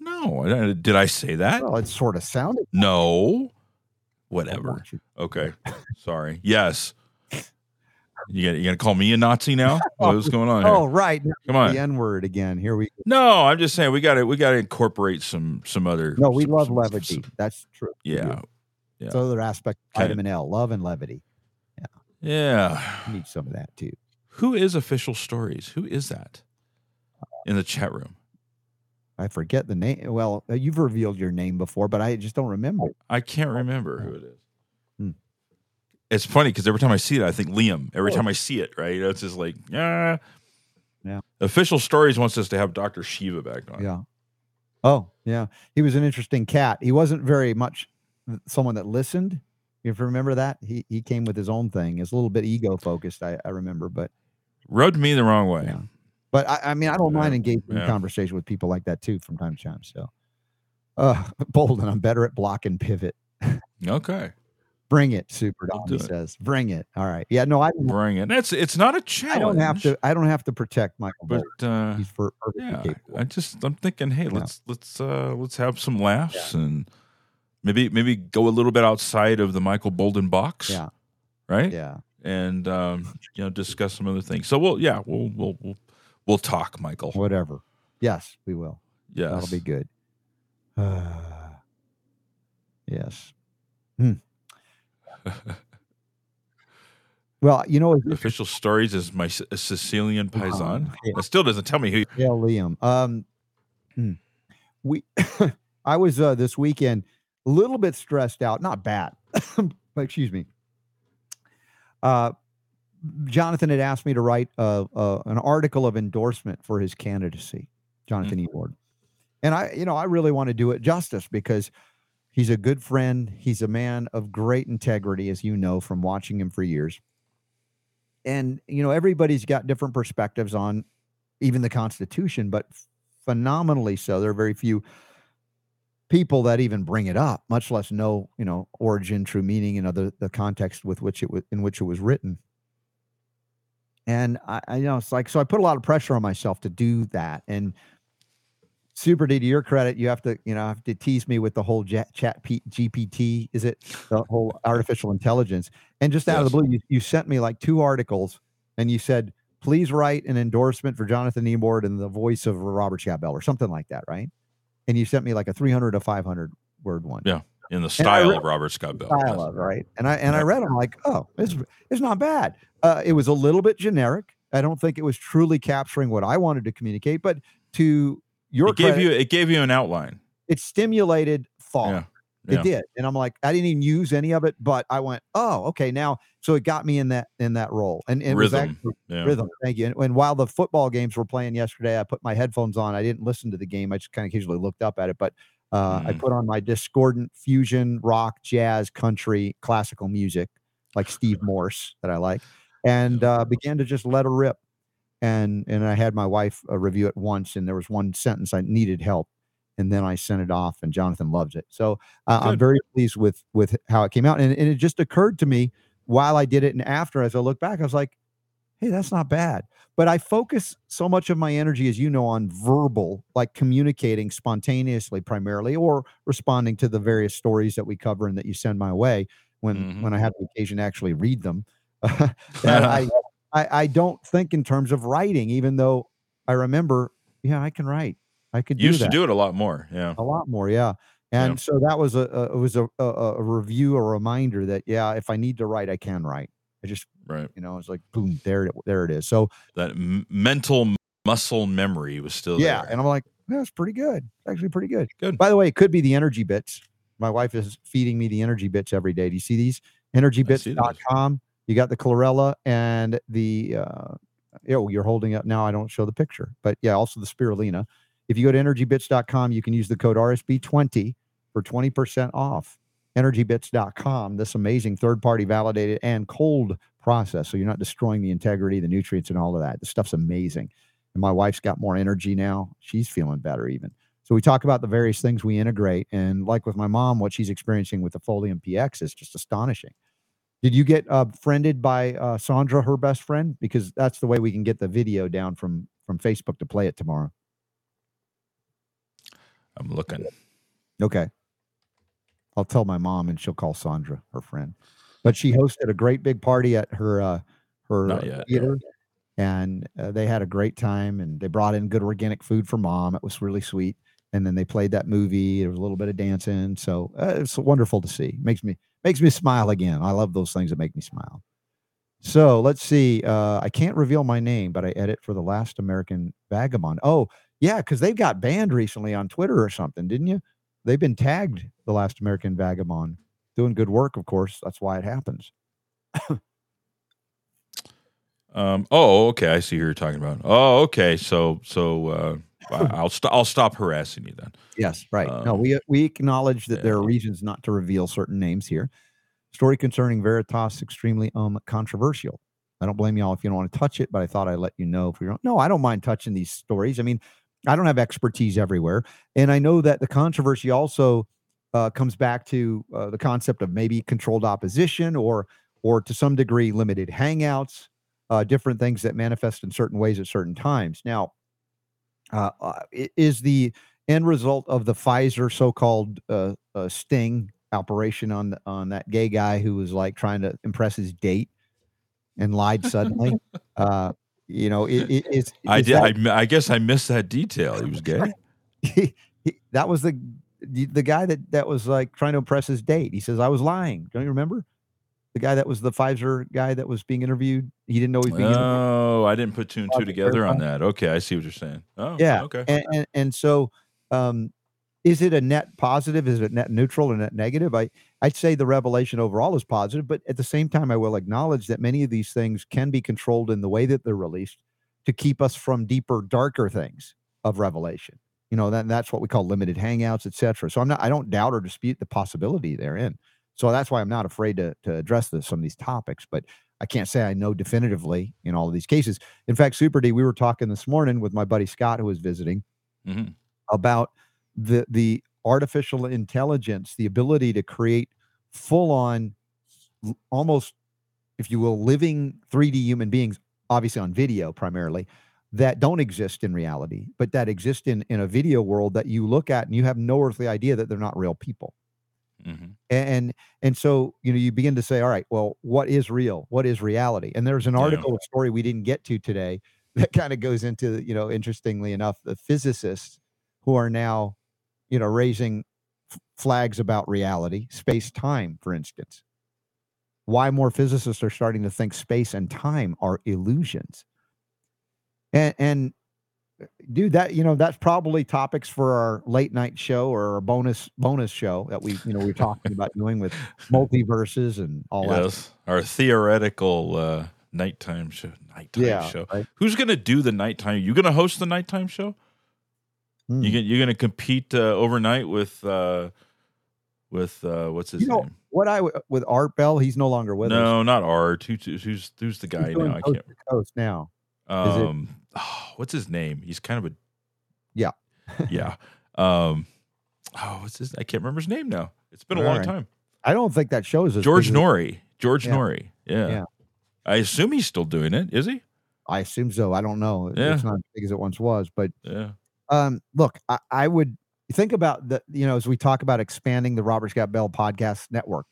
No, did I say that? Well, it sort of sounded. No. Whatever. Okay. Sorry. Yes. You you gonna call me a Nazi now? What's going on here? Oh, right. Come on. The N word again. Here we. No, I'm just saying we got to we got to incorporate some some other. No, we some- love some- levity. some- That's true. Yeah. Yeah. It's other aspect of vitamin L, love and levity. Yeah. You need some of that too. Who is official stories? Who is that in the chat room? I forget the name. Well, uh, you've revealed your name before, but I just don't remember. I can't remember who it is. Hmm. It's funny because every time I see it, I think Liam. Every Oh. time I see it, right? It's just like, yeah. Yeah. Official Stories wants us to have Dr. Shiva back on. Yeah. Oh, yeah. He was an interesting cat. He wasn't very much someone that listened. If you remember that, he he came with his own thing. It's a little bit ego focused. I, I remember, but Rubbed me the wrong way. Yeah. but I, I mean, I don't mind Yeah, engaging in conversation with people like that too from time to time. So, uh, and I'm better at block and pivot. Okay. Bring it, Super Dom. do He says, "Bring it." All right. Yeah. No, I Bring it. That's it's not a challenge. I don't have to. I don't have to protect Michael. But uh, He's for yeah, capable. I just I'm thinking, hey, let's let's uh let's have some laughs and maybe maybe go a little bit outside of the Michael Bolden box. Yeah. Right. Yeah. And um, you know, discuss some other things. So we'll yeah, we'll we'll we'll, we'll talk, Michael. Whatever. Yes, we will. Yes. That'll be good. Uh, yes. Hmm. Well, you know, Official stories is my Sicilian paisan. yeah. That still doesn't tell me who. Yeah, Liam. Um, hmm. we, I was uh, this weekend a little bit stressed out. Not bad, excuse me. Uh, Jonathan had asked me to write uh, uh, an article of endorsement for his candidacy, Jonathan E. Ward, and I, you know, I really want to do it justice because he's a good friend. He's a man of great integrity, as you know from watching him for years. And you know, everybody's got different perspectives on even the Constitution, but phenomenally so. There are very few people that even bring it up, much less know, you know, origin, true meaning, you other the context with which it was in which it was written. And I, I you know, it's like so I put a lot of pressure on myself to do that. And Super D, to your credit, you have to, you know, have to tease me with the whole chat, chat P, GPT. Is it the whole artificial intelligence? And just out of the blue, you, you sent me like two articles, and you said, "Please write an endorsement for Jonathan Emord and the voice of Robert Scott Bell or something like that," right? And you sent me like a 300 to 500 word one. Yeah, in the style read- of Robert Scott Bell. Style yes. of, right? And I and I read them like, oh, it's it's not bad. Uh, it was a little bit generic. I don't think it was truly capturing what I wanted to communicate, but to your It gave credit, you it gave you an outline. it stimulated thought. Yeah. It did. And I'm like, I didn't even use any of it, but I went, oh, okay. Now, so it got me in that in that role. And, and it was Rhythm. Yeah. rhythm. Thank you. And, and while the football games were playing yesterday, I put my headphones on. I didn't listen to the game. I just kind of occasionally looked up at it. But uh, I Mhm. put on my discordant fusion, rock, jazz, country, classical music, like Steve Morse that I like, and uh, began to just let her rip. And and I had my wife uh, review it once, and there was one sentence I needed help, and then I sent it off, and Jonathan loves it. So uh, I'm very pleased with with how it came out, and, and it just occurred to me while I did it, and after as I look back, I was like, hey, that's not bad. But I focus so much of my energy, as you know, on verbal, like communicating spontaneously primarily, or responding to the various stories that we cover and that you send my way when Mhm. when I have the occasion to actually read them. I, I I don't think in terms of writing, even though I remember, yeah, I can write. I could do Used that to do it a lot more. Yeah. a lot more yeah Yeah. and so that was a, a it was a, a a review a reminder that yeah if i need to write i can write i just Right. you know it's like boom there it there it is so That m- mental muscle memory was still yeah there. and i'm like that's pretty good It's actually pretty good Good. by the way it could be the energy bits my wife is feeding me the energy bits every day do you see these energybits.com you got the chlorella and the uh oh you're holding up now i don't show the picture but yeah also the spirulina if you go to energybits.com you can use the code rsb20 for 20% off. energybits.com this amazing third party validated and cold process so you're not destroying the integrity the nutrients and all of that. The stuff's amazing. And my wife's got more energy now. She's feeling better even. So we talk about the various things we integrate and like with my mom what she's experiencing with the folium px is just astonishing. Did you get uh, friended by uh, sandra her best friend? Because that's the way we can get the video down from from facebook to play it tomorrow I'm looking. Okay. I'll tell my mom and she'll call Sandra, her friend. But she hosted a great big party at her uh her Not uh, yet, no. theater and uh, they had a great time and they brought in good organic food for mom. It was really sweet. And then they played that movie. There was a little bit of dancing. So uh, it's wonderful to see. Makes me makes me smile again. I love those things that make me smile. So let's see. Uh, I can't reveal my name, but I edit for the Last American Vagabond. Oh, yeah, because they've got banned recently on Twitter or something, didn't you? They've been tagged the Last American Vagabond, doing good work, of course. That's why it happens. Um, oh, okay. I see who you're talking about. Oh, okay. So, so uh, I'll st- I'll stop harassing you then. Yes, right. no, Um, we we acknowledge that there are reasons not to reveal certain names here. Story concerning Veritas extremely um controversial. I don't blame y'all if you don't want to touch it, but I thought I'd let you know if we don't. No, I don't mind touching these stories. I mean, I don't have expertise everywhere, and I know that the controversy also uh, comes back to uh, the concept of maybe controlled opposition or or to some degree limited hangouts, uh, different things that manifest in certain ways at certain times. Now, uh, uh, is the end result of the Pfizer so-called uh, uh, sting operation on on that gay guy who was like trying to impress his date and lied suddenly. you know, it, it, it's I did. that- I, I guess I missed that detail. He was gay. he, he- that was the the the guy that that was like trying to impress his date. He says I was lying. Don't you remember? The guy that was the Pfizer guy that was being interviewed. He didn't know he was being interviewed. Oh, I didn't put two and two together on that. Okay, I see what you're saying. Oh, Yeah, Okay. And, and and so um is it a net positive? Is it net neutral or net negative? I I'd say the revelation overall is positive, but at the same time, I will acknowledge that many of these things can be controlled in the way that they're released to keep us from deeper, darker things of revelation. You know, that that's what we call limited hangouts, etc. So I'm not I don't doubt or dispute the possibility therein. So that's why I'm not afraid to to address this, some of these topics, but I can't say I know definitively in all of these cases. In fact, Super D, we were talking this morning with my buddy Scott, who was visiting Mhm. about the the artificial intelligence, the ability to create full on, almost, if you will, living 3D human beings, obviously on video primarily, that don't exist in reality, but that exist in, in a video world that you look at and you have no earthly idea that they're not real people. Mhm. And and so you know you begin to say, all right, well, what is real? What is reality? And there's an Yeah. article a story we didn't get to today that kind of goes into you know interestingly enough the physicists who are now you know raising f- flags about reality, space time, for instance. Why more physicists are starting to think space and time are illusions. And and dude, that you know that's probably topics for our late night show or a bonus bonus show that we you know we're talking about doing with multiverses and all that. Yes, our theoretical uh, nighttime show. Nighttime Yeah, show. right. Who's gonna do the nighttime? You gonna host the nighttime show? Hmm. You get you're gonna compete uh, overnight with uh, with uh, what's his You know, name? What I with Art Bell, he's no longer with us. No, not Art. Who, who's who's the guy now? I can't. to coast now. it- Um, oh, what's his name? He's kind of a Yeah. yeah. Um, oh, what's his? I can't remember his name now. It's been a All long right. time. I don't think that shows us George Noory. George Yeah. Noory. Yeah. Yeah. I assume he's still doing it. Is he? I assume so. I don't know. Yeah. It's not as big as it once was, but Yeah. Um, look, I, I would think about the you know as we talk about expanding the Robert Scott Bell podcast network.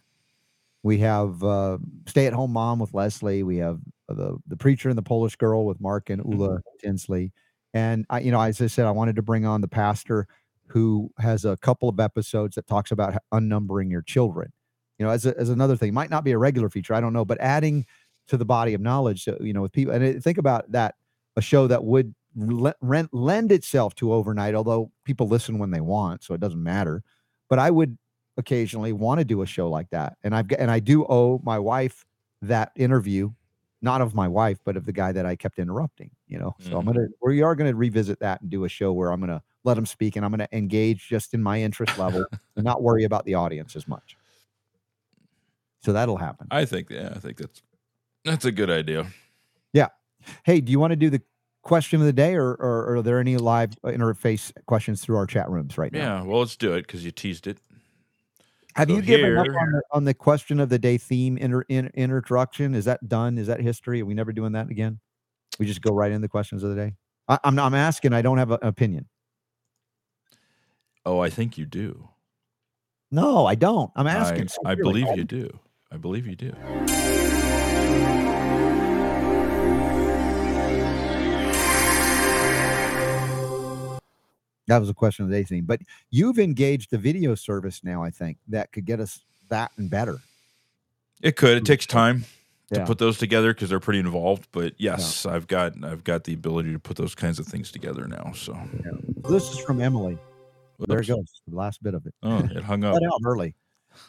We have uh, Stay at Home Mom with Leslie. We have the the preacher and the Polish girl with Mark and Ula Tinsley. And I, you know, as I said, I wanted to bring on the pastor who has a couple of episodes that talks about unnumbering your children. You know, as a, as another thing, might not be a regular feature. I don't know, but adding to the body of knowledge. So, you know, with people and it, think about that a show that would rent, lend itself to overnight, although people listen when they want, so it doesn't matter. But I would occasionally want to do a show like that, and I've got, and I do owe my wife that interview, not of my wife, but of the guy that I kept interrupting. You know, so I'm Mhm. gonna we are gonna revisit that and do a show where I'm gonna let him speak and I'm gonna engage just in my interest level and not worry about the audience as much. So that'll happen. I think. Yeah. I think that's that's a good idea. Yeah. Hey, do you want to do the question of the day, or, or, are there any live uh, interface questions through our chat rooms right now? Yeah. Well, let's do it because you teased it. Have So you given up on the, on the question of the day theme inter, in, introduction? Is that done? Is that history? Are we never doing that again? We just go right into the questions of the day. I, I'm I'm asking. I don't have an opinion. Oh, I think you do. No, I don't. I'm asking. I, I sincerely. believe you do. I believe you do. That was a question of the day theme. But you've engaged a video service now. I think that could get us that and better. It could. It takes time to Yeah. put those together because they're pretty involved. But yes, I've got I've got the ability to put those kinds of things together now. So This is from Emily. There it goes. The last bit of it. Oh, it hung up. Out early,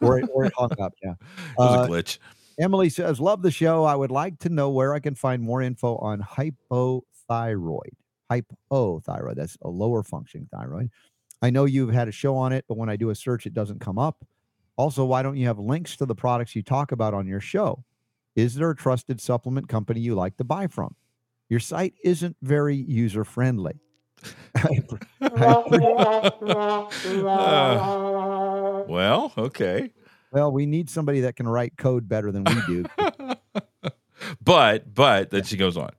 or it, or it hung up. Yeah. It was Uh, a glitch. Emily says, "Love the show. I would like to know where I can find more info on hypothyroid. Hypothyroid. That's a lower functioning thyroid. I know you've had a show on it, but when I do a search, it doesn't come up. Also, why don't you have links to the products you talk about on your show? Is there a trusted supplement company you like to buy from? Your site isn't very user friendly. well, okay. well, we need somebody that can write code better than we do. but but then she goes on.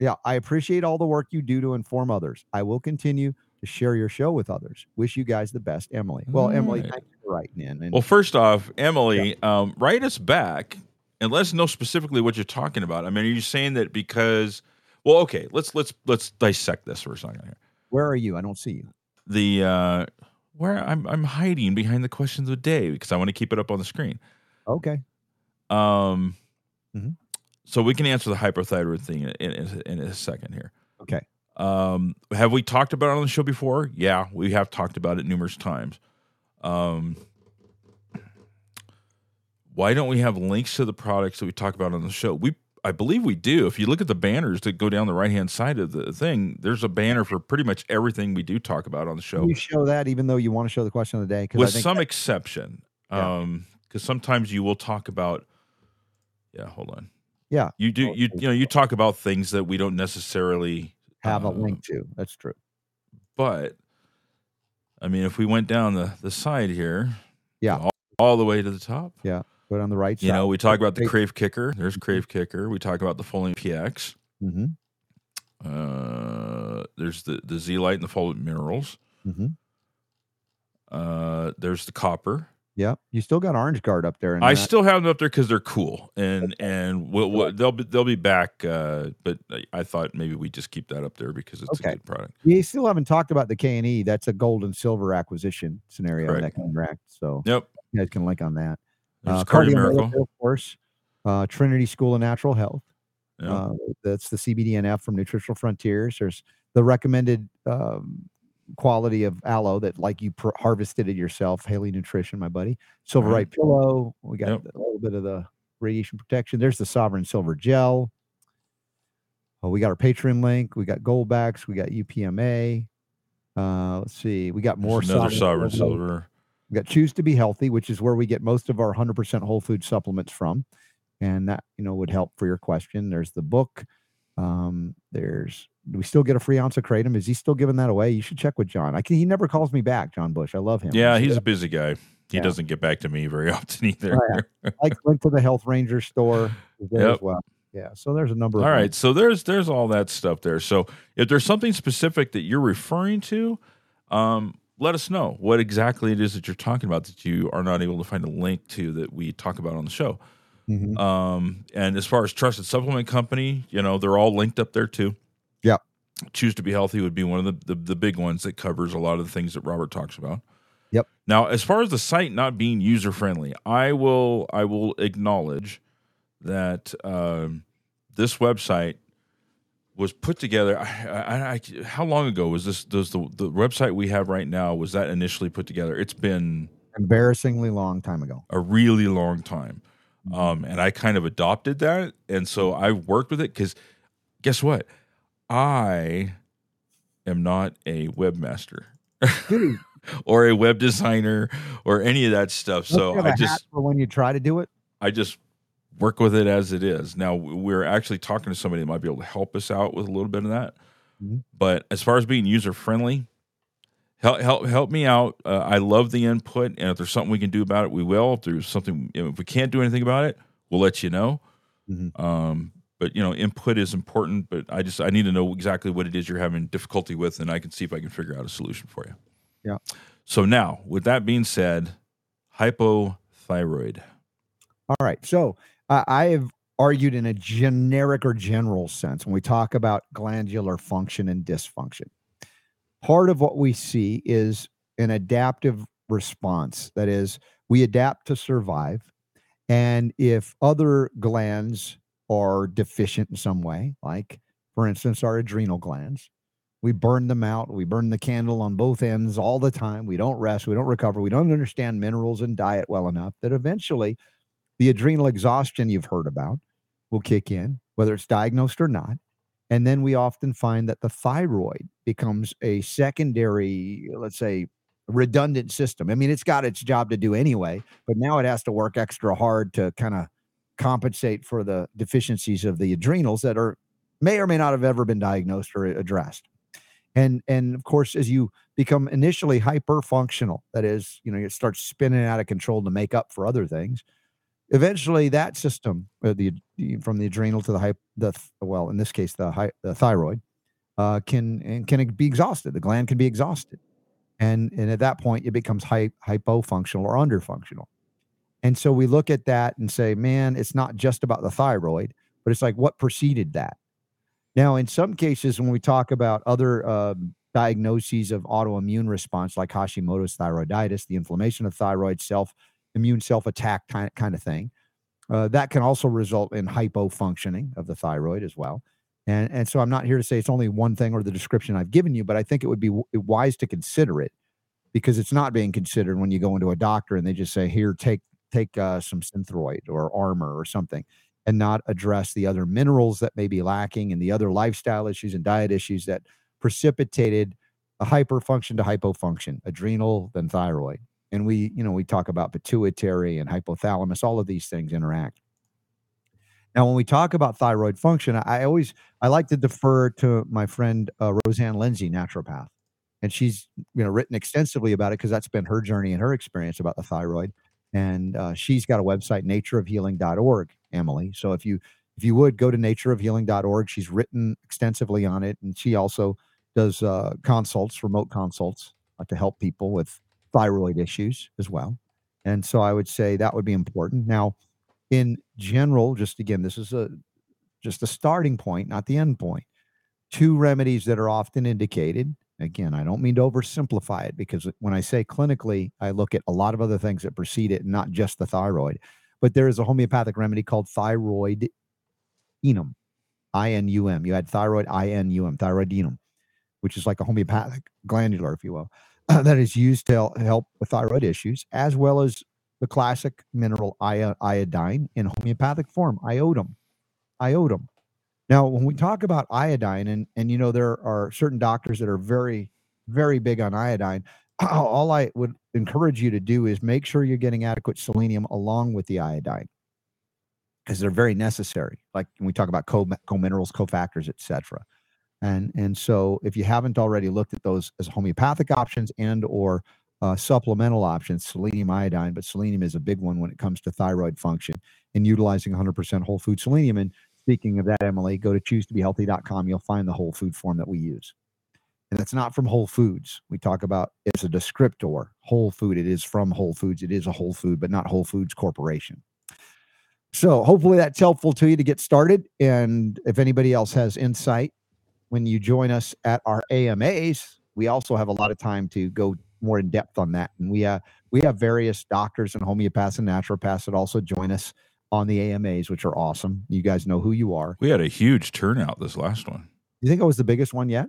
Yeah, I appreciate all the work you do to inform others. I will continue to share your show with others. Wish you guys the best, Emily. Well, Emily, Alright. thank you for writing in. And Well, first off, Emily, um, write us back and let us know specifically what you're talking about. I mean, are you saying that because? Well, okay, let's let's let's dissect this for a second here. where are you? I don't see you. The uh, where I'm I'm hiding behind the questions of the day because I want to keep it up on the screen. Okay. Um, Mhm. So we can answer the hyperthyroid thing in, in, in a second here. Okay. Um, have we talked about it on the show before? Yeah, we have talked about it numerous times. Um, why don't we have links to the products that we talk about on the show? We, I believe we do. If you look at the banners that go down the right hand side of the thing, there's a banner for pretty much everything we do talk about on the show, you show that even though you want to show the question of the day? With I think some that- exception. Yeah. Um, because sometimes you will talk about. Yeah, hold on. Yeah. you do. You you know you talk about things that we don't necessarily have a uh, link to. That's true. but I mean, if we went down the the side here, Yeah. all, all the way to the top. Yeah, put on the right You side. know, we talk about the Crave Kicker. There's Crave Kicker. We talk about the Folium PX. hmm Uh, there's the the Z Light and the Folium Minerals. hmm Uh, there's the copper. Yeah. You still got Orange Guard up there. I that- still have them up there because they're cool, and and we'll, we'll, they'll be they'll be back. Uh, but I- thought maybe we just keep that up there because it's Okay. a good product. we still haven't talked about the K and E. That's a gold and silver acquisition scenario Correct. that can interact. So Yep. you guys can link on that. There's Uh, Cardio Miracle. Of course. Uh, Trinity School of Natural Health. Yeah. Uh, that's the CBDNF from Nutritional Frontiers. There's the recommended um, quality of aloe that, like you pr- harvested it yourself. Haley Nutrition, my buddy. Silver Right. Right Pillow. We got Yep. a little bit of the radiation protection. There's the Sovereign Silver Gel. Oh, we got our Patreon link. We got Goldbacks. We got UPMA. Uh, let's see. We got more There's another Sovereign Silver. Silver. We got Choose to Be Healthy, which is where we get most of our 100% whole food supplements from. And that, you know, would help for your question. There's the book. Um, there's, do we still get a free ounce of Kratom? Is he still giving that away? You should check with John. I can, he never calls me back, John Bush. I love him. Yeah, he's a busy guy. He Yeah. doesn't get back to me very often either. I went to the Health Ranger store there Yep. as well. Yeah. So there's a number of all them. so there's there's all that stuff there. So if there's something specific that you're referring to, um, let us know what exactly it is that you're talking about that you are not able to find a link to that we talk about on the show. Mhm. Um, and as far as trusted supplement company, you know, they're all linked up there too. Yep. Choose to be healthy would be one of the, the the big ones that covers a lot of the things that Robert talks about. Yep. Now, as far as the site not being user friendly, I will I will acknowledge that um, this website was put together. I, I, I, how long ago was this? Does the the website we have right now was that initially put together? It's been Embarrassingly long time ago. a really long time. Mm-hmm. Um, and I kind of adopted that. And so I worked with it because guess what? I am not a webmaster or a web designer or any of that stuff. So I just for when you try to do it. I just work with it as it is. Now we're actually talking to somebody that might be able to help us out with a little bit of that. Mhm. But as far as being user friendly, help help help me out. Uh, I love the input, and if there's something we can do about it, we will. If there's something, if we can't do anything about it, we'll let you know. Mhm. Um, but you know, input is important. But I just I need to know exactly what it is you're having difficulty with, and I can see if I can figure out a solution for you. Yeah. So now, with that being said, hypothyroid. All right. So uh, I have argued in a generic or general sense when we talk about glandular function and dysfunction. Part of what we see is an adaptive response. That is, we adapt to survive. And if other glands are deficient in some way, like for instance, our adrenal glands, we burn them out. We burn the candle on both ends all the time. We don't rest. We don't recover. We don't understand minerals and diet well enough that eventually the adrenal exhaustion you've heard about will kick in, whether it's diagnosed or not. And then we often find that the thyroid becomes a secondary, let's say, redundant system. I mean, it's got its job to do anyway, but now it has to work extra hard to kind of compensate for the deficiencies of the adrenals that are may or may not have ever been diagnosed or addressed. And and of course, as you become initially hyperfunctional, that is, you know, it starts spinning out of control to make up for other things eventually that system uh, the, from the adrenal to the hy- the well in this case the, hy- the thyroid uh, can and can be exhausted? The gland can be exhausted. And and at that point it becomes hy- hypofunctional or underfunctional and so we look at that and say man it's not just about the thyroid but it's like what preceded that now in some cases when we talk about other um, diagnoses of autoimmune response like hashimoto's thyroiditis the inflammation of thyroid self immune self attack kind of thing. Uh, that can also result in hypofunctioning of the thyroid as well. And, and so I'm not here to say it's only one thing or the description I've given you, but I think it would be w- wise to consider it because it's not being considered when you go into a doctor and they just say, here, take take uh, some synthroid or Armour or something and not address the other minerals that may be lacking and the other lifestyle issues and diet issues that precipitated a hyperfunction to hypofunction, adrenal, then thyroid. And we you know we talk about pituitary and hypothalamus all of these things interact. Now when we talk about thyroid function i always i like to defer to my friend uh, rosanne lindsay naturopath. And she's you know written extensively about it because that's been her journey and her experience about the thyroid. And uh, she's got a website, natureofhealing.org, Emily. So if you if you would go to natureofhealing.org, she's written extensively on it, and she also does uh, consults, remote consults, uh, to help people with thyroid issues as well. And so I would say that would be important. Now, in general, just again, this is a just a starting point, not the end. Two remedies that are often indicated. Again, I don't mean to oversimplify it because when I say clinically, I look at a lot of other things that precede it, not just the thyroid. But there is a homeopathic remedy called thyroid enum, I N U M. You had thyroid I N U M, thyroidinum, which is like a homeopathic glandular, if you will, that is used to help with thyroid issues, as well as the classic mineral iodine in homeopathic form, iodum. Iodum. Now, when we talk about iodine, and and you know there are certain doctors that are very, very big on iodine. All I would encourage you to do is make sure you're getting adequate selenium along with the iodine because they're very necessary. Like when we talk about co co-minerals, cofactors, etc. And and so if you haven't already looked at those as homeopathic options and or uh, supplemental options, selenium iodine, but selenium is a big one when it comes to thyroid function and utilizing 100% whole food selenium. And speaking of that, Emily, go to choose2behealthy.com. You'll find the whole food form that we use. And it's not from Whole Foods. We talk about it's a descriptor, whole food. It is from Whole Foods. It is a whole food, but not Whole Foods Corporation. So hopefully that's helpful to you to get started. And if anybody else has insight when you join us at our AMAs, we also have a lot of time to go more in depth on that. And we uh, we have various doctors and homeopaths and naturopaths that also join us on the AMAs, which are awesome. You guys know who you are. We had a huge turnout this last one. You think it was the biggest one yet?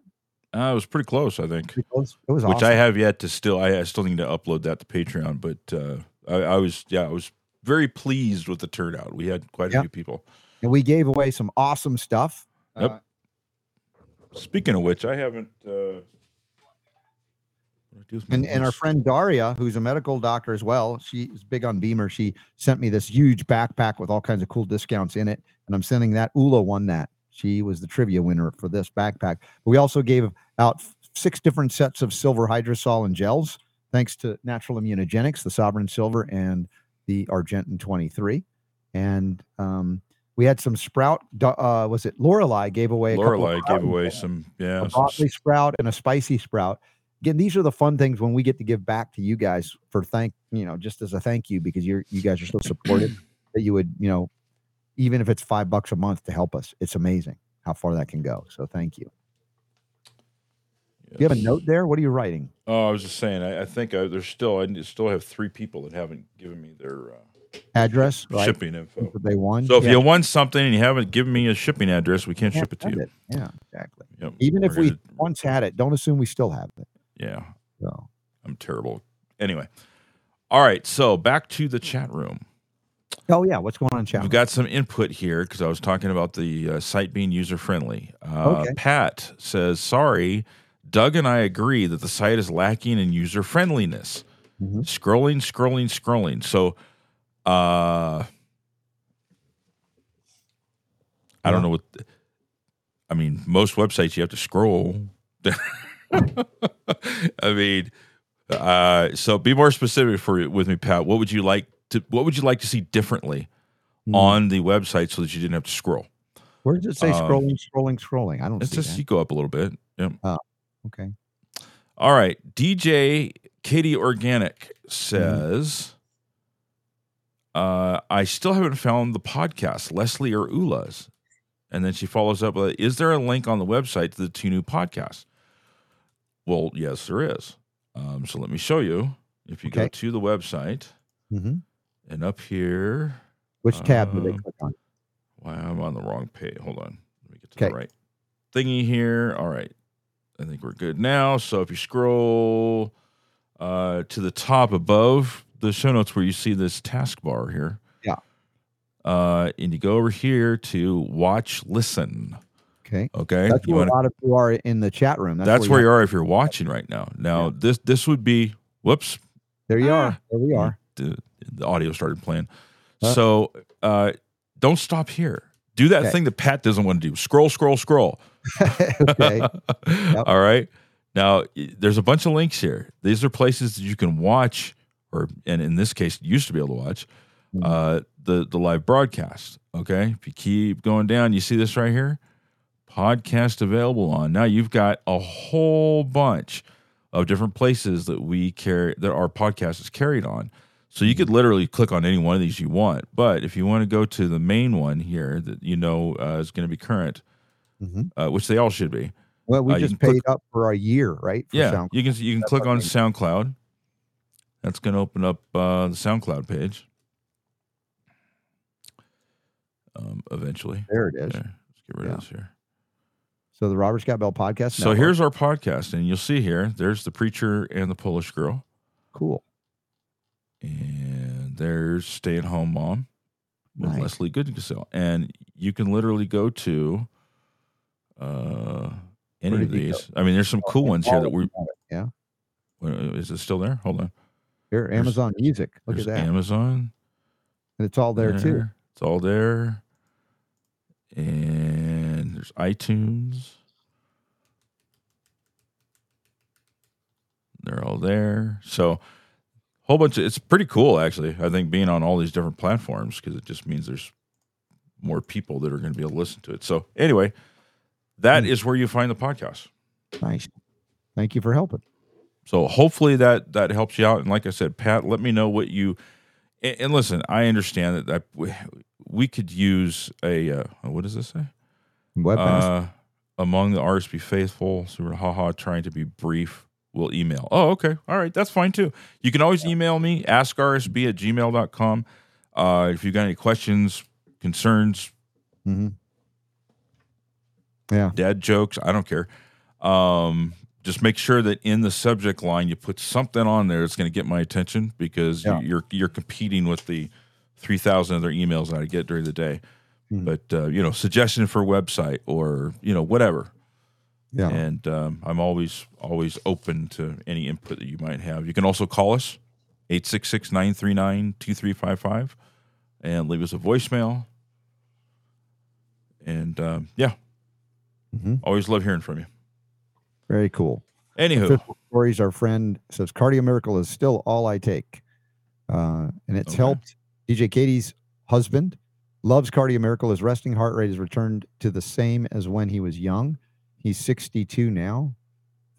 Uh, it was pretty close, I think. It was, it was Which. I have yet to still. I, I still need to upload that to Patreon, but uh, I, I was yeah, I was very pleased with the turnout. We had quite a few people. and we gave away some awesome stuff. Yep. Uh, Speaking of which, I haven't. Uh, what do I do with my and, and our friend Daria, who's a medical doctor as well, she's big on BEMER. She sent me this huge backpack with all kinds of cool discounts in it, and I'm sending that. Ula won that. She was the trivia winner for this backpack. We also gave out six different sets of silver hydrosol and gels, thanks to Natural Immunogenics, the Sovereign Silver, and the Argentyn 23. And um, we had some sprout. Uh, was it Lorelei gave away? a Lorelei gave away some yeah. a some sprout and a spicy sprout. Again, these are the fun things when we get to give back to you guys for thank you know just as a thank you because you're you guys are so supportive that you would you know even if it's five bucks a month to help us, it's amazing how far that can go. So thank you. Do you have a note there? What are you writing? Oh, I was just saying. I, I think I, there's still. I still have three people that haven't given me their uh, Address, right? shipping info. That they won. So if Yeah, you want something and you haven't given me a shipping address, we can't can't ship it to you. it. Yeah, exactly. Yep. Even if We're we gonna- once had it, don't assume we still have it. Yeah, So I'm terrible. Anyway, all right. So back to the chat room. oh yeah, what's going on, chat? We've got some input here because I was talking about the uh, site being user friendly. Uh, Okay. Pat says, "Sorry, Doug and I agree that the site is lacking in user friendliness. Mhm. Scrolling, scrolling, scrolling. So, uh, I don't know what. I mean, most websites you have to scroll. I mean, uh, so be more specific for with me, Pat. What would you like to? What would you like to see differently Hmm. on the website so that you didn't have to scroll? Where does it say um, scrolling, scrolling, scrolling? I don't It's see just that. you go up a little bit. Yep. Okay. All right. DJ Katie Organic says, uh, I still haven't found the podcast, Leslie or Ula's. And then she follows up with, Is there a link on the website to the two new podcasts? Well, yes, there is. Um, so let me show you. If you go to the website hmm and up here, Which tab do they Um, click on? Wow, I'm on the wrong page. Hold on. Let me get to Okay. the right thingy here. All right. I think we're good now. So if you scroll uh, to the top above the show notes where you see this taskbar here. Yeah. Uh, and you go over here to watch, listen. Okay. Okay. That's You where wanna- a lot of you are in the chat room. that's where you you are if you're watching right now. Now Yeah. this this would be whoops. There you Ah. are. There we are. The, the audio started playing. Huh? So uh, don't stop here. Do that Okay. thing that Pat doesn't want to do. Scroll, scroll, scroll. okay. All right. Now, there's a bunch of links here. These are places that you can watch, or and in this case, used to be able to watch Mhm. uh, the the live broadcast. Okay, if you keep going down, you see this right here, podcast available on. Now you've got a whole bunch of different places that we carry that our podcast is carried on. So you could literally click on any one of these you want. But if you want to go to the main one here that you know uh, is going to be current, Mhm. uh, which they all should be, Well, we Uh, just paid click- up for a year, right? For yeah, SoundCloud. you can you can That's click on. SoundCloud. That's going to open up uh, the SoundCloud page. Um, eventually, There it is. There. Let's get rid Yeah. of this here. So the Robert Scott Bell podcast. So Network. here's our podcast, and you'll see here. There's the preacher and the Polish girl, cool. and there's stay at home mom with Nice. Leslie Goodgesell, and you can literally go to uh, any of these. I mean, there's some cool ones here that we. Yeah. Is it still there? Hold on. Here, There's- Amazon Music. Look at that. Amazon. and it's all there too. It's all there. And there's iTunes. They're all there. So whole bunch of it's pretty cool actually. I think being on all these different platforms because it just means there's more people that are going to be able to listen to it. So anyway, that Hmm. is where you find the podcast. Nice. Thank you for helping. So hopefully that that helps you out. And like I said, Pat, let me know what you. And, and listen, I understand that, that we, we could use a uh, what does this say? Webmaster. Uh, among the RSB faithful, so we're haha trying to be brief. We'll email. Oh, okay. All right. That's fine too. You can always email me, askrsb at gmail.com. Uh, if you've got any questions, concerns, hmm Yeah. dad jokes. I don't care. Um, just make sure that in the subject line you put something on there that's going to get my attention because Yeah. you, you're you're competing with the three thousand other emails that I get during the day. Mhm. But uh, you know, suggestion for a website or you know whatever, Yeah. and um, I'm always always open to any input that you might have. You can also call us 866-939-2355 and leave us a voicemail. And um, yeah, Mhm. always love hearing from you. Very cool. Anywho, stories. Our friend says Cardio Miracle is still all I take, uh, and it's Okay. helped. DJ Katie's husband loves Cardio Miracle. His resting heart rate has returned to the same as when he was young. He's 62 now.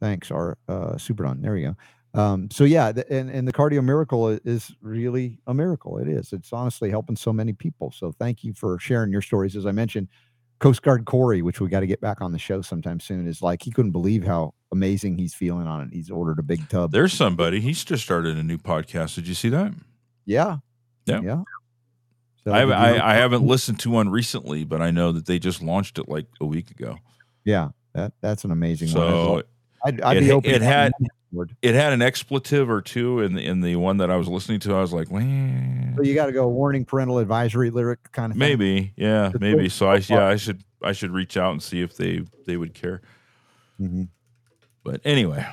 Thanks, our uh, Superdon. There you go. Um, so yeah, the, and and the Cardio Miracle is really a miracle. It is. It's honestly helping so many people. So thank you for sharing your stories. As I mentioned, Coast Guard Corey, which we got to get back on the show sometime soon, is like he couldn't believe how amazing he's feeling on it. He's ordered a big tub. there's somebody. He's just started a new podcast. Did you see that? yeah, Yeah. yeah. I, I, I haven't listened to one recently, but I know that they just launched it like a week ago. Yeah, that that's an amazing one. So I'd, I'd it be open. it had- it had an expletive or two in the in the one that I was listening to. I was like, Man. So you got to go warning parental advisory lyric kind of thing. maybe, yeah, It's maybe. really So I yeah. I should I should reach out and see if they they would care. Mhm. But anyway,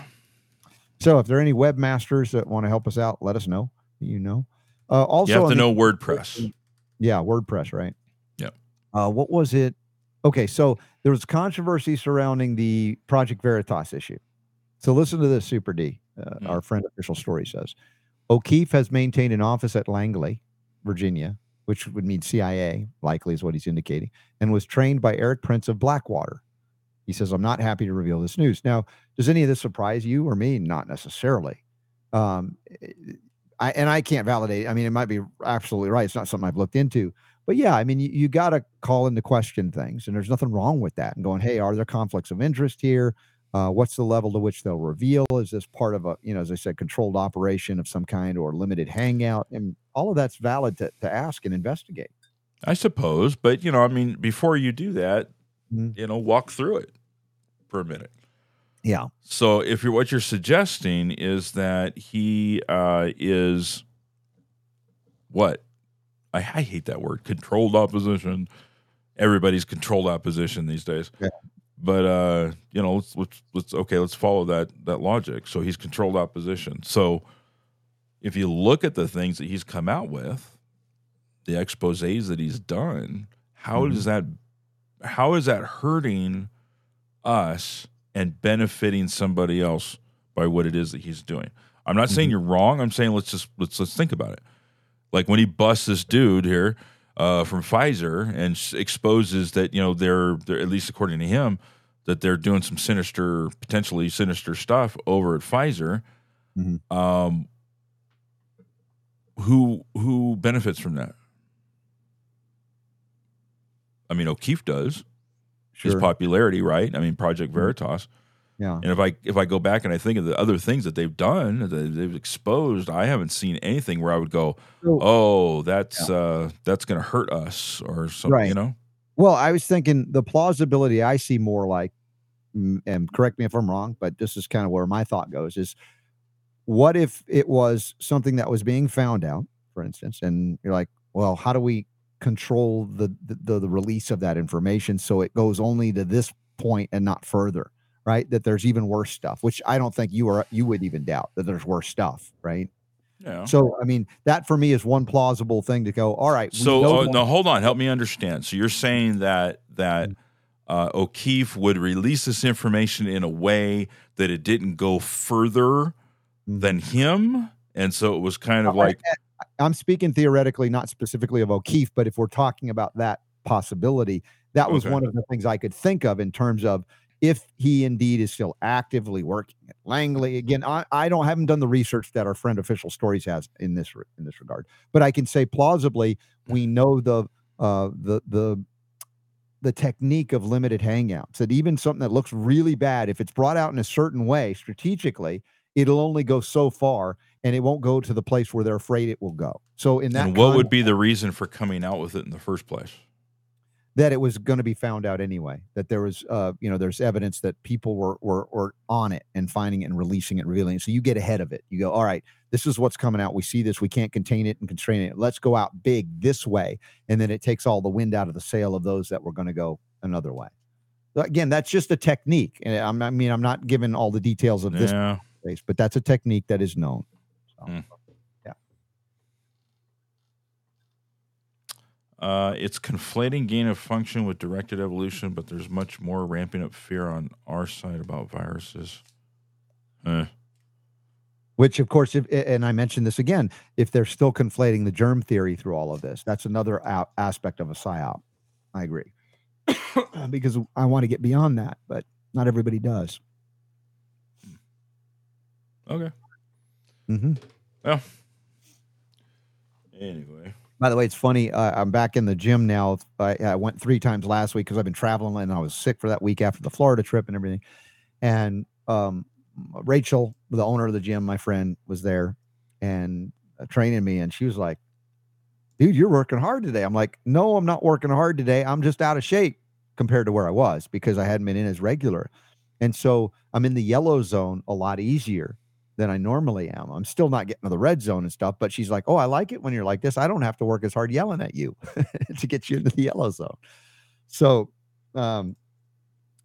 So if there are any webmasters that want to help us out, let us know. You know. Uh, also, you have to the- know WordPress. Yeah, WordPress, right? Yep. Uh, what was it? Okay, so there was controversy surrounding the Project Veritas issue. So listen to this, Super D. Uh, Hmm. Our friend official story says O'Keefe has maintained an office at Langley, Virginia, which would mean CIA, likely is what he's indicating, and was trained by Erik Prince of Blackwater. He says, I'm not happy to reveal this news. Now, does any of this surprise you or me? Not necessarily. Um, I, and I can't validate. I mean, it might be absolutely right. It's not something I've looked into, but yeah, I mean, you, you got to call into question things, and there's nothing wrong with that. And going, hey, are there conflicts of interest here? Uh, what's the level to which they'll reveal? Is this part of a, you know, as I said, controlled operation of some kind or limited hangout? And all of that's valid to, to ask and investigate. I suppose, but you know, I mean, before you do that, Mhm. you know, walk through it for a minute. Yeah. So if you're what you're suggesting is that he uh, is what I, I hate that word controlled opposition. Everybody's controlled opposition these days. Yeah. But uh, you know, let's, let's let's okay, let's follow that that logic. So he's controlled opposition. So if you look at the things that he's come out with, the exposés that he's done, how Mhm. does that how is that hurting us and benefiting somebody else by what it is that he's doing. I'm not saying Mhm. you're wrong. I'm saying let's just let's let's think about it. Like when he busts this dude here uh, from Pfizer and exposes that you know they're they're at least according to him that they're doing some sinister, potentially sinister stuff over at Pfizer. Mhm. Um, who who benefits from that? I mean, O'Keefe does his popularity, right? I mean, Project Veritas. yeah. And if I if I go back and I think of the other things that they've done, that they've exposed, I haven't seen anything where I would go, "Oh, that's uh that's going to hurt us" or something, Right. you know? Well, I was thinking the plausibility I see more like, and correct me if I'm wrong, but this is kind of where my thought goes is what if it was something that was being found out, for instance, and you're like, well, how do we control the the, the, release of that information so it goes only to this point and not further, right? That there's even worse stuff, which I don't think you are you would even doubt that there's worse stuff, right? Yeah. So I mean, that for me is one plausible thing to go. All right. So uh, no, hold on, help me understand. So you're saying that that uh, O'Keefe would release this information in a way that it didn't go further Mhm. than him, and so it was kind of like I'm speaking theoretically, not specifically of O'Keefe, but if we're talking about that possibility, that was Okay. one of the things I could think of in terms of if he indeed is still actively working at Langley. Again, I, I don't haven't done the research that our friend Official Stories has in this in this regard, but I can say plausibly we know the uh, the the the technique of limited hangouts that even something that looks really bad, if it's brought out in a certain way strategically, it'll only go so far and it won't go to the place where they're afraid it will go. So in that and what would be the reason for coming out with it in the first place? that it was going to be found out anyway, that there was uh you know there's evidence that people were were were on it and finding it and releasing it, revealing it. So you get ahead of it. You go, all right, this is what's coming out. We see this, we can't contain it and constrain it. Let's go out big this way. And then it takes all the wind out of the sail of those that were going to go another way. So Again, that's just a technique. And I'm, I mean, I'm not giving all the details of this Yeah. case, but that's a technique that is known. So, Hmm. yeah. Uh, it's conflating gain of function with directed evolution, but there's much more ramping up fear on our side about viruses. Eh. Which, of course, if and I mentioned this again, if they're still conflating the germ theory through all of this, that's another a- aspect of a psyop. I agree, because I want to get beyond that, but not everybody does. Okay. Hmm Well. Anyway. By the way, it's funny. Uh, I'm back in the gym now. I, I went three times last week because I've been traveling and I was sick for that week after the Florida trip and everything. And um, Rachel, the owner of the gym, my friend, was there and uh, training me, and she was like, "Dude, you're working hard today." I'm like, "No, I'm not working hard today. I'm just out of shape compared to where I was because I hadn't been in as regular." And so I'm in the yellow zone a lot easier than I normally am. I'm still not getting to the red zone and stuff, but she's like, "Oh, I like it when you're like this. I don't have to work as hard yelling at you to get you into the yellow zone." So, um,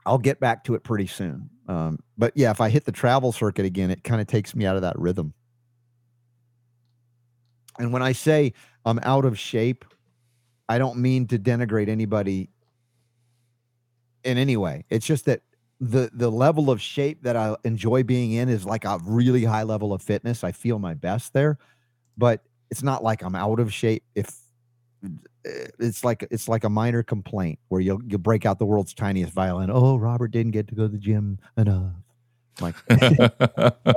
I'll get back to it pretty soon. Um, but yeah, if I hit the travel circuit again, it kind of takes me out of that rhythm. And when I say I'm out of shape, I don't mean to denigrate anybody in any way. It's just that the the level of shape that I enjoy being in is like a really high level of fitness. I feel my best there, but it's not like I'm out of shape. If eh, it's like it's like a minor complaint where you'll you'll break out the world's tiniest violin. Oh, Robert didn't get to go to the gym enough. Like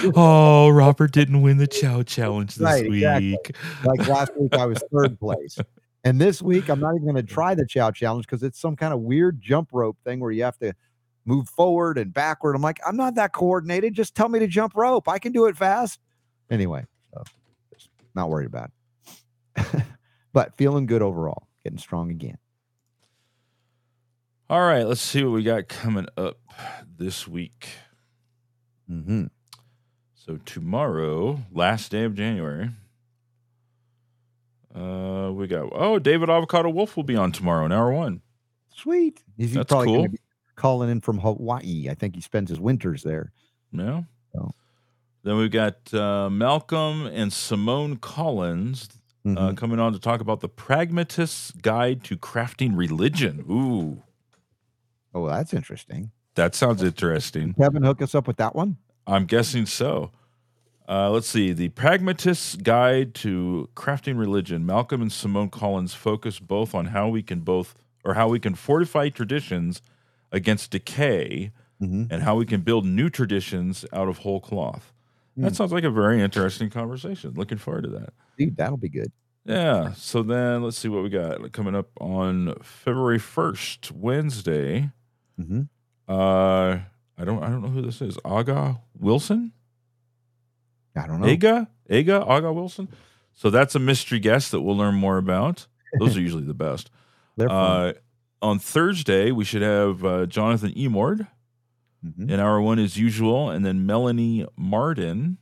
oh, Robert didn't win the Chow Challenge this Right, week. exactly. like last week I was third place. And this week I'm not even going to try the chow challenge because it's some kind of weird jump rope thing where you have to move forward and backward. I'm like, I'm not that coordinated. Just tell me to jump rope. I can do it fast. Anyway, so just not worried about it. but feeling good overall, getting strong again. All right, let's see what we got coming up this week. Mm-hmm. So tomorrow, last day of January, uh, we got oh David Avocado Wolf will be on tomorrow in hour one. Sweet. He's That's probably cool. calling in from Hawaii. I think he spends his winters there. Yeah. Oh. Then we've got uh, Malcolm and Simone Collins uh, Mhm. coming on to talk about the Pragmatist's Guide to Crafting Religion. Ooh, oh, that's interesting. That sounds interesting. Kevin, hook us up with that one. I'm guessing so. Uh, let's see. The Pragmatist's Guide to Crafting Religion. Malcolm and Simone Collins focus both on how we can both, or how we can fortify traditions against decay, Mm-hmm. and how we can build new traditions out of whole cloth. That Mm. sounds like a very interesting conversation. Looking forward to that. Dude, that'll be good. Yeah. So then let's see what we got coming up on February 1st, Wednesday. Mm-hmm. Uh I don't I don't know who this is. Aga Wilson? I don't know. Aga? Aga? Aga Wilson? So that's a mystery guest that we'll learn more about. Those are usually the best. Uh on Thursday, we should have uh, Jonathan Emord Mhm. in hour one as usual, and then Melanie Martin.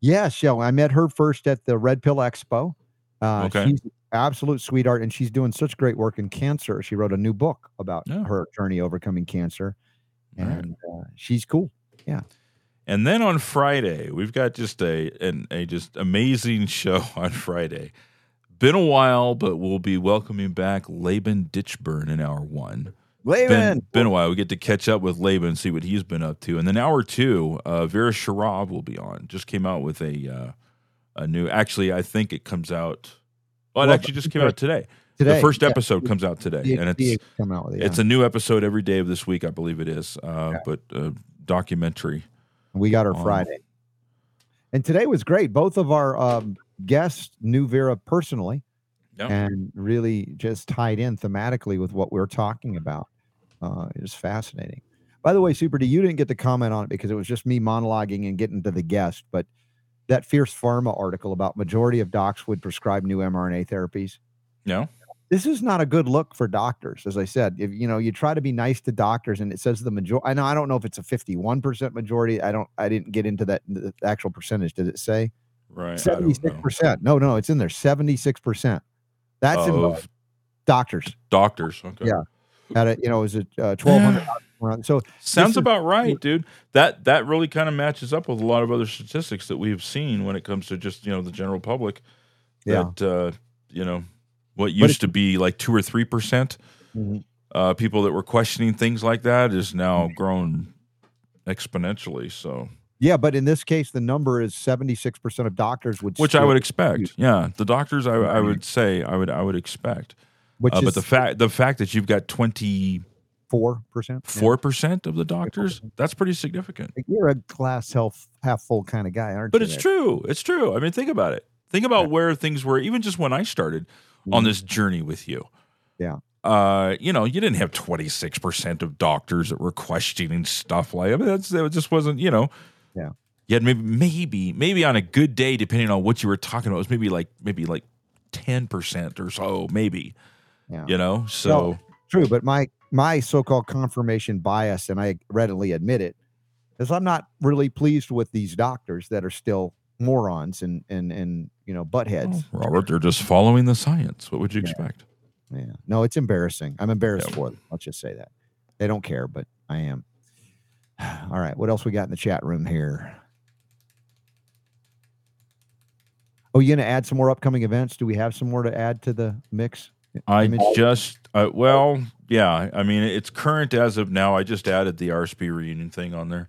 Yes, yeah. I met her first at the Red Pill Expo. Uh, Okay. She's an absolute sweetheart, and she's doing such great work in cancer. She wrote a new book about Yeah. her journey overcoming cancer, All right. and uh, she's cool. And then on Friday, we've got just a an, a just amazing show on Friday. Been a while, but we'll be welcoming back Laban Ditchburn in hour one. Laban, Been, been a while. We get to catch up with Laban and see what he's been up to. And then hour two, uh, Vera Sharav will be on. Just came out with a uh, a new. Actually, I think it comes out. Well, it actually just came out today. today the first yeah, episode comes out today, the- and it's out it. it's a new episode every day of this week. I believe it is. Uh, But uh, documentary. We got her on- Friday, and today was great. Both of our um, guests knew Vera personally, Yeah. and really just tied in thematically with what we are talking about. Uh, it was fascinating. By the way, Super D, you didn't get to comment on it because it was just me monologuing and getting to the guest. But that Fierce Pharma article about majority of docs would prescribe new mRNA therapies. No. This is not a good look for doctors, as I said. If you know, you try to be nice to doctors, and it says the majority. I know I don't know if it's a fifty-one percent majority. I don't. I didn't get into that the actual percentage. Did it say Right. 76% No, no, it's in there. Seventy-six percent. That's in doctors. doctors. Okay. Yeah. At a, you know, is it uh, twelve hundred? So Sounds is- about right, dude. That that really kind of matches up with a lot of other statistics that we've seen when it comes to just you know the general public. Yeah. That uh, you know what used to be like two or three percent Mhm. uh, people that were questioning things like that is now grown exponentially. So, yeah, but in this case, the number is seventy-six percent of doctors would, which I would expect. Yeah, the doctors, I, I would say, I would I would expect. which Uh, but the fact the fact that you've got twenty four percent. four percent of the doctors, that's pretty significant. You're a glass half half full kind of guy, aren't But you? But it's there? true. It's true. I mean, think about it. Think about where things were, even just when I started on this journey with you. Mm-hmm. Yeah. Uh, you know, you didn't have 26% of doctors that were questioning stuff like I mean, that's that just wasn't, you know. Yeah. You had maybe maybe maybe on a good day, depending on what you were talking about, it was maybe like maybe like 10% or so, maybe. Yeah. You know? So True, but my my so-called confirmation bias, and I readily admit it, is I'm not really pleased with these doctors that are still morons and and and you know buttheads. Robert, they're just following the science. What would you Yeah. expect? Yeah, no, it's embarrassing. I'm embarrassed Yeah. for them. Let's just say that they don't care, but I am. All right, what else we got in the chat room here? Oh, you gonna add some more upcoming events? Do we have some more to add to the mix? I Image? just uh, well, yeah. I mean, it's current as of now. I just added the RSB reunion thing on there.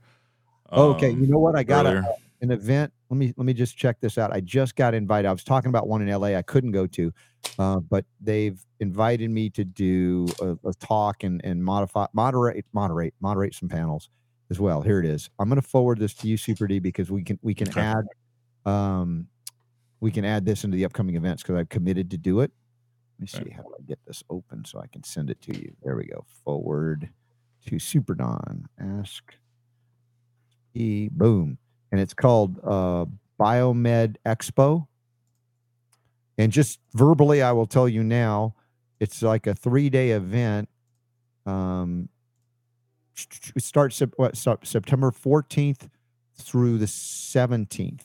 Oh, okay, um, you know what? I got earlier. An event. Let me let me just check this out. I just got invited. I was talking about one in LA. I couldn't go to, uh, but they've invited me to do a, a talk and and modify moderate moderate moderate some panels as well. Here it is. I'm going to forward this to you, Super D, because we can we can Okay. add um we can add this into the upcoming events because I've committed to do it. Let me Okay. see how I get this open so I can send it to you. There we go. Forward to Super Don. Ask E boom. And it's called uh Biomed Expo. And just verbally, I will tell you now, it's like a three-day event. Um it starts what, Sep- September 14th through the 17th.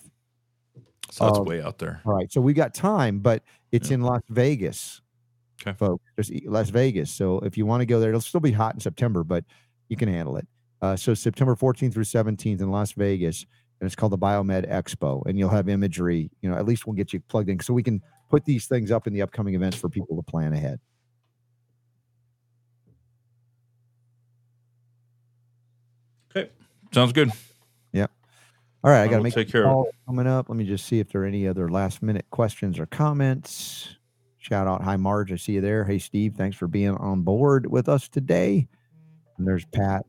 So that's uh, way out there. All right. So we got time, but it's Yeah. in Las Vegas. Okay. Folks, there's Las Vegas. So if you want to go there, it'll still be hot in September, but you can handle it. Uh, so September 14th through 17th in Las Vegas, and it's called the Biomed Expo, and you'll have imagery. You know, at least we'll get you plugged in, so we can put these things up in the upcoming events for people to plan ahead. Okay. Sounds good. Yep. All right, I got to make take care of it. coming up. Let me just see if there are any other last minute questions or comments. Shout out, hi Marge, I see you there. Hey Steve, thanks for being on board with us today. And there's Pat.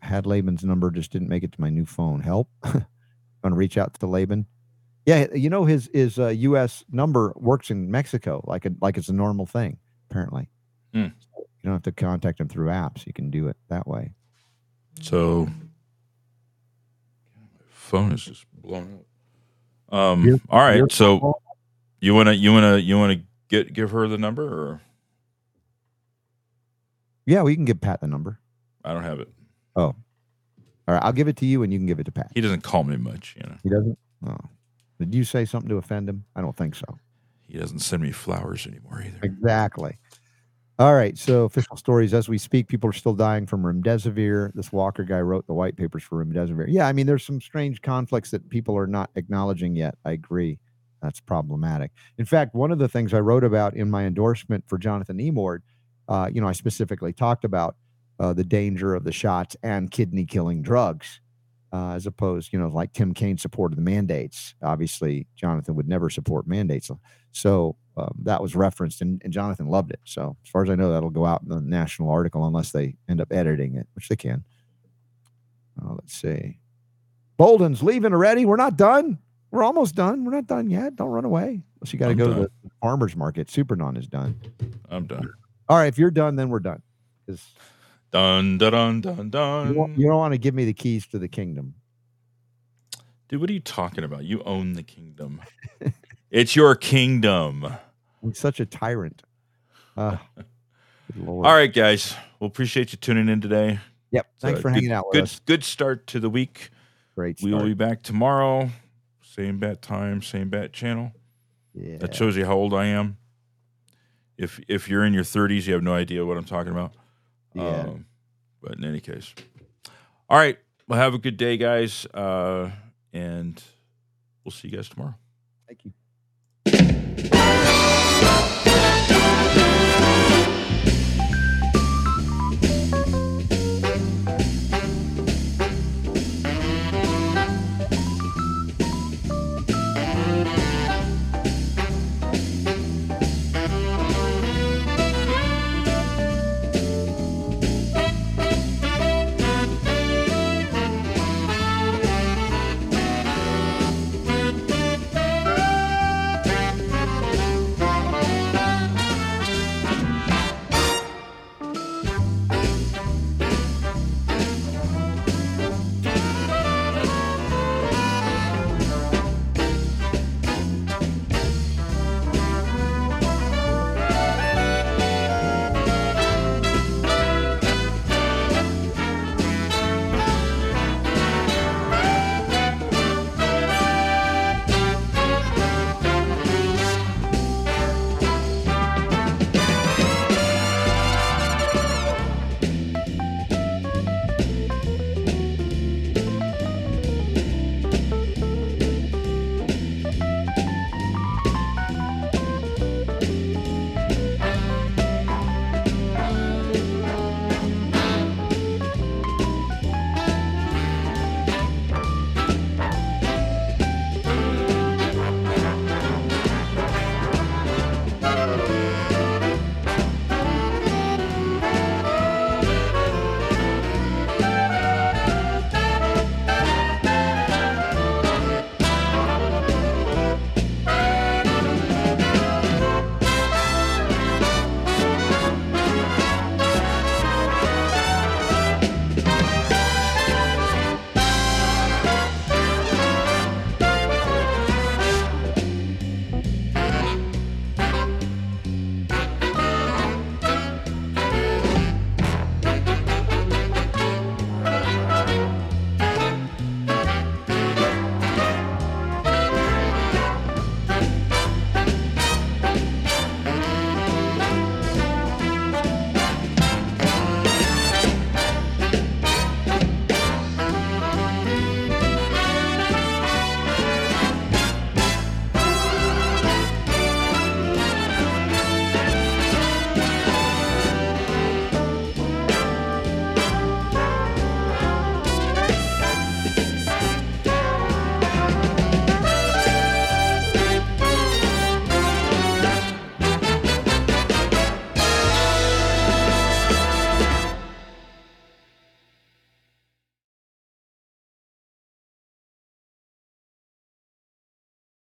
Had Laban's number, just didn't make it to my new phone. Help. Want to reach out to Laban? Yeah, you know his his uh, U.S. number works in Mexico like a, like it's a normal thing. Apparently, Hmm. you don't have to contact him through apps. You can do it that way. So, my phone is just blown up. Um. Your- all right. So phone- you wanna you wanna you wanna get give her the number, or Yeah, we can give Pat the number. I don't have it. All right, I'll give it to you, and you can give it to Pat. He doesn't call me much. You know. He doesn't. Oh, did you say something to offend him? I don't think so. He doesn't send me flowers anymore either. Exactly. All right. So official stories as we speak, people are still dying from remdesivir. This Walker guy wrote the white papers for remdesivir. Yeah, I mean, there's some strange conflicts that people are not acknowledging yet. I agree. That's problematic. In fact, one of the things I wrote about in my endorsement for Jonathan Emord, uh, you know, I specifically talked about uh, the danger of the shots and kidney killing drugs, uh, as opposed, you know, like Tim Kaine supported the mandates. Obviously, Jonathan would never support mandates. So um, that was referenced, and, and Jonathan loved it. So as far as I know, that'll go out in the national article unless they end up editing it, which they can. Uh, let's see. Bolden's leaving already. We're not done. We're almost done. We're not done yet. Don't run away. Unless you got to go done. to the farmer's market. Supernon is done. I'm done. All right. If you're done, then we're done. Because Dun dun dun dun you, don't- you don't want to give me the keys to the kingdom. Dude, what are you talking about? You own the kingdom. it's your kingdom. I'm such a tyrant. Uh. All right, guys. We'll appreciate you tuning in today. Yep. Thanks for good- hanging out with Good us. good start to the week. Great. We will be back tomorrow. Same bat time, same bat channel. Yeah. That shows you how old I am. If if you're in your 30s, you have no idea what I'm talking about. Yeah. Um, but in any case, all right. Well, have a good day, guys, uh, and we'll see you guys tomorrow. Thank you.